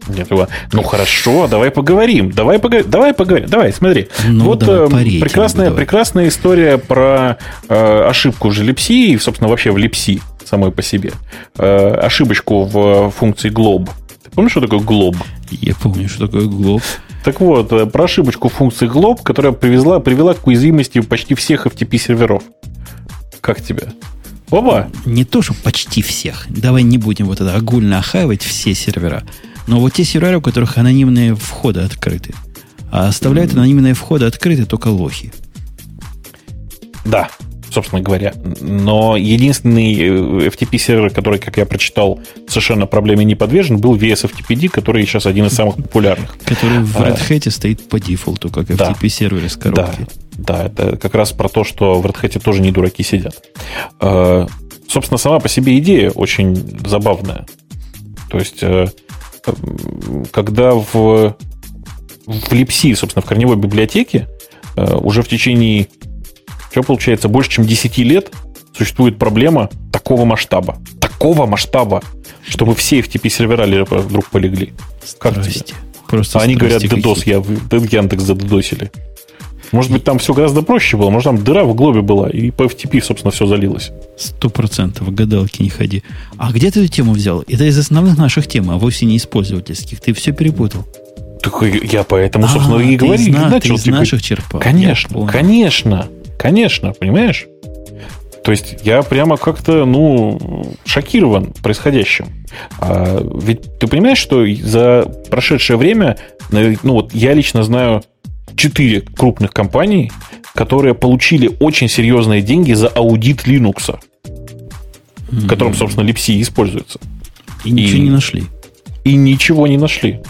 Нет, ну хорошо, давай поговорим. Давай поговорим. Давай поговорим. Давай, смотри. Ну, вот давай, э, прекрасная, давай. прекрасная история про э, ошибку же липси и, собственно, вообще в липси самой по себе. Э, ошибочку в функции glob. Ты помнишь, что такое glob? Я помню, что такое glob. Так вот, э, про ошибочку функции glob, которая привезла, привела к уязвимости почти всех FTP серверов. Как тебе? Оба? Не то, что почти всех. Давай не будем вот это огульно охаивать все сервера. Но вот те сервера, у которых анонимные входы открыты. А оставляют анонимные входы открыты только лохи. Да, собственно говоря. Но единственный э, FTP-сервер, который, как я прочитал, совершенно проблеме не подвержен, был VSFTPD, который сейчас один из самых популярных. Который в Red а, Hat стоит по дефолту, как FTP-сервер из коробки. Да, да, это как раз про то, что в Red Hat тоже не дураки сидят. А, собственно, сама по себе идея очень забавная. То есть э, когда в, в Липси, собственно, в корневой библиотеке э, уже в течение, что получается, больше, чем 10 лет существует проблема такого масштаба. Такого масштаба, чтобы все FTP-сервера вдруг полегли. Как тебе? Просто а они говорят, DDoS, я, Яндекс задодосили. Может быть, там все гораздо проще было. Может, там дыра в глобе была, и по FTP, собственно, все залилось. Сто процентов. Гадалки не ходи. А где ты эту тему взял? Это из основных наших тем, а вовсе не из пользовательских. Ты все перепутал. Так я поэтому, собственно, а, и говорю. Из, начал, ты из типа, наших черпал. Конечно, конечно, конечно, понимаешь? То есть я прямо как-то, ну, шокирован происходящим. А, ведь ты понимаешь, что за прошедшее время, ну вот я лично знаю четыре крупных компаний, которые получили очень серьезные деньги за аудит Linux, mm-hmm. которым, собственно, Lipsy используется. И, и ничего не нашли. И ничего не нашли.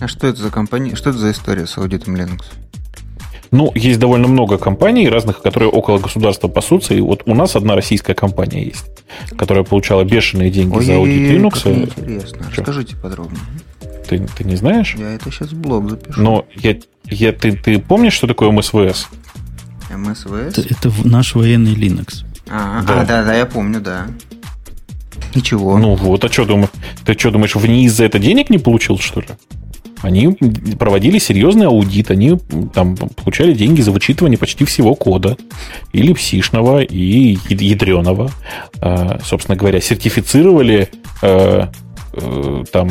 А что это за компания? Что это за история с аудитом Linux? Ну, есть довольно много компаний разных, которые около государства пасутся. И вот у нас одна российская компания есть, которая получала бешеные деньги Ой, за аудит Linux. Интересно. Что? Расскажите подробнее. Ты, ты не знаешь? Я это сейчас в блог запишу. Но я, я, ты, ты помнишь, что такое МСВС? МСВС? Это, это наш военный Linux. А, да. а, да, да, я помню, да. Ничего. Ну вот, а что думаешь? Ты что думаешь, вниз за это денег не получил, что ли? Они проводили серьезный аудит, они там получали деньги за вычитывание почти всего кода, и липсишного, и ядреного. А, собственно говоря, сертифицировали э, э, там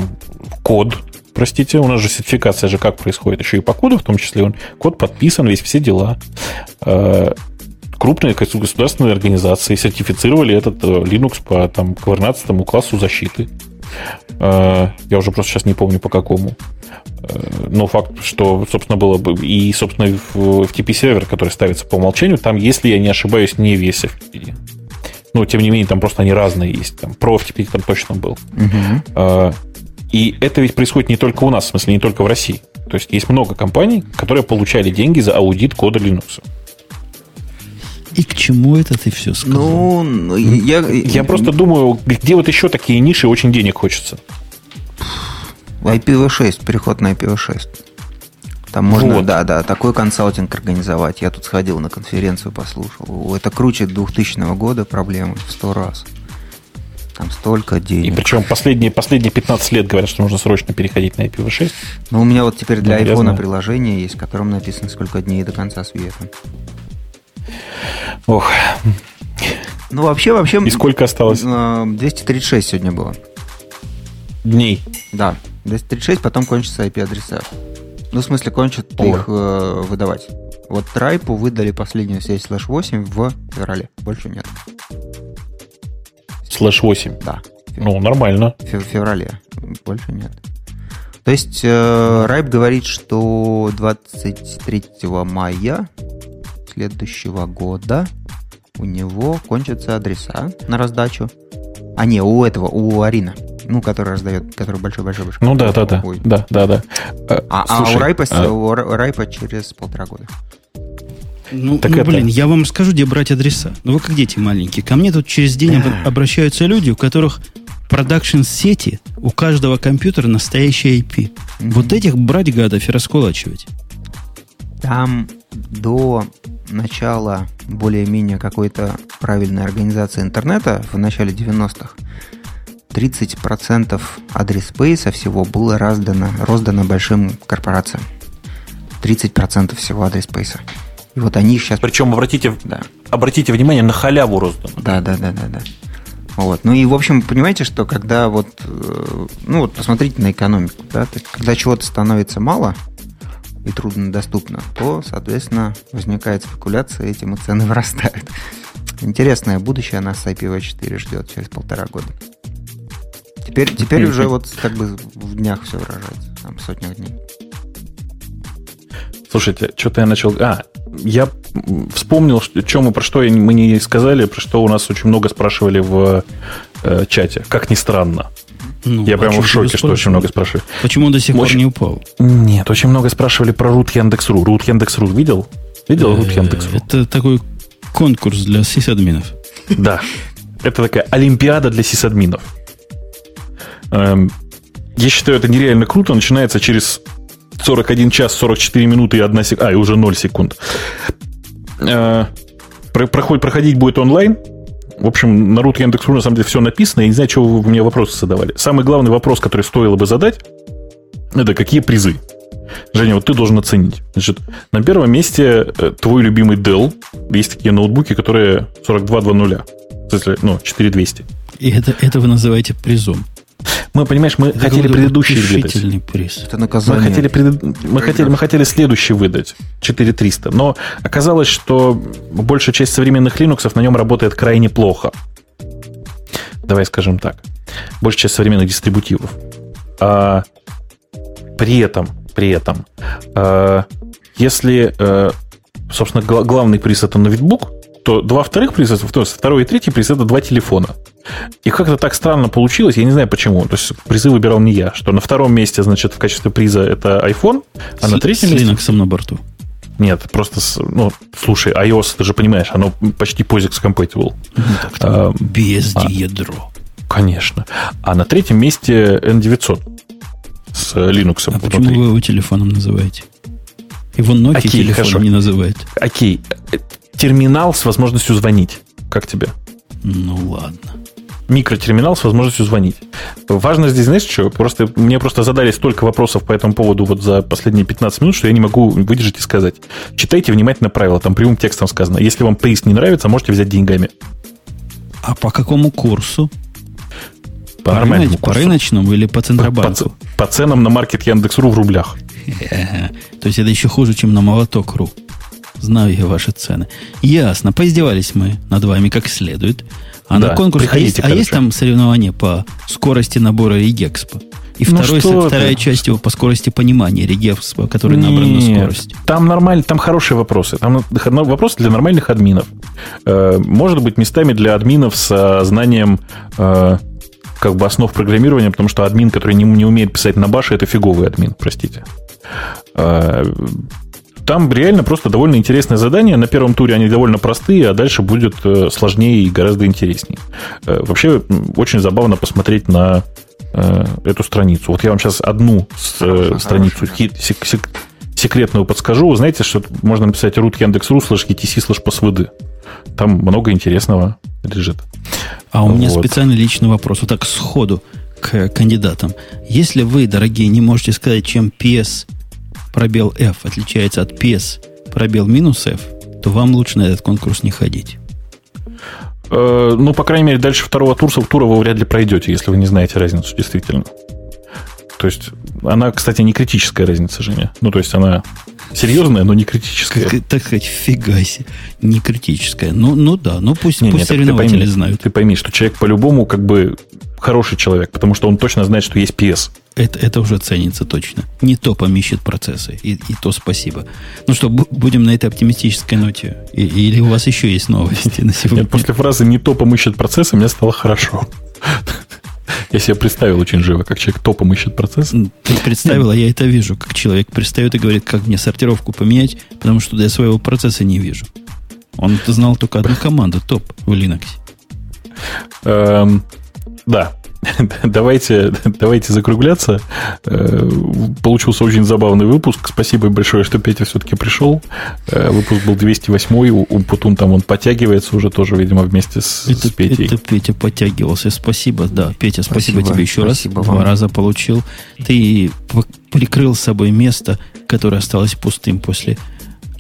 код, простите, у нас же сертификация же как происходит, еще и по коду в том числе, он, код подписан, весь все дела. Э, крупные государственные организации сертифицировали этот э, Linux по там, к 12 классу защиты. Э, я уже просто сейчас не помню по какому. Но факт, что, собственно, было бы и, собственно, в FTP-сервер, который ставится по умолчанию, там, если я не ошибаюсь, не весь FTP. Но, тем не менее, там просто они разные есть. Там про FTP там точно был. Угу. И это ведь происходит не только у нас, в смысле, не только в России. То есть есть много компаний, которые получали деньги за аудит кода Linux. И к чему это ты все сказал? Ну, я, я просто думаю, где вот еще такие ниши очень денег хочется. IPv6, переход на IPv6. Там можно, вот. да, да, такой консалтинг организовать. Я тут сходил на конференцию, послушал. Это круче 2000 года проблемы в сто раз. Там столько денег. И причем последние, последние 15 лет говорят, что нужно срочно переходить на IPv6. Ну, у меня вот теперь для ну, iPhone приложение есть, в котором написано, сколько дней до конца света. Ох. Ну, вообще, вообще... И сколько осталось? 236 э, сегодня было. Дней? Да. 236, потом кончится IP-адреса. Ну, в смысле, кончат О. их э, выдавать. Вот Трайпу выдали последнюю сеть слэш 8 в феврале. Больше нет. Слэш 8? Да. Ну, нормально. В феврале. Больше нет. То есть э, Райп говорит, что 23 мая следующего года у него кончатся адреса на раздачу. А не, у этого, у Арина ну, который раздает, который большой-большой большой. Ну да, да, да. Да, да, да. А, а, Слушай, а у Райпа, а... у Райпа через полтора года. Ну, так ну это... блин, я вам скажу, где брать адреса. Ну, вы как дети маленькие. Ко мне тут через день обращаются люди, у которых продакшн сети у каждого компьютера настоящий IP. Mm-hmm. Вот этих брать гадов и раскулачивать. Там до начала более-менее какой-то правильной организации интернета в начале 90-х 30% адрес-спейса всего было раздано, роздано большим корпорациям. 30% всего адрес-спейса. И вот они сейчас... Причем обратите, да. обратите внимание, на халяву роздано. Да, да, да, да, да. Вот. Ну и, в общем, понимаете, что когда вот, э, ну вот посмотрите на экономику, да, то есть, когда чего-то становится мало и труднодоступно, то, соответственно, возникает спекуляция, этим и цены вырастают. Интересное будущее нас с IPv4 ждет через полтора года. Теперь, теперь уже вот как бы в днях все выражается, там, сотнях дней. Слушайте, что-то я начал... А, я вспомнил, что, что мы, про что мы не сказали, про что у нас очень много спрашивали в э, чате. Как ни странно. Ну, я прямо в шоке, что очень много спрашивали. Почему он до сих очень... пор не упал? Нет, очень много спрашивали про root Яндекс.ру. Root Яндекс.ру видел? Видел root э, Яндекс.ру? Это такой конкурс для сисадминов. Да. Это такая олимпиада для сисадминов. Эм, я считаю, это нереально круто. Начинается через 41 час, 44 минуты и 1 секунда. А, и уже 0 секунд. Э, проходить, проходить будет онлайн. В общем, на root Яндекс.ру на самом деле все написано. Я не знаю, чего вы мне вопросы задавали. Самый главный вопрос, который стоило бы задать, это какие призы. Женя, вот ты должен оценить. Значит, на первом месте э, твой любимый Dell. Есть такие ноутбуки, которые 4220. В смысле, ну, 4200. И это, это вы называете призом. Мы, понимаешь, мы Это хотели предыдущий выдать. приз. Это наказание. Мы хотели, пред... мы, хотели, мы хотели следующий выдать, 4300. Но оказалось, что большая часть современных Linux на нем работает крайне плохо. Давай скажем так. Большая часть современных дистрибутивов. А, при этом, при этом, а, если, а, собственно, главный приз это ноутбук, то два вторых приза, второй и третий приз это два телефона. И как-то так странно получилось, я не знаю почему. То есть призы выбирал не я. Что на втором месте, значит, в качестве приза это iPhone, а с, на третьем с месте... Linux на борту. Нет, просто, ну, слушай, iOS, ты же понимаешь, оно почти POSIX compatible. Ну, а, BSD-ядро. А, конечно. А на третьем месте N900 с Linux. А внутри. почему вы его телефоном называете? Его Nokia Окей, телефоном хорошо. не называет. Окей терминал с возможностью звонить. Как тебе? Ну ладно. Микротерминал с возможностью звонить. Важно здесь, знаешь, что? Просто, мне просто задали столько вопросов по этому поводу вот за последние 15 минут, что я не могу выдержать и сказать. Читайте внимательно правила, там прямым текстом сказано. Если вам приз не нравится, можете взять деньгами. А по какому курсу? По, по, рыночному, по рыночному или по Центробанку? По, по, по ценам на маркет Яндекс.ру в рублях. То есть это еще хуже, чем на молоток.ру. Знаю я ваши цены. Ясно. Поиздевались мы над вами как следует. А да, на конкурс... А есть, а есть там соревнования по скорости набора Регекспо? И ну второй, вторая ты? часть его по скорости понимания Регекспо, который Нет, набран на скорость. Там нормально, там хорошие вопросы. Там вопросы для нормальных админов. Э, может быть, местами для админов с э, знанием э, как бы основ программирования, потому что админ, который не, не умеет писать на баше, это фиговый админ, простите там реально просто довольно интересное задание. На первом туре они довольно простые, а дальше будет э, сложнее и гораздо интереснее. Э, вообще очень забавно посмотреть на э, эту страницу. Вот я вам сейчас одну страницу секретную подскажу. Вы знаете, что можно написать root Яндекс.ру слэш etc слэш passwd. Там много интересного лежит. А у меня вот. специальный личный вопрос. Вот так сходу к кандидатам. Если вы, дорогие, не можете сказать, чем PS пробел F отличается от PS пробел минус F, то вам лучше на этот конкурс не ходить. Э, ну, по крайней мере, дальше второго тура, тура вы вряд ли пройдете, если вы не знаете разницу, действительно. То есть, она, кстати, не критическая разница, Женя. Ну, то есть, она серьезная, но не критическая. Как, так сказать, фига себе. Не критическая. Ну, ну да, ну пусть, не, пусть не, соревнователи ты пойми, знают. Ты пойми, что человек по-любому как бы хороший человек, потому что он точно знает, что есть PS. Это, это уже ценится точно. Не то помещет процессы, и, и то спасибо. Ну что, будем на этой оптимистической ноте? И, или у вас еще есть новости на сегодня? Нет, после фразы «не то помыщет процессы» мне стало хорошо. Я себе представил очень живо, как человек топом ищет процесс. Ты представил, а я это вижу, как человек пристает и говорит, как мне сортировку поменять, потому что я своего процесса не вижу. Он знал только одну команду, топ в Linux. Да, давайте, давайте закругляться. Э, получился очень забавный выпуск. Спасибо большое, что Петя все-таки пришел. Э, выпуск был 208 у Путун там он подтягивается уже тоже, видимо, вместе с, это, с Петей. Это Петя подтягивался. Спасибо, да. Петя, спасибо, спасибо тебе еще спасибо раз. Вам. Два раза получил. Ты прикрыл с собой место, которое осталось пустым после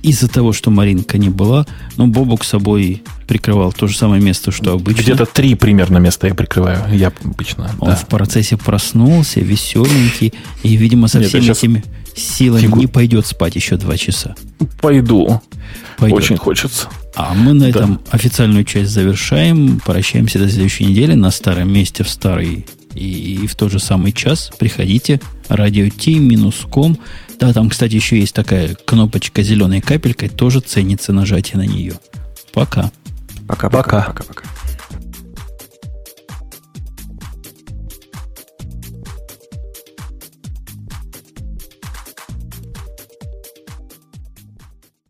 из-за того, что Маринка не была, но Бобук с собой прикрывал то же самое место, что обычно. Где-то три примерно места я прикрываю, я обычно. Он да. в процессе проснулся, веселенький, и, видимо, со Нет, всеми этими силами фигу... не пойдет спать еще два часа. Пойду. Пойдет. Очень хочется. А мы на да. этом официальную часть завершаем. Прощаемся до следующей недели на старом месте в старый и, и в тот же самый час. Приходите. Radio T-com да, там, кстати, еще есть такая кнопочка зеленой капелькой, тоже ценится нажатие на нее. Пока. Пока-пока. Пока-пока.